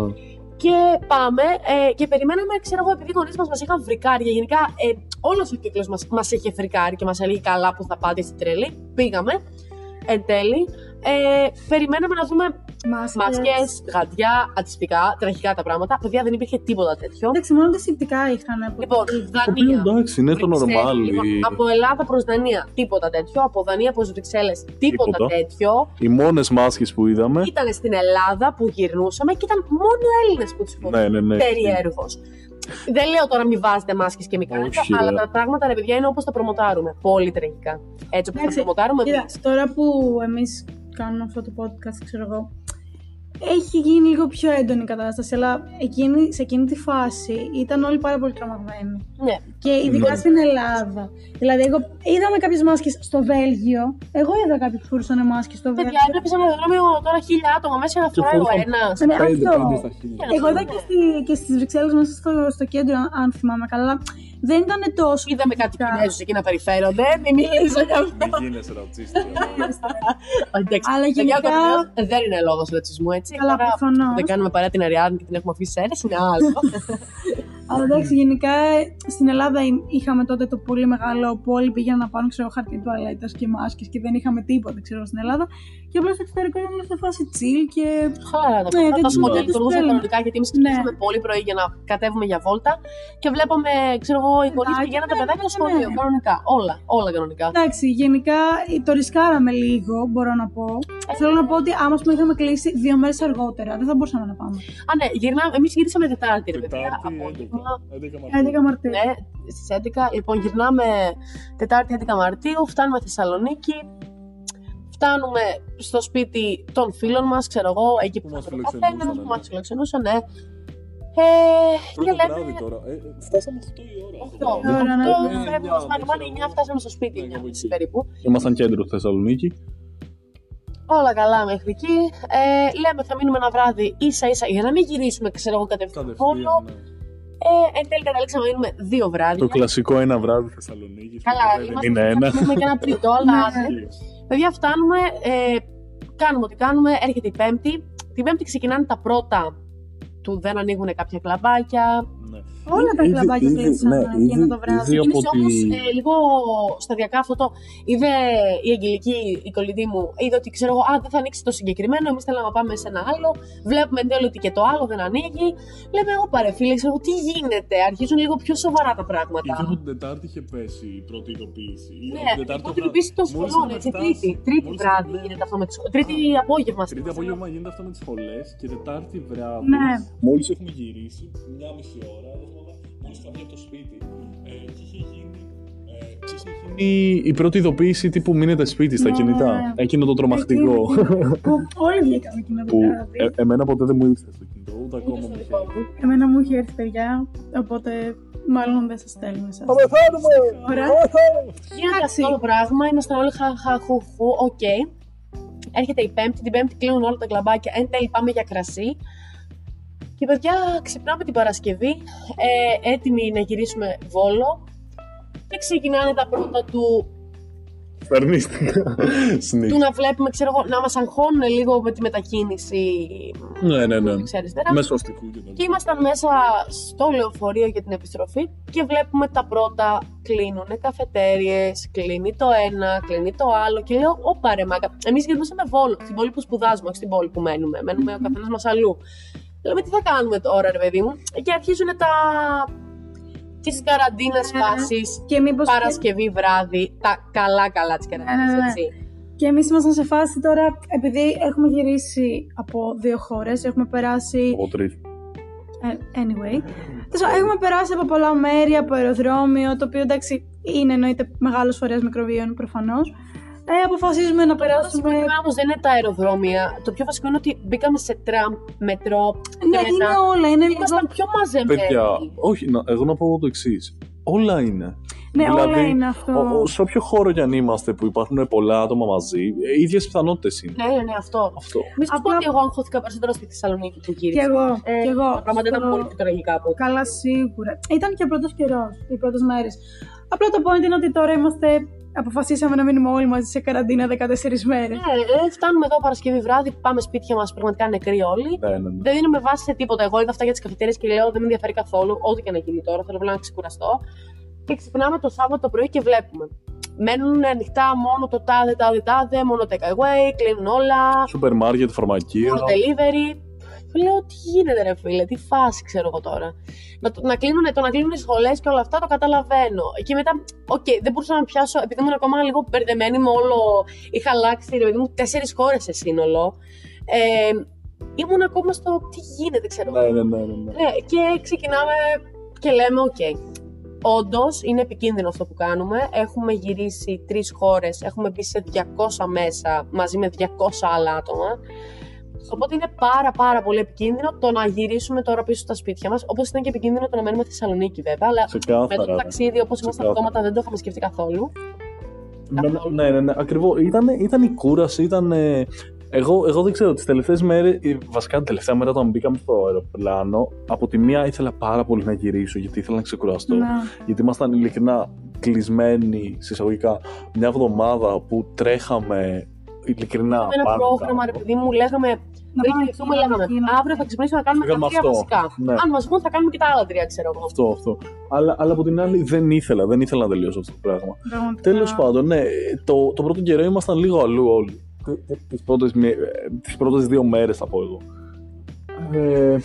ναι. Και πάμε ε, και περιμέναμε, ξέρω εγώ, επειδή οι γονείς μας μας είχαν φρικάρει. και Γενικά, ε, όλος ο κύκλος μας μας είχε φρικάρει και μας έλεγε καλά που θα πάτε στην τρελή. Πήγαμε. Εν τέλει, ε, περιμέναμε να δούμε Μάσκες. Μάσκες, γαντιά, αντιστοιχικά, τραγικά τα πράγματα. Παιδιά δεν υπήρχε τίποτα τέτοιο. Εντάξει, μόνο τα συμπτικά είχαν. από Λοιπόν, την- Το οποίο Δανία. εντάξει, είναι το Βρυξέλλες, normal. λοιπόν, από Ελλάδα προς Δανία, τίποτα τέτοιο. Από Δανία προς Βρυξέλλες, τίποτα, Τίποτα. τέτοιο. Οι μόνες μάσκες που είδαμε. Ήταν στην Ελλάδα που γυρνούσαμε και ήταν μόνο Έλληνες που τους Ναι, ναι, ναι. Περίεργο. Δεν λέω τώρα μην βάζετε μάσκες και μη κάνετε, Όχι, αλλά ρε. τα πράγματα ρε παιδιά είναι όπως τα προμοτάρουμε. Πολύ τραγικά. Έτσι όπως τα Εντάξει, προμοτάρουμε Κοίτα, εμείς. τώρα που εμείς κάνουμε αυτό το podcast, ξέρω εγώ, έχει γίνει λίγο πιο έντονη η κατάσταση, αλλά εκείνη, σε εκείνη τη φάση ήταν όλοι πάρα πολύ τρομαγμένοι. Ναι. Και ειδικά Ναι. στην Ελλάδα. Δηλαδή, εγώ είδαμε κάποιες μάσκες στο Βέλγιο. Εγώ είδα κάποιοι που φορούσαν μάσκες στο Παιδιά, Βέλγιο. έβλεπες ένα αεροδρόμιο τώρα χίλια άτομα μέσα να Και φοράει ο φορούσαν- ένας. Ναι, Πέντε, αυτό. πέντε στα χίλια. Εγώ είδα και, στη, και στις Βρυξέλλες μέσα στο, στο κέντρο, αν θυμάμαι καλά. Δεν ήταν τόσο. Είδαμε κάτι φυσικά. Κινέζους εκεί να περιφέρονται. Μην μιλήσω για αυτό. Μην γίνεσαι ρατσίστη. Εντάξει, Αλλά παιδιά, γενικά- ο Κορνέλος δεν είναι λόγος ρατσισμού, έτσι. Καλά, Τώρα προφανώς. που Δεν κάνουμε παρά την Αριάδνη και την έχουμε αφήσει αίρεση, είναι άλλο. Αλλά εντάξει, γενικά στην Ελλάδα εί- είχαμε τότε το πολύ μεγάλο που όλοι πήγαιναν να πάρουν ξέρω, χαρτί τουαλέτας και μάσκες και δεν είχαμε τίποτα ξέρω, στην Ελλάδα. Και απλά στο εξωτερικό ήταν σε φάση chill και. Χαλαρά τα Ναι, πράγματα. δεν Τα τους- σχολεία δεν τους λειτουργούσαν θέλουμε. κανονικά γιατί εμείς Ναι. ξεκινήσαμε πολύ πρωί για να κατέβουμε για βόλτα και βλέπαμε, ξέρω εγώ, οι γονείς Παιδάκια, πηγαίναν τα ναι, παιδάκια στο ναι, σχολείο. ναι. Κανονικά. Όλα, όλα κανονικά. Εντάξει, γενικά το ρισκάραμε λίγο, μπορώ να πω. Θέλω να πω ότι άμα ας πούμε, είχαμε κλείσει δύο μέρες αργότερα, δεν θα μπορούσαμε να πάμε. Α, ναι, γυρνάμε. Εμείς γυρίσαμε Τετάρτη, ρε παιδιά. Τετάρτη, Απόγευμα. 11 11 Μαρτίου. Ναι, στις 11. Λοιπόν, γυρνάμε Τετάρτη 11 Μαρτίου, φτάνουμε Θεσσαλονίκη. Φτάνουμε στο σπίτι των φίλων μας, ξέρω εγώ, εκεί που Που μας θα το φιλοξενούσαν, καθένα, που ναι. μα φιλοξενούσαν, ναι. Ε, και Πρώτο λέμε. βράδυ τώρα. Ε, ε, φτάσαμε 8 η ώρα. Αυτό, Ώρα, ναι. αυτό, Ε, φεύγουμε, εννιά, μας πάνε ξέρω 9, εγώ. φτάσαμε στο σπίτι, Ναι, 9 κάπου εκεί. περίπου. Ήμασταν κέντρο Θεσσαλονίκη. Όλα καλά μέχρι εκεί. Ε, λέμε θα μείνουμε ένα βράδυ ίσα ίσα για να μην γυρίσουμε, ξέρω εγώ, κατευθείαν Βόλο. Κατευθείαν. ναι. Ε, εν τέλει καταλήξαμε να μείνουμε δύο βράδια. Το κλασικό ένα βράδυ Θεσσαλονίκης. Καλά, δεν είμαστε είναι ένα. θα μείνουμε και ένα τρίτο, αλλά Ναι. ναι. Παιδιά, φτάνουμε, ε, κάνουμε ό,τι κάνουμε, έρχεται η Πέμπτη. Την Πέμπτη ξεκινάνε τα πρώτα του δεν ανοίγουν κάποια κλαμπάκια. Ναι. Όλα τα Ήδη- κλαμπάκια ήδη- κλείσαν ναι, εκείνο ήδη- το βράδυ. ήδη από Ξεκίνησε όμω τη- ε, λίγο σταδιακά αυτό το. Είδε η Αγγελική, η κολλητή μου, είδε ότι ξέρω εγώ, Α, δεν θα ανοίξει το συγκεκριμένο. Εμείς θέλαμε να πάμε σε ένα άλλο. Βλέπουμε εν τέλει ότι και το άλλο δεν ανοίγει. Λέμε, εγώ παρε φίλε, ξέρω εγώ, τι γίνεται. Αρχίζουν λίγο πιο σοβαρά τα πράγματα. Είδα ότι την Τετάρτη είχε πέσει η πρώτη ειδοποίηση. Ναι, η πρώτη ειδοποίηση των σχολών, έτσι. Τρίτη, τρίτη βράδυ γίνεται αυτό με τις σχολές. Τρίτη απόγευμα. ναι. Τρίτη απόγευμα γίνεται αυτό με τις σχολές και Τετάρτη βράδυ. Ναι. Μόλις έχουμε γυρίσει, μια μισή ώρα, μόλι είχα βγει από το σπίτι. Ε, και είχε γίνει. ε, και είχε γίνει η πρώτη ειδοποίηση τύπου μείνετε σπίτι στα Ναι. κινητά. Εκείνο το τρομακτικό. Εκείνη- Που όλοι βγήκαμε εκείνο το που βράδυ. ε, εμένα ποτέ δεν μου ήρθε στο κινητό, ούτε ακόμα μου είχε. Εμένα μου είχε έρθει παιδιά, οπότε μάλλον δεν σας στέλνουμε εσάς. πεθάνουμε! Ωραία. Γίνεται Εντάξει. αυτό το πράγμα, ήμασταν όλοι χαχαχουχου, οκ. Έρχεται η Πέμπτη, την Πέμπτη κλείνουν όλα τα κλαμπάκια. Εν τέλει πάμε για κρασί. Και παιδιά, ξυπνάμε την Παρασκευή, ε, έτοιμοι να γυρίσουμε βόλο. Και ξεκινάνε τα πρώτα του, Φερνίστηκα. του Συνήθω. να βλέπουμε, ξέρω εγώ, να μας αγχώνουν λίγο με τη μετακίνηση Ναι, ναι, ναι. δεξιά-αριστερά. Μέσω αστικού και Και ήμασταν μέσα στο λεωφορείο για την επιστροφή και βλέπουμε τα πρώτα κλείνουν καφετέριες, κλείνει το ένα, κλείνει το άλλο. Και λέω, Ωπα ρε μάκα. Εμείς γυρνούσαμε βόλο, στην πόλη που σπουδάζουμε, όχι στην πόλη που μένουμε. Μένουμε ο καθένας μας αλλού. Λέμε, τι θα κάνουμε τώρα, ρε παιδί μου; Και αρχίζουν τα. τη καραντίνα Ναι. φάση. Και μήπως Παρασκευή βράδυ, τα καλά-καλά τη καραντίνα, Ναι, ναι, ναι. έτσι. Και εμείς ήμασταν σε φάση τώρα, επειδή έχουμε γυρίσει από δύο χώρες, έχουμε περάσει. Από τρεις. ε, Anyway. Τέλος πάντων, Έχουμε περάσει από πολλά μέρη, από αεροδρόμιο, το οποίο εντάξει είναι εννοείται μεγάλος φορέας μικροβίων προφανώς. Ε, αποφασίζουμε να Το περάσουμε. βασικό όμως δεν είναι τα αεροδρόμια. Το πιο βασικό είναι ότι μπήκαμε σε τραμ, μετρό, Ναι, τρένα. είναι όλα. Είναι λίγο. Ήμασταν πιο μαζεμένοι. Παιδιά, όχι, να, εγώ να πω το εξής. Όλα είναι. Ναι, δηλαδή, όλα είναι αυτό. Ο, ο- σε όποιο χώρο κι αν είμαστε που υπάρχουν πολλά άτομα μαζί, οι ίδιες πιθανότητες είναι. Ναι, ναι, ναι, αυτό. Αυτό. Μη σου πω Απλά- ότι εγώ αγχώθηκα περισσότερο στη Θεσσαλονίκη που Κι γύρισα. εγώ. Ε, κι εγώ. Τα πράγματα ήταν στο- πολύ πιο τραγικά από ό,τι. Καλά, σίγουρα. Ήταν και ο πρώτος καιρός, οι πρώτες μέρες. Απλά το point είναι ότι τώρα είμαστε. Αποφασίσαμε να μείνουμε όλοι μαζί σε καραντίνα 14 μέρες. Ναι, ε, φτάνουμε εδώ Παρασκευή βράδυ, πάμε σπίτια μας πραγματικά νεκροί όλοι. Ναι, ναι, ναι. Δεν δίνουμε βάση σε τίποτα. Εγώ είδα αυτά για τις καφετέρειες και λέω δεν με ενδιαφέρει καθόλου, ό,τι και να γίνει τώρα. Θέλω απλά να ξεκουραστώ. Και ξυπνάμε το Σάββατο το πρωί και βλέπουμε. Μένουν ανοιχτά μόνο το τάδε, τάδε, τάδε, μόνο take away, κλείνουν όλα. Σούπερ μάρκετ, φαρμακείο. μόνο delivery. Και λέω τι γίνεται ρε φίλε, τι φάση ξέρω εγώ τώρα. Να, το- να κλείνουν, το να κλείνουν οι σχολές και όλα αυτά το καταλαβαίνω. Και μετά, οκ, δεν μπορούσα να πιάσω, επειδή ήμουν ακόμα λίγο μπερδεμένη με όλο. Είχα αλλάξει, ρε παιδί μου, τέσσερις χώρες σε σύνολο. Ε, ήμουν ακόμα στο τι γίνεται, ξέρω εγώ. Ναι, ναι, ναι, ναι, ναι. Ναι, και ξεκινάμε και λέμε, οκ. Όντως είναι επικίνδυνο αυτό που κάνουμε. Έχουμε γυρίσει τρεις χώρες, έχουμε μπει σε 200 μέσα μαζί με 200 άλλα άτομα. Οπότε είναι πάρα πάρα πολύ επικίνδυνο το να γυρίσουμε τώρα πίσω στα σπίτια μας. Όπως ήταν και επικίνδυνο το να μένουμε στη Θεσσαλονίκη, βέβαια. Αλλά με Ξεκάθαρα. το ναι. ταξίδι, όπως ήμασταν Ξεκάθαρα. αυτόματα, δεν το είχαμε σκεφτεί καθόλου. Ναι, ναι, ναι, ναι, ακριβώς. Ήταν, ήταν η κούραση, ήταν ε, Εγώ, εγώ δεν ξέρω, τις τελευταίες μέρες, βασικά την τελευταία μέρα όταν μπήκαμε στο αεροπλάνο, από τη μία ήθελα πάρα πολύ να γυρίσω γιατί ήθελα να ξεκουραστώ. Να. Γιατί ήμασταν ειλικρινά κλεισμένοι συσσαγωγικά μια εβδομάδα που τρέχαμε ειλικρινά Με ένα πάνω πρόγραμμα, ρε κάτω. παιδί μου, λέγαμε. Πριν πάμε κοιμηθούμε, εκεί, λέγαμε. εκεί, να- Αύριο θα ξυπνήσουμε να κάνουμε τα Λέγαμε τρία αυτό. βασικά. Ναι. Αν μας βγουν, θα κάνουμε και τα άλλα τρία, ξέρω εγώ. Αυτό, αυτό. Αλλά, αλλά από την άλλη δεν ήθελα, δεν ήθελα να τελειώσω αυτό το πράγμα. Πραγματικά. Τέλος πάντων, ναι, το, το πρώτο καιρό ήμασταν λίγο αλλού όλοι. Τις πρώτες τις πρώτες δύο μέρες θα πω εγώ. Ε,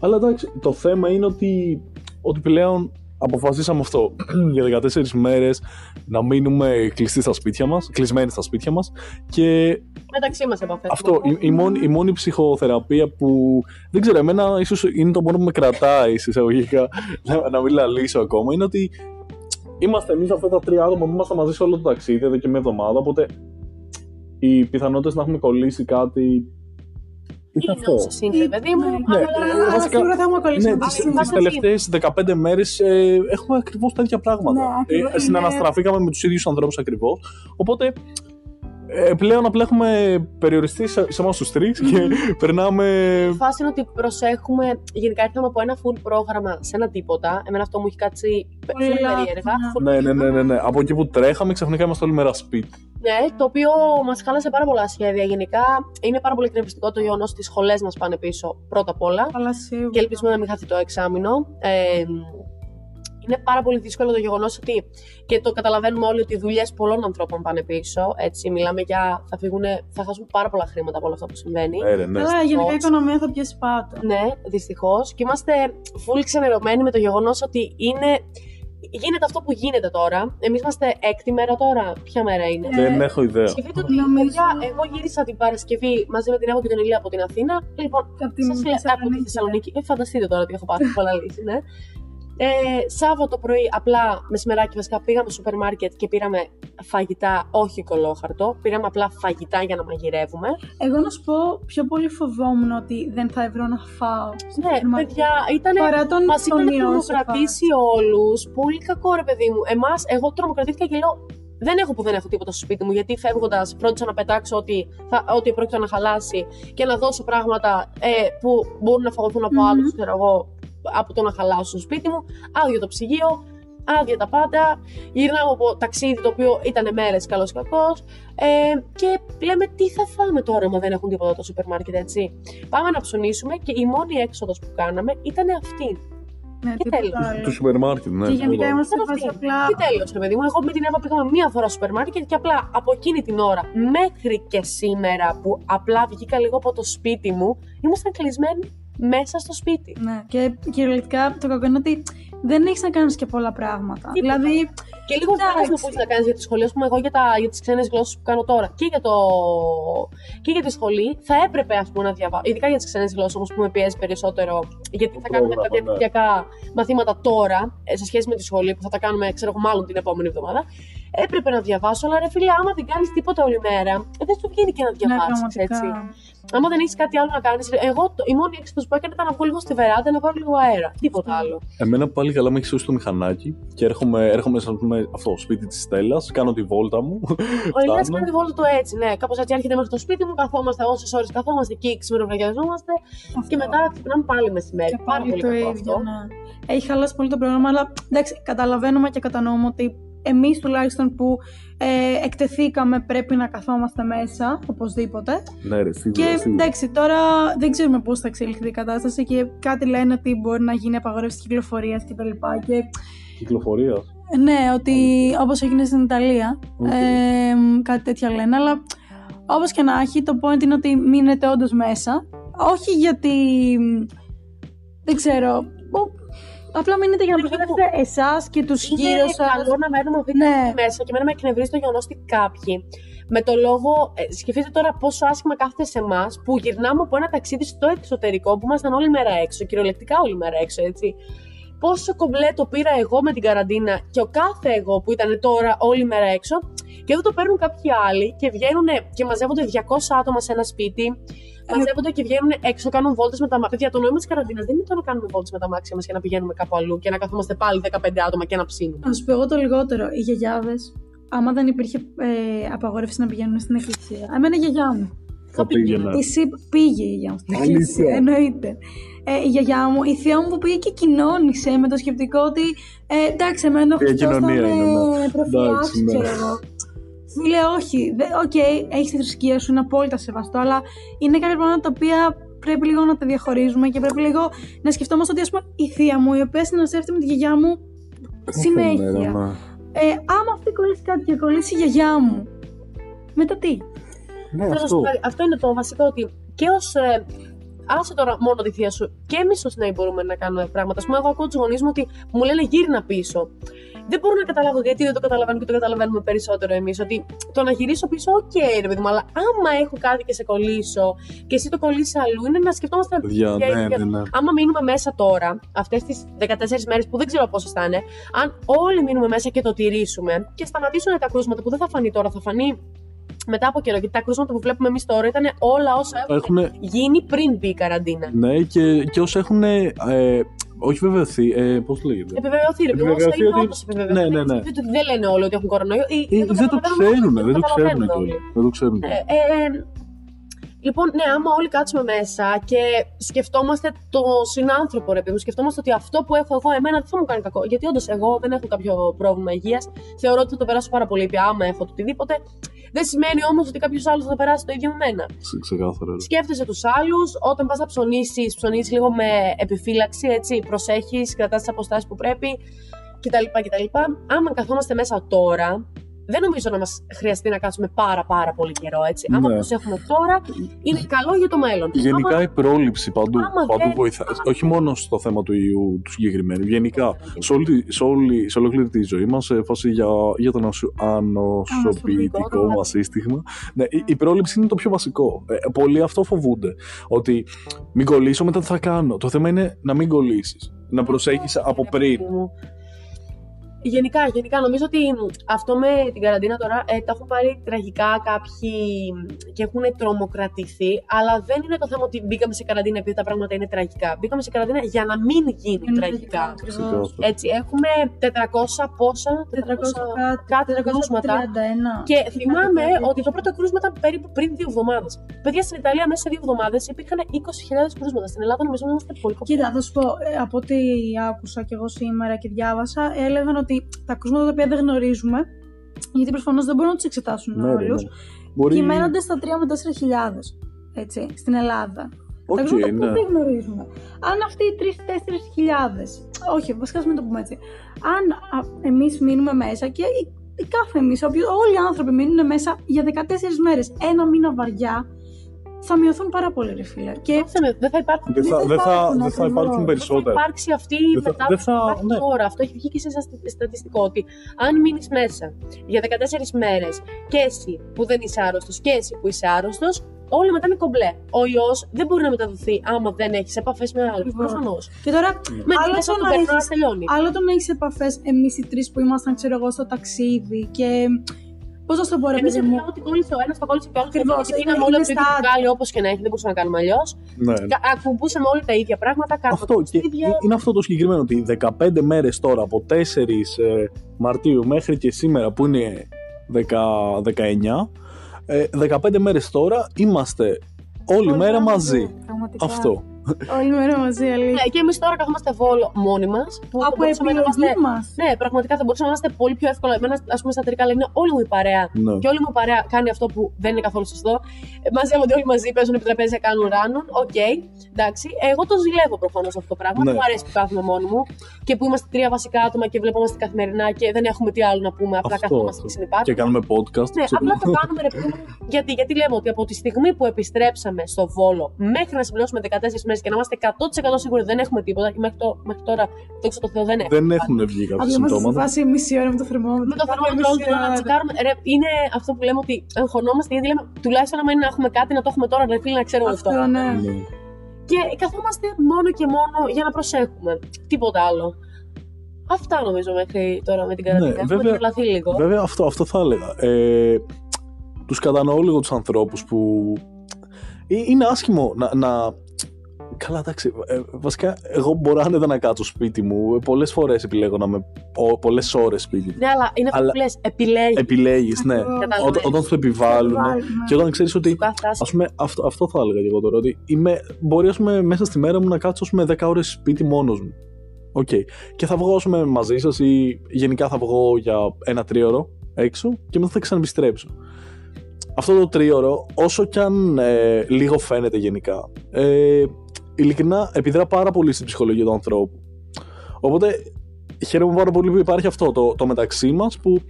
αλλά εντάξει, το θέμα είναι ότι, ότι πλέον αποφασίσαμε αυτό για 14 μέρες να μείνουμε κλειστοί στα σπίτια μας, κλεισμένοι στα σπίτια μας και Μεταξύ μας επαφές. αυτό, η, η, μόνη, η μόνη ψυχοθεραπεία που δεν ξέρω, εμένα ίσως είναι το μόνο που με κρατάει εισαγωγικά να, να μην λαλήσω ακόμα είναι ότι είμαστε εμείς αυτά τα τρία άτομα που ήμασταν μαζί σε όλο το ταξίδι εδώ και μια εβδομάδα οπότε οι πιθανότητες να έχουμε κολλήσει κάτι είναι αυτό. Είναι, ρε παιδί μου. Ναι, αλλά- αλλά βασικά- Σίγουρα θα έχουμε κολλήσει. Ναι, μαζί. τις, Είμαστε τις τελευταίες 15 μέρες ε, έχουμε ακριβώς τα ίδια πράγματα. Ναι, ακριβώς, ε, συναναστραφήκαμε με τους ίδιους ανθρώπους ακριβώς. Οπότε ε, πλέον απλά έχουμε περιοριστεί σε, σε εμάς τους τρεις και περνάμε... Η φάση είναι ότι προσέχουμε. Γενικά ήρθαμε από ένα full πρόγραμμα σε ένα τίποτα. Εμένα αυτό μου έχει κάτσει Πολύ πολύ λάθος, περίεργα. ναι. Full Ναι, ναι, ναι, ναι, ναι. Από εκεί που τρέχαμε ξαφνικά είμαστε όλη μέρα σπίτι. Ναι, το οποίο μας χάλασε πάρα πολλά σχέδια. Γενικά είναι πάρα πολύ εκνευριστικό το γεγονός ότι οι σχολές μας πάνε πίσω πρώτα απ' όλα. Αλλά σίγουρα. Και ελπίζουμε να μην χαθεί το εξάμεινο. Ε, είναι πάρα πολύ δύσκολο το γεγονός ότι και το καταλαβαίνουμε όλοι ότι οι δουλειές πολλών ανθρώπων πάνε πίσω. Έτσι, μιλάμε για. Θα, φύγουνε, θα χάσουν πάρα πολλά χρήματα από όλο αυτό που συμβαίνει. Ναι, ρε, ναι. Καλά, γενικά η Πώς. οικονομία θα πιέσει πάτο. Ναι, δυστυχώς. Και είμαστε full ξενερωμένοι με το γεγονός ότι είναι. Γίνεται αυτό που γίνεται τώρα. Εμείς είμαστε έκτη μέρα τώρα. Ποια μέρα είναι; Δεν έχω ιδέα. Σκεφτείτε ότι Νομίζω- παιδιά, εγώ γύρισα την Παρασκευή μαζί με την Εύα και τον Ηλία από την Αθήνα. Λοιπόν, Από τη σας λέω, από τη Θεσσαλονίκη. Ε, φανταστείτε τώρα τι έχω πάθει. Πολλά λύση, ναι. Ε, Σάββατο πρωί, απλά μεσημεράκι βασικά, πήγαμε στο σούπερ μάρκετ και πήραμε φαγητά, όχι κολόχαρτο. Πήραμε απλά φαγητά για να μαγειρεύουμε. Εγώ να σου πω, πιο πολύ φοβόμουν ότι δεν θα βρω να φάω. στο Ναι, σούπερ μάρκετ. παιδιά, ήταν. Παρά τον Μας είχαν τον ιό σε τρομοκρατήσει όλους. Πολύ κακό, ρε παιδί μου. Εμάς, εγώ τρομοκρατήθηκα και λέω. Δεν έχω που δεν έχω τίποτα στο σπίτι μου, γιατί φεύγοντας φρόντισα να πετάξω ό,τι, θα, ό,τι πρόκειται να χαλάσει και να δώσω πράγματα ε, που μπορούν να φαγωθούν από Μμμ. άλλους, ξέρω εγώ, από το να χαλάσω στο σπίτι μου. Άδειο το ψυγείο, άδεια τα πάντα. Γυρνάμε από ταξίδι το οποίο ήταν μέρες καλός ή κακός. Ε, και λέμε τι θα φάμε τώρα, μα δεν έχουν τίποτα το σούπερ μάρκετ, έτσι. Πάμε να ψωνίσουμε και η μόνη έξοδος που κάναμε ήταν αυτή. Ναι, Και τίποτα τέλος. άλλο. Του σούπερ μάρκετ, ναι. Και γενικά εδώ. είμαστε Ήταν φάση αυτή. απλά. Τι τέλος, ρε παιδί μου. Εγώ με την Εύα πήγαμε μία φορά στο σούπερ μάρκετ και απλά από εκείνη την ώρα μέχρι και σήμερα που απλά βγήκα λίγο από το σπίτι μου, ήμασταν κλεισμένοι μέσα στο σπίτι. Ναι. Και κυριολεκτικά το κακό είναι ότι δεν έχεις να κάνεις και πολλά πράγματα. Τίποτα. Δηλαδή, Και λίγο Εντάξει. βγάζει που έχει να κάνεις για τη σχολή, ας πούμε, εγώ για, τα, για τις ξένες γλώσσες που κάνω τώρα και για, το, και για τη σχολή, θα έπρεπε ας πούμε, να διαβάσω. Ειδικά για τις ξένες γλώσσες όμως που με πιέζει περισσότερο, γιατί θα κάνουμε τα πρόγραμμα, ναι. διαδικτυακά μαθήματα τώρα, ε, σε σχέση με τη σχολή, που θα τα κάνουμε, ξέρω εγώ, μάλλον την επόμενη εβδομάδα. Έπρεπε να διαβάσω, αλλά ρε φίλε, άμα δεν κάνεις τίποτα όλη μέρα, ε, δεν σου βγαίνει και να ναι, διαβάσεις, πραγματικά. έτσι. Άμα δεν έχεις κάτι άλλο να κάνεις, εγώ το- η μόνη έξοδο που έκανα ήταν να βγω λίγο στη βεράντα να βάλω λίγο αέρα. Τίποτα άλλο. Εμένα πάλι καλά με έχει σώσει το μηχανάκι και έρχομαι, έρχομαι σε πούμε, αυτό, σπίτι της Στέλλας, κάνω τη βόλτα μου. Ο Ηλίας φτάνω. κάνει τη βόλτα του έτσι, ναι. Κάπως έτσι έρχεται μέχρι το σπίτι μου, καθόμαστε όσες ώρες καθόμαστε εκεί, ξημεροβραγιαζόμαστε Αυτό. και μετά ξυπνάμε πάλι μεσημέρι. Και Πάρα πάλι πολύ το κακό ίδιο, αυτό. ναι. Έχει χαλάσει πολύ το πρόγραμμα, αλλά εντάξει, καταλαβαίνουμε και κατανοούμε ότι εμείς τουλάχιστον που ε, εκτεθήκαμε πρέπει να καθόμαστε μέσα, οπωσδήποτε. Ναι, ρε, σίγουρα. Και σίγουρα. εντάξει, τώρα δεν ξέρουμε πώς θα εξελιχθεί η κατάσταση και κάτι λένε ότι μπορεί να γίνει απαγόρευση κυκλοφορίας κτλ. Και Κυκλοφορίας. Ε, ναι, ότι όπως έγινε στην Ιταλία, Οκ. ε, κάτι τέτοια λένε, αλλά όπως και να έχει, το point είναι ότι μείνετε όντως μέσα. Όχι γιατί. Δεν ξέρω. ο- Απλά μείνετε για να Ναι, προστατεύετε εσάς και τους γύρω Είναι σας. καλό να μένουμε αυτή τη Ναι. στιγμή μέσα και εμένα με εκνευρίζει το γεγονός ότι κάποιοι με το λόγο. Ε, σκεφτείτε τώρα πόσο άσχημα κάθεται σε εμάς που γυρνάμε από ένα ταξίδι στο εξωτερικό που ήμασταν όλη μέρα έξω, κυριολεκτικά όλη μέρα έξω, έτσι. Πόσο κομπλέ το πήρα εγώ με την καραντίνα και ο κάθε εγώ που ήταν τώρα όλη μέρα έξω και εδώ το παίρνουν κάποιοι άλλοι και βγαίνουν και μαζεύονται 200 άτομα σε ένα σπίτι. Μαζεύονται και βγαίνουν έξω, κάνουν βόλτες με τα μάξια. Για το νόημα της καραντίνας δεν είναι το να κάνουμε βόλτες με τα μάξια μας και να πηγαίνουμε κάπου αλλού και να καθόμαστε πάλι 15 άτομα και να ψήνουμε. Να σου πω εγώ το λιγότερο. Οι γιαγιάδες, άμα δεν υπήρχε ε, απαγόρευση να πηγαίνουν στην εκκλησία. Εμένα η γιαγιά μου. Θα πήγαινα. Η ΣΥΠ πήγε η γιαγιά μου. στην Αλήθεια; εκκλησία, Εννοείται. Ε, η γιαγιά μου, η θεία μου που πήγε και κοινώνησε με το σκεπτικό ότι ε, εντάξει, εμένα ο Η Χριστός θα κοινωνία με είναι, ναι. προφυλάξει, Εντάξει, ναι. ξέρω εγώ. Φίλε, όχι. Δε- Οκ, έχεις τη θρησκεία σου, είναι απόλυτα σεβαστό, αλλά είναι κάποια πράγματα τα οποία πρέπει λίγο να τα διαχωρίζουμε και πρέπει λίγο να σκεφτόμαστε ότι, ας πούμε, η θεία μου, η οποία συναστρέφεται με τη γιαγιά μου συνέχεια. Ναι, ναι. Ε, άμα αυτή κολλήσει κάτι και κολλήσει η γιαγιά μου, μετά τι; Ναι, Θέλω να σου αυτό. πω κάτι. Αυτό είναι το βασικό ότι και ως. Ε, άσε τώρα μόνο τη θεία σου. Και εμείς ως νέοι μπορούμε να κάνουμε πράγματα. Ας πούμε, εγώ ακούω τους γονείς μου ότι μου λένε γύρνα πίσω. Δεν μπορώ να καταλάβω γιατί δεν το καταλαβαίνω και το καταλαβαίνουμε περισσότερο εμείς. Ότι το να γυρίσω πίσω, οκ, ρε παιδί μου, αλλά άμα έχω κάτι και σε κολλήσω και εσύ το κολλήσεις αλλού, είναι να σκεφτόμαστε. Παιδιά, και- ναι, και- ναι, ναι. Άμα μείνουμε μέσα τώρα, αυτές τις 14 μέρες που δεν ξέρω πόσες θα είναι, αν όλοι μείνουμε μέσα και το τηρήσουμε και σταματήσουν τα κρούσματα που δεν θα φανεί τώρα, θα φανεί μετά από καιρό. Γιατί τα κρούσματα που βλέπουμε εμείς τώρα ήταν όλα όσα έχουν Έχουν, γίνει πριν μπει η καραντίνα. ναι, και, και όσοι έχουν. Ε, όχι βεβαιωθεί, ε, πώς λέγεται; Επιβεβαιωθεί, ρε παιδί μου, όσα Επιβεβαιωθεί είναι ότι- όπως επιβεβαιωθεί. Ναι, ναι, ναι. Γιατί Δεν λένε όλοι ότι έχουν κορονοϊό. ή- Ε, δεν το καταλαβαίνουν ξέρουν, όλοι, δεν το ξέρουν καταλαβαίνουν όλοι. κιόλας. Δεν το ξέρουν. Ε, ε, λοιπόν, ναι, άμα όλοι κάτσουμε μέσα και σκεφτόμαστε το συνάνθρωπο, ρε παιδί μου, σκεφτόμαστε ότι αυτό που έχω εγώ, εμένα δεν θα μου κάνει κακό. Γιατί όντως εγώ δεν έχω κάποιο πρόβλημα υγείας. Θεωρώ ότι θα το περάσω πάρα πολύ πια άμα έχω το οτιδήποτε. Δεν σημαίνει όμως ότι κάποιος άλλος θα το περάσει το ίδιο με μένα. Ξε- Ξεκάθαρα. ρε. Σκέφτεσαι τους άλλους, όταν πας να ψωνίσεις, ψωνίσεις λίγο με επιφύλαξη, έτσι. Προσέχεις, κρατάς τις αποστάσεις που πρέπει κτλ. κτλ. Άμα καθόμαστε μέσα τώρα, δεν νομίζω να μας χρειαστεί να κάτσουμε πάρα πάρα πολύ καιρό, έτσι. Άμα Ναι. το έχουμε τώρα, είναι καλό για το μέλλον. Γενικά Άμα- η πρόληψη παντού, άμα παντού δεν- βοηθάει. Όχι μόνο στο θέμα του ιού του συγκεκριμένου. Γενικά σε, όλη, τη- σε, όλη, σε ολόκληρη τη ζωή μας, σε φάση για, για το ανοσο- ανοσοποιητικό το μας σύστημα. Ναι, η, η πρόληψη είναι το πιο βασικό. Ε, πολλοί αυτό φοβούνται. Ότι μην κολλήσω, μετά τι θα κάνω. Το θέμα είναι να μην κολλήσεις. Να προσέχεις από πριν. Μου. Γενικά, γενικά, νομίζω ότι αυτό με την καραντίνα τώρα ε, τα έχουν πάρει τραγικά κάποιοι και έχουν τρομοκρατηθεί. Αλλά δεν είναι το θέμα ότι μπήκαμε σε καραντίνα επειδή τα πράγματα είναι τραγικά. Μπήκαμε σε καραντίνα για να μην γίνουν τραγικά. Ακριβώς. Ξεκάθαρα. Έτσι, έχουμε 400 πόσα, 400 κάτι κρούσματα. 431. Και θυμάμαι ότι το πρώτο κρούσμα ήταν περίπου πριν δύο εβδομάδες. Παιδιά στην Ιταλία μέσα σε δύο εβδομάδες υπήρχαν 20.000 κρούσματα. Στην Ελλάδα νομίζω ότι είμαστε πολύ κοντά. Κοίτα, θα σου πω, ε, από ό,τι άκουσα κι εγώ σήμερα και διάβασα, έλεγαν ότι τα κρούσματα τα οποία δεν γνωρίζουμε, γιατί προφανώς δεν μπορούν να τους εξετάσουν Ναι, ρε, όλους, ναι. Μπορεί. κυμαίνονται στα 3 με 4 χιλιάδες, Έτσι, στην Ελλάδα. Οκ, τα κρούσματα που ναι. δεν γνωρίζουμε. Αν αυτοί οι 3-4 χιλιάδες, όχι, βασικά ας μην το πούμε έτσι. Αν εμείς μείνουμε μέσα και η, η κάθε εμείς, όλοι οι άνθρωποι μείνουν μέσα για 14 μέρες, ένα μήνα βαριά, θα μειωθούν πάρα πολύ, ρε φίλε. Και Όχι, δεν- δεν θα υπάρχουν. Δεν θα, δεν δεν θα, υπάρχουν δεν θα ακριβώς. υπάρχουν Δεν θα περισσότερα. υπάρξει αυτή η Δεν θα- μετάβαση δεν θα- που υπάρχει ναι. τώρα. Αυτό έχει βγει και σε ένα στα- στατιστικό. Ότι αν μείνεις μέσα για 14 μέρες και εσύ που δεν είσαι άρρωστος και εσύ που είσαι άρρωστος, όλοι μετά είναι κομπλέ. Ο ιός δεν μπορεί να μεταδοθεί άμα δεν έχεις επαφές με άλλους. Ακριβώς. Προφανώς. Και τώρα, Με άλλο μέσα το του να περνά, έχεις- τελειώνει. άλλο το να έχεις επαφές εμείς οι τρεις που ήμασταν, ξέρω εγώ, στο ταξίδι και. Πώς θα σου το πω, ρε Εμείς παιδί μου; μιλάμε ότι κόλλησε ο ένας, το κόλλησε και ο άλλος. Ακριβώς, Γιατί είναι- πήγαμε όλοι είναι από το ίδιο στα- μπουκάλι όπως και να έχει, δεν μπορούσαμε να κάνουμε αλλιώς. Ναι. Ακουμπούσαμε όλοι τα ίδια πράγματα, κάναμε Αυτό και ταξίδια. είναι αυτό το συγκεκριμένο ότι 15 μέρες τώρα από 4 ε, Μαρτίου μέχρι και σήμερα που είναι 10, 19 ε, 15 μέρες τώρα είμαστε όλη Όλοι μέρα μαζί, μαζί. πραγματικά. Αυτό. Όλη μέρα μαζί, αλήθεια. Ναι, και εμείς τώρα καθόμαστε βόλο μόνοι μας. Από επιλογή μας. Ναι, πραγματικά θα μπορούσαμε να είμαστε πολύ πιο εύκολα. Εμένα, ας πούμε, στα τρικά λένε όλη μου η παρέα. Ναι. Και όλη μου η παρέα κάνει αυτό που δεν είναι καθόλου σωστό. Ε, Μαζεύονται όλοι μαζί, παίζουν επί τραπέζια, κάνουν ράνουν. Οκ, εντάξει. Εγώ το ζηλεύω προφανώς αυτό το πράγμα. Ναι. Δεν μου αρέσει που κάθομαι μόνη μου και που είμαστε τρία βασικά άτομα και βλεπόμαστε καθημερινά και δεν έχουμε τι άλλο να πούμε. Απλά Αυτό, καθόμαστε αυτό. και συνυπάρχουμε. Και κάνουμε podcast. Ναι, ξέρω. απλά το κάνουμε ρε παιδί μου. Γιατί, γιατί λέμε ότι από τη στιγμή που επιστρέψαμε στο Βόλο μέχρι να συμπληρώσουμε 14 μέρες και να είμαστε 100% σίγουροι ότι δεν έχουμε τίποτα, και μέχρι, το, μέχρι τώρα, δόξα τω Θεώ, δεν έχουμε. Δεν έχουν βγει κάποια Απλά είμαστε σε συμπτώματα. βάση μισή ώρα με το θερμόμετρο. Με το θερμόμετρο όλη την ώρα να τσεκάρουμε. Ρε, είναι αυτό που λέμε ότι αγχωνόμαστε γιατί λέμε τουλάχιστον άμα είναι να έχουμε κάτι να το έχουμε τώρα, ρε φίλε, να ξέρουμε αυτό. Αυτό, ναι. Ναι. Και καθόμαστε μόνο και μόνο για να προσέχουμε. Τίποτα άλλο. Αυτά νομίζω μέχρι τώρα με την καραντίνα. Ναι, Έχουμε βέβαια- τρελαθεί λίγο. Βέβαια αυτό, αυτό θα έλεγα. Ε, τους κατανοώ λίγο τους ανθρώπους που... Ε, Είναι άσχημο να, να, Καλά, εντάξει. Ε, βασικά, εγώ μπορώ άνετα να κάτσω σπίτι μου. Πολλές φορές επιλέγω να είμαι πολλές ώρες σπίτι μου. Ναι, αλλά είναι αυτό Αλλά- που λες, επιλέγεις. Επιλέγεις, ναι. Ακριβώς. Καταλαβαίνω. Όταν, όταν σου επιβάλλουν. Επιβάλλουν, Και όταν ξέρεις ότι. Σου κάθεται άσχημα. Α πούμε, αυτό, αυτό θα έλεγα και εγώ τώρα. Ότι είμαι, μπορεί ας πούμε, μέσα στη μέρα μου να κάτσω ας πούμε, 10 ώρες σπίτι μόνος μου. Οκ. Και θα βγω ας πούμε, μαζί σας ή γενικά θα βγω για ένα τρίωρο έξω και μετά θα ξαναεπιστρέψω. Αυτό το τρίωρο, όσο κι αν ε, λίγο φαίνεται γενικά, ε, ειλικρινά επιδρά πάρα πολύ στην ψυχολογία του ανθρώπου. Οπότε χαίρομαι πάρα πολύ που υπάρχει αυτό το, το μεταξύ μας που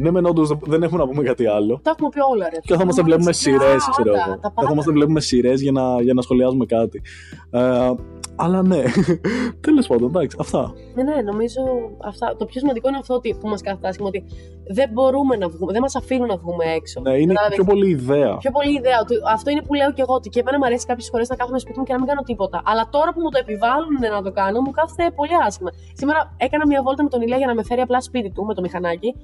ναι, μεν όντως δεν έχουμε να πούμε κάτι άλλο. Τα έχουμε πει όλα, ρε. Και καθόμαστε βλέπουμε Φυσικά, σειρές, τα ξέρω πάντα, εγώ. τα πάντα. Καθόμαστε βλέπουμε σειρές για να, για να σχολιάζουμε κάτι. Ε, αλλά ναι. Τέλος πάντων, εντάξει, αυτά. Ναι, ναι, νομίζω αυτά. Το πιο σημαντικό είναι αυτό ότι, που μας κάθεται άσχημα ότι δεν μπορούμε να βγούμε, δεν μας αφήνουν να βγούμε έξω. Ναι, είναι Κατάλαβες; πιο πολύ ιδέα. Πιο πολύ ιδέα. Ότι αυτό είναι που λέω και εγώ. Ότι και εμένα μου αρέσει κάποιες φορές να κάθομαι σπίτι μου και να μην κάνω τίποτα. Αλλά τώρα που μου το επιβάλλουν να το κάνω, μου κάθεται πολύ άσχημα. Σήμερα έκανα μια βόλτα με τον Ηλία για να με φέρει απλά σπίτι του με το μηχανάκι.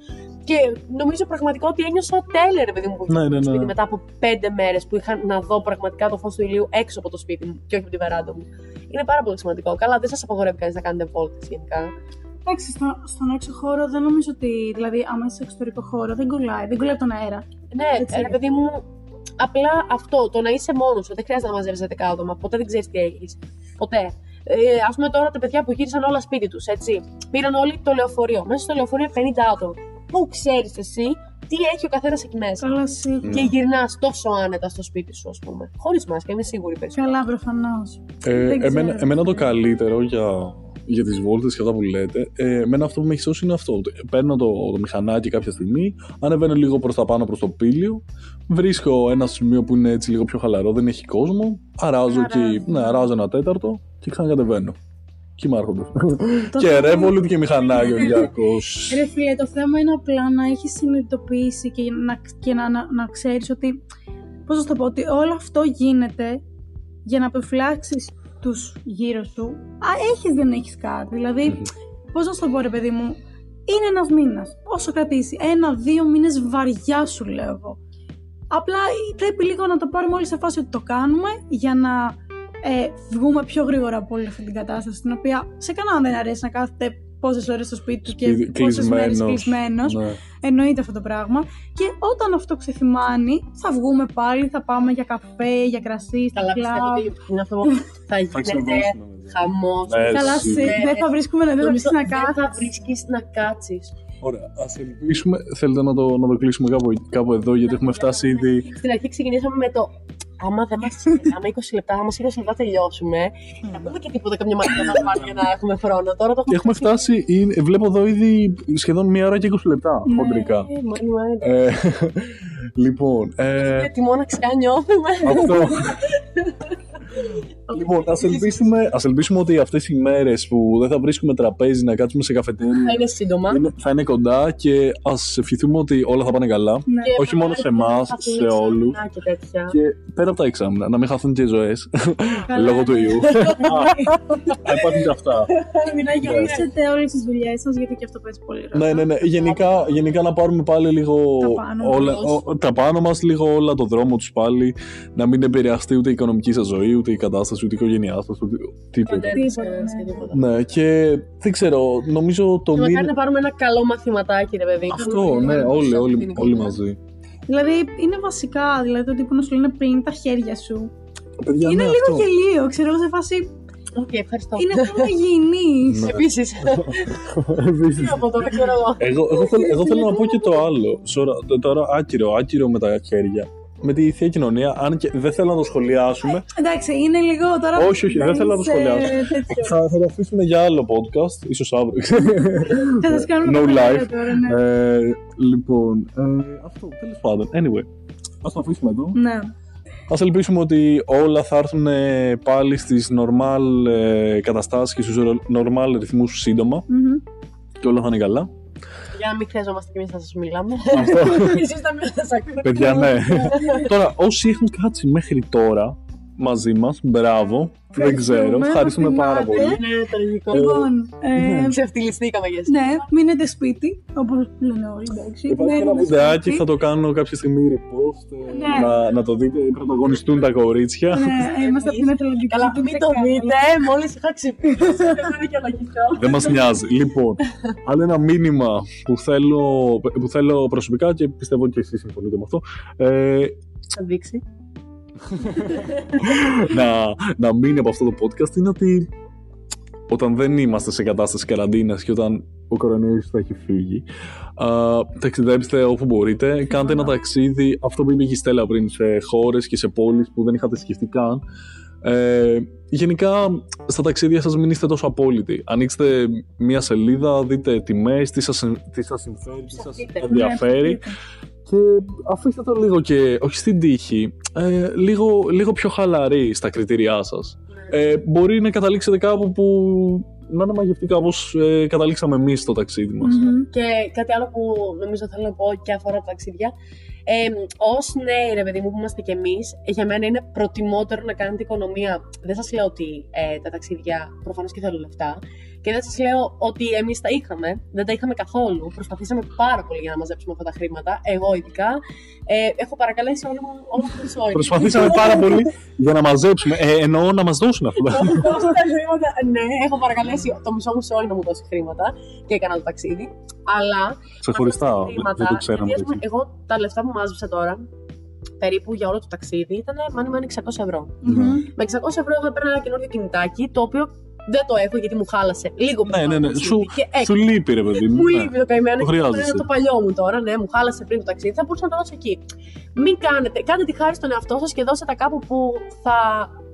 Και νομίζω πραγματικά ότι ένιωσα τέλεια, ρε παιδί μου, που Ναι, βγήκα ναι, από το ναι. σπίτι μετά από πέντε μέρες που είχα να δω πραγματικά το φως του ηλίου έξω από το σπίτι μου και όχι από τη βεράντα μου. Είναι πάρα πολύ σημαντικό. Καλά, δεν σας απαγορεύει κανείς να κάνετε βόλτες γενικά. Εντάξει, στο, στον έξω χώρο δεν νομίζω ότι. Δηλαδή, άμα είσαι σε εξωτερικό χώρο, δεν κολλάει. Δεν κολλάει από τον αέρα. Ναι, Έτσι. ρε παιδί μου, απλά αυτό, το να είσαι μόνος σου, δεν χρειάζεται να μαζεύεις 10 άτομα. Ποτέ δεν ξέρεις τι έχεις. Ποτέ. Ε, Α πούμε τώρα τα παιδιά που γύρισαν όλα σπίτι τους, έτσι. Πήραν όλοι το λεωφορείο. Μέσα στο λεωφορείο 50 άτομα. Πού ξέρεις εσύ τι έχει ο καθένας εκεί μέσα. Καλά, σίγουρα. Και γυρνάς τόσο άνετα στο σπίτι σου, ας πούμε. Χωρίς μάσκα, είμαι σίγουρη περισσότερο. Καλά, προφανώς. Ε, Δεν εμένα, ξέρω. εμένα το καλύτερο για, για τις βόλτες και αυτά που λέτε, ε, εμένα αυτό που με έχει σώσει είναι αυτό. ότι Παίρνω το, το μηχανάκι κάποια στιγμή, ανεβαίνω λίγο προς τα πάνω προς το πύλιο, βρίσκω ένα σημείο που είναι έτσι λίγο πιο χαλαρό, δεν έχει κόσμο, αράζω, Αράζει. και, ναι, αράζω ένα τέταρτο και ξανακατεβαίνω. Και είμαι άρχοντας. Το και θέμα- Revolut και μηχανάκι ο Γιάκος. Ρε φίλε, το θέμα είναι απλά να έχεις συνειδητοποιήσει και να, και να, να, να ξέρεις ότι. Πώς να σου το πω, ότι όλο αυτό γίνεται για να αποφυλάξει τους γύρω σου. Α, έχεις δεν έχεις κάτι. Δηλαδή, πώς να σου το πω, ρε παιδί μου, είναι ένας μήνας. Όσο κρατήσει, ένα-δύο μήνες βαριά σου λέω εγώ. Απλά πρέπει λίγο να το πάρουμε όλοι σε φάση ότι το κάνουμε για να ε, βγούμε πιο γρήγορα από όλη αυτή την κατάσταση. Την οποία σε κανέναν δεν αρέσει να κάθεται πόσες ώρες στο σπίτι του και Σπίτι- πόσες μέρες κλεισμένος. κλεισμένος. Ναι. Εννοείται αυτό το πράγμα. Και όταν αυτό ξεθυμάνει, θα βγούμε πάλι, θα πάμε για καφέ, για κρασί, στα Καλά, πιστεύω κλαμπ. ότι είναι αυτό που θα Θα γίνεται ξεβρώσουμε. χαμός. Ναι, Καλά, σίγουρα. σε- δεν θα βρίσκουμε να δεν θα βρίσκεις να Δεν θα κάθεσαι. βρίσκεις να κάτσεις. Ωραία, ας ελπίσουμε, θέλετε να το, να το κλείσουμε κάπου, κάπου εδώ γιατί έχουμε φτάσει ήδη Στην αρχή ξεκινήσαμε με το. Άμα δεν μας άμα 20 λεπτά, άμα σε 20 λεπτά τελειώσουμε, να πούμε και τίποτα καμιά μάτια να πάρει για να έχουμε χρόνο. Τώρα το Και έχουμε φτάσει, είναι- βλέπω εδώ ήδη σχεδόν μία ώρα και 20 λεπτά, Ναι. χοντρικά. Ε, μόνοι μου, ε, Ε, λοιπόν, ε, Τι μοναξιά νιώθουμε. αυτό. λοιπόν, ας ελπίσουμε, ας ελπίσουμε ότι αυτές οι μέρες που δεν θα βρίσκουμε τραπέζι να κάτσουμε σε καφετέρια Θα είναι σύντομα. είναι- θα είναι κοντά και ας ευχηθούμε ότι όλα θα πάνε καλά. Ναι. Και όχι μόνο σε εμάς, θα σε αφήνει όλους. εξάμηνα Και τέτοια. Και πέρα από τα εξάμεινα, να μην χαθούν και οι ζωές Καλά. λόγω του ιού. Θα υπάρχουν και αυτά. Να γυρίσετε όλες τις δουλειές σας, γιατί και αυτό παίζει πολύ ρόλο. Ναι, ναι, ναι. Γενικά, γενικά να πάρουμε πάλι λίγο Τα πάνω όλα, μας. ο- τα πάνω μας, λίγο όλα το δρόμο τους πάλι. Να μην επηρεαστεί ούτε η οικονομική σας ζωή, ούτε η κατάσταση, ούτε η οικογένειά σας, ούτε τίποτα. Ποτέ Τίποτα, δεν ξέρεις ναι. και τίποτα. Ναι, και δεν ξέρω, νομίζω το Και μακάρι μήνα... να πάρουμε ένα καλό μαθηματάκι, ρε παιδί. Αυτό, ναι, όλοι, όλοι, όλοι μαζί. Δηλαδή είναι βασικά, δηλαδή το τύπο να σου λένε πριν τα χέρια σου. Παιδιά, είναι ναι, λίγο αυτό. γελίο, ξέρω εγώ σε φάση. Οκ, ευχαριστώ. Είναι θέμα υγιεινή. Ναι. Επίσης. Επίσης. Τι από τώρα, ξέρω εγώ. εγώ, εγώ, θέλω, εγώ θέλω να πω και το άλλο. Σωρα- το- τώρα άκυρο, άκυρο με τα χέρια. Με τη θεία κοινωνία, αν και δεν θέλω να το σχολιάσουμε, Εντάξει, είναι λίγο τώρα. Όχι, όχι, δεν θέλω να το είσαι σχολιάσω. τέτοιο. θα, θα το αφήσουμε για άλλο podcast, ίσως αύριο. Θα σας κάνουμε No το life. τώρα, ναι. Ε, λοιπόν, ε, αυτό τέλος πάντων. Anyway, ας το αφήσουμε εδώ. Ναι. Α ελπίσουμε ότι όλα θα έρθουν ε, πάλι στις normal ε, καταστάσεις και στους normal ρυθμούς σύντομα Μμμ. και όλα θα είναι καλά. Για να μην χρειαζόμαστε κι εμείς να σας μιλάμε. Αυτό. Εσείς θα μην σας ακούτε. Παιδιά, ναι. τώρα, όσοι έχουν κάτσει μέχρι τώρα, μαζί μας. Μπράβο. Δεν ξέρω. Ευχαριστούμε, Ευχαριστούμε μας πάρα θυμάται. πολύ. Είναι τραγικός. Λοιπόν, ε, Ξεφτυλιστήκαμε για εσάς. ναι, μείνετε σπίτι, όπως λένε όλοι, εντάξει. Υπάρχει ένα Μένουμε βιντεάκι, σπίτι. θα το κάνω κάποια στιγμή repost. ε, Ναι. Να, να το δείτε. Πρωταγωνιστούν τα κορίτσια. Ναι, είμαστε από την εθελοντική. Καλά, του μην το Τσεκάρη. δείτε, μόλις είχα ξυπνήσει. Δεν θα δικαιολογηθώ. Δεν μας νοιάζει. Λοιπόν, άλλο ένα μήνυμα που θέλω, που θέλω προσωπικά και πιστεύω και εσείς συμφωνείτε με αυτό. Ε, Θα δείξει. Να, να μείνει από αυτό το podcast είναι ότι όταν δεν είμαστε σε κατάσταση καραντίνας και όταν ο κορονοϊός θα έχει φύγει, α, ταξιδέψτε όπου μπορείτε, κάντε ένα ταξίδι, αυτό που είπε και η Στέλλα πριν, σε χώρες και σε πόλεις που δεν είχατε σκεφτεί καν. Ε, γενικά, στα ταξίδια σας μην είστε τόσο απόλυτοι. Ανοίξτε μία σελίδα, δείτε τιμές, τι σας, τι σας συμφέρει, τι σας Ψαχτείτε. ενδιαφέρει Ναι, και αφήστε το λίγο και, όχι στην τύχη, ε, λίγο, λίγο πιο χαλαρή στα κριτήριά σας. Ε, μπορεί να καταλήξετε κάπου που να είναι μαγευτικά όπως ε, καταλήξαμε εμείς στο ταξίδι μας. Μμμ. Και κάτι άλλο που νομίζω θέλω να πω και αφορά τα ταξίδια. Ε, Ω νέοι, ρε παιδί μου, που είμαστε κι εμείς, για μένα είναι προτιμότερο να κάνετε οικονομία. Δεν σας λέω ότι ε, τα ταξίδια προφανώς και θέλουν λεφτά. Και δεν σας λέω ότι εμείς τα είχαμε. Δεν τα είχαμε καθόλου. Προσπαθήσαμε πάρα πολύ για να μαζέψουμε αυτά τα χρήματα. Εγώ ειδικά. Ε, έχω παρακαλέσει όλο μου, όλο μου το σόι. Προσπαθήσαμε πάρα πολύ για να μαζέψουμε, ε, εννοώ να μας δώσουν αυτά. Δώσε τα χρήματα. Ναι, έχω παρακαλέσει το μισό μου σόι να μου δώσει χρήματα και έκανα το ταξίδι. Αλλά. Ξεχωριστά, αυτά τα δεν- χρήματα, δεν το ξέραμε. γιατί, ας πούμε, έτσι. Εγώ τα λεφτά που μάζεψα τώρα, περίπου για όλο το ταξίδι, ήταν μάνι μάνι 600 ευρώ. Μμμ. Με 600 ευρώ εγώ έπαιρνα ένα καινούριο κινητάκι, το οποίο δεν το έχω γιατί μου χάλασε λίγο Ναι, ναι, ναι. το Σου, ταξίδι και σου έκανα. λείπει ρε παιδί μου. Μου ναι. λείπει το καημένο Το και χρειάζεσαι. είναι το παλιό μου τώρα, ναι, μου χάλασε πριν το ταξίδι, θα μπορούσα να το δώσω εκεί. Μην κάνετε, κάντε τη χάρη στον εαυτό σας και δώστε τα κάπου που θα,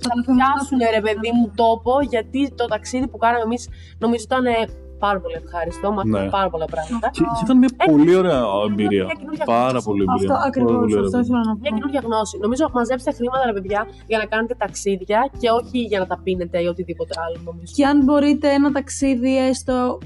θα το πιάσουν ρε παιδί μου τόπο, γιατί το ταξίδι που κάναμε εμείς νομίζω ήταν ε, πάρα πολύ ευχάριστο, μάθαμε Ναι. πάρα πολλά πράγματα. Και, και ήταν μια πολύ ωραία εμπειρία. μια καινούργια Πάρα γνώση. πολύ εμπειρία. Αυτό Πάρα ακριβώς. πολύ ωραία Αυτό εμπειρία. ήθελα να Μια πω. καινούργια γνώση. Νομίζω μαζέψτε χρήματα, ρε παιδιά, για να κάνετε ταξίδια και όχι για να τα πίνετε ή οτιδήποτε άλλο, νομίζω. Και αν μπορείτε ένα ταξίδι έστω ε,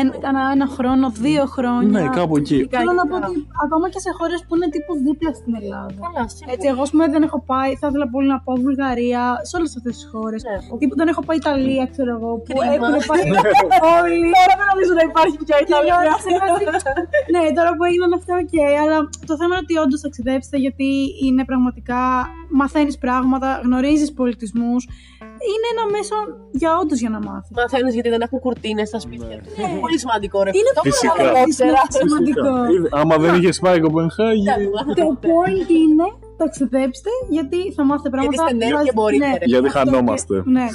ένα, ένα, ένα χρόνο, δύο χρόνια. Ναι, κάπου εκεί. Θέλω να πω Καλά. ότι ακόμα και σε χώρες που είναι τύπου δίπλα στην Ελλάδα. Καλά, σίγουρα. Έτσι, εγώ, ας πούμε, δεν έχω πάει. Θα ήθελα πολύ να πάω Βουλγαρία, σε όλες αυτές τις χώρες. Ναι. Τύπου δεν έχω πάει Ιταλία, ξέρω εγώ, που Κρίμα. έχουν πάει όλοι. Τώρα δεν νομίζω να υπάρχει πια Και λέω, σε φάση- ναι, τώρα που έγιναν αυτά, οκ. αλλά το θέμα είναι ότι όντως ταξιδέψετε γιατί είναι πραγματικά. Μαθαίνεις πράγματα, γνωρίζεις πολιτισμούς. Είναι ένα μέσο για όντως για να μάθεις. Μαθαίνεις γιατί δεν έχουν κουρτίνες στα σπίτια τους. Είναι πολύ σημαντικό, ρε. Είναι Το Φυσικά. ξέρω, το ήξερα. Είναι σημαντικό. Είδε, Άμα δεν είχες πάει Κοπενχάγη. Το point είναι ταξιδέψτε γιατί θα μάθετε πράγματα. είστε νέοι Σας- και μπορείτε, ρε. Γιατί αυτό χανόμαστε. και- Ναι.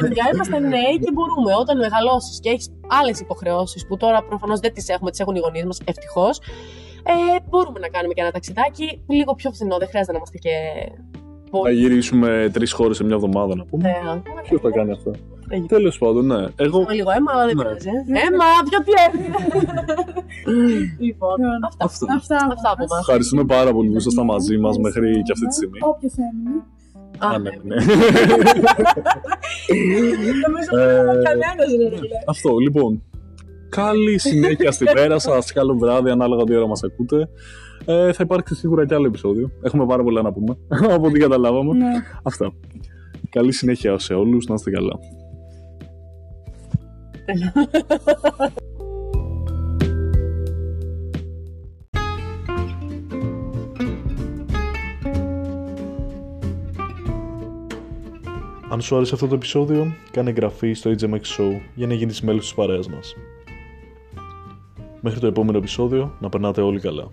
Παιδιά, είμαστε νέοι και μπορούμε. Όταν μεγαλώσεις και έχεις άλλες υποχρεώσεις που τώρα προφανώς δεν τις έχουμε, τις έχουν οι γονείς μας, ευτυχώς. Ε, μπορούμε να κάνουμε και ένα ταξιδάκι λίγο πιο φθηνό. Δεν χρειάζεται να είμαστε και. Θα πολύ. γυρίσουμε τρεις χώρες σε μια εβδομάδα να πούμε. Ναι, Ποιος θα κάνει αυτό; Έγινε. Τέλος πάντων, ναι. Εγώ. Έχουμε λίγο αίμα, αλλά δεν Ναι. πειράζει. ε. Αίμα, πιο τι έμεινε. Λοιπόν, αυτά. Αυτό. Αυτά, Αυτά από εμάς. Ευχαριστούμε πάρα πολύ που ήσασταν μαζί μας μέχρι και αυτή τη στιγμή. Όποιος έμεινε. Α, Α, ναι, ναι. Νομίζω Ε, ότι κανένα δεν είναι. Αυτό, λοιπόν. Καλή συνέχεια στην πέρα σας. Καλό βράδυ, ανάλογα τι ώρα μας ακούτε. Ε, θα υπάρξει σίγουρα και άλλο επεισόδιο. Έχουμε πάρα πολλά να πούμε. από ό,τι καταλάβαμε. Ναι. Αυτά. Καλή συνέχεια σε όλους. Να είστε καλά. Αν σου άρεσε αυτό το επεισόδιο, κάνε εγγραφή στο HMX Show για να γίνεις μέλος της παρέας μας. Μέχρι το επόμενο επεισόδιο, να περνάτε όλοι καλά.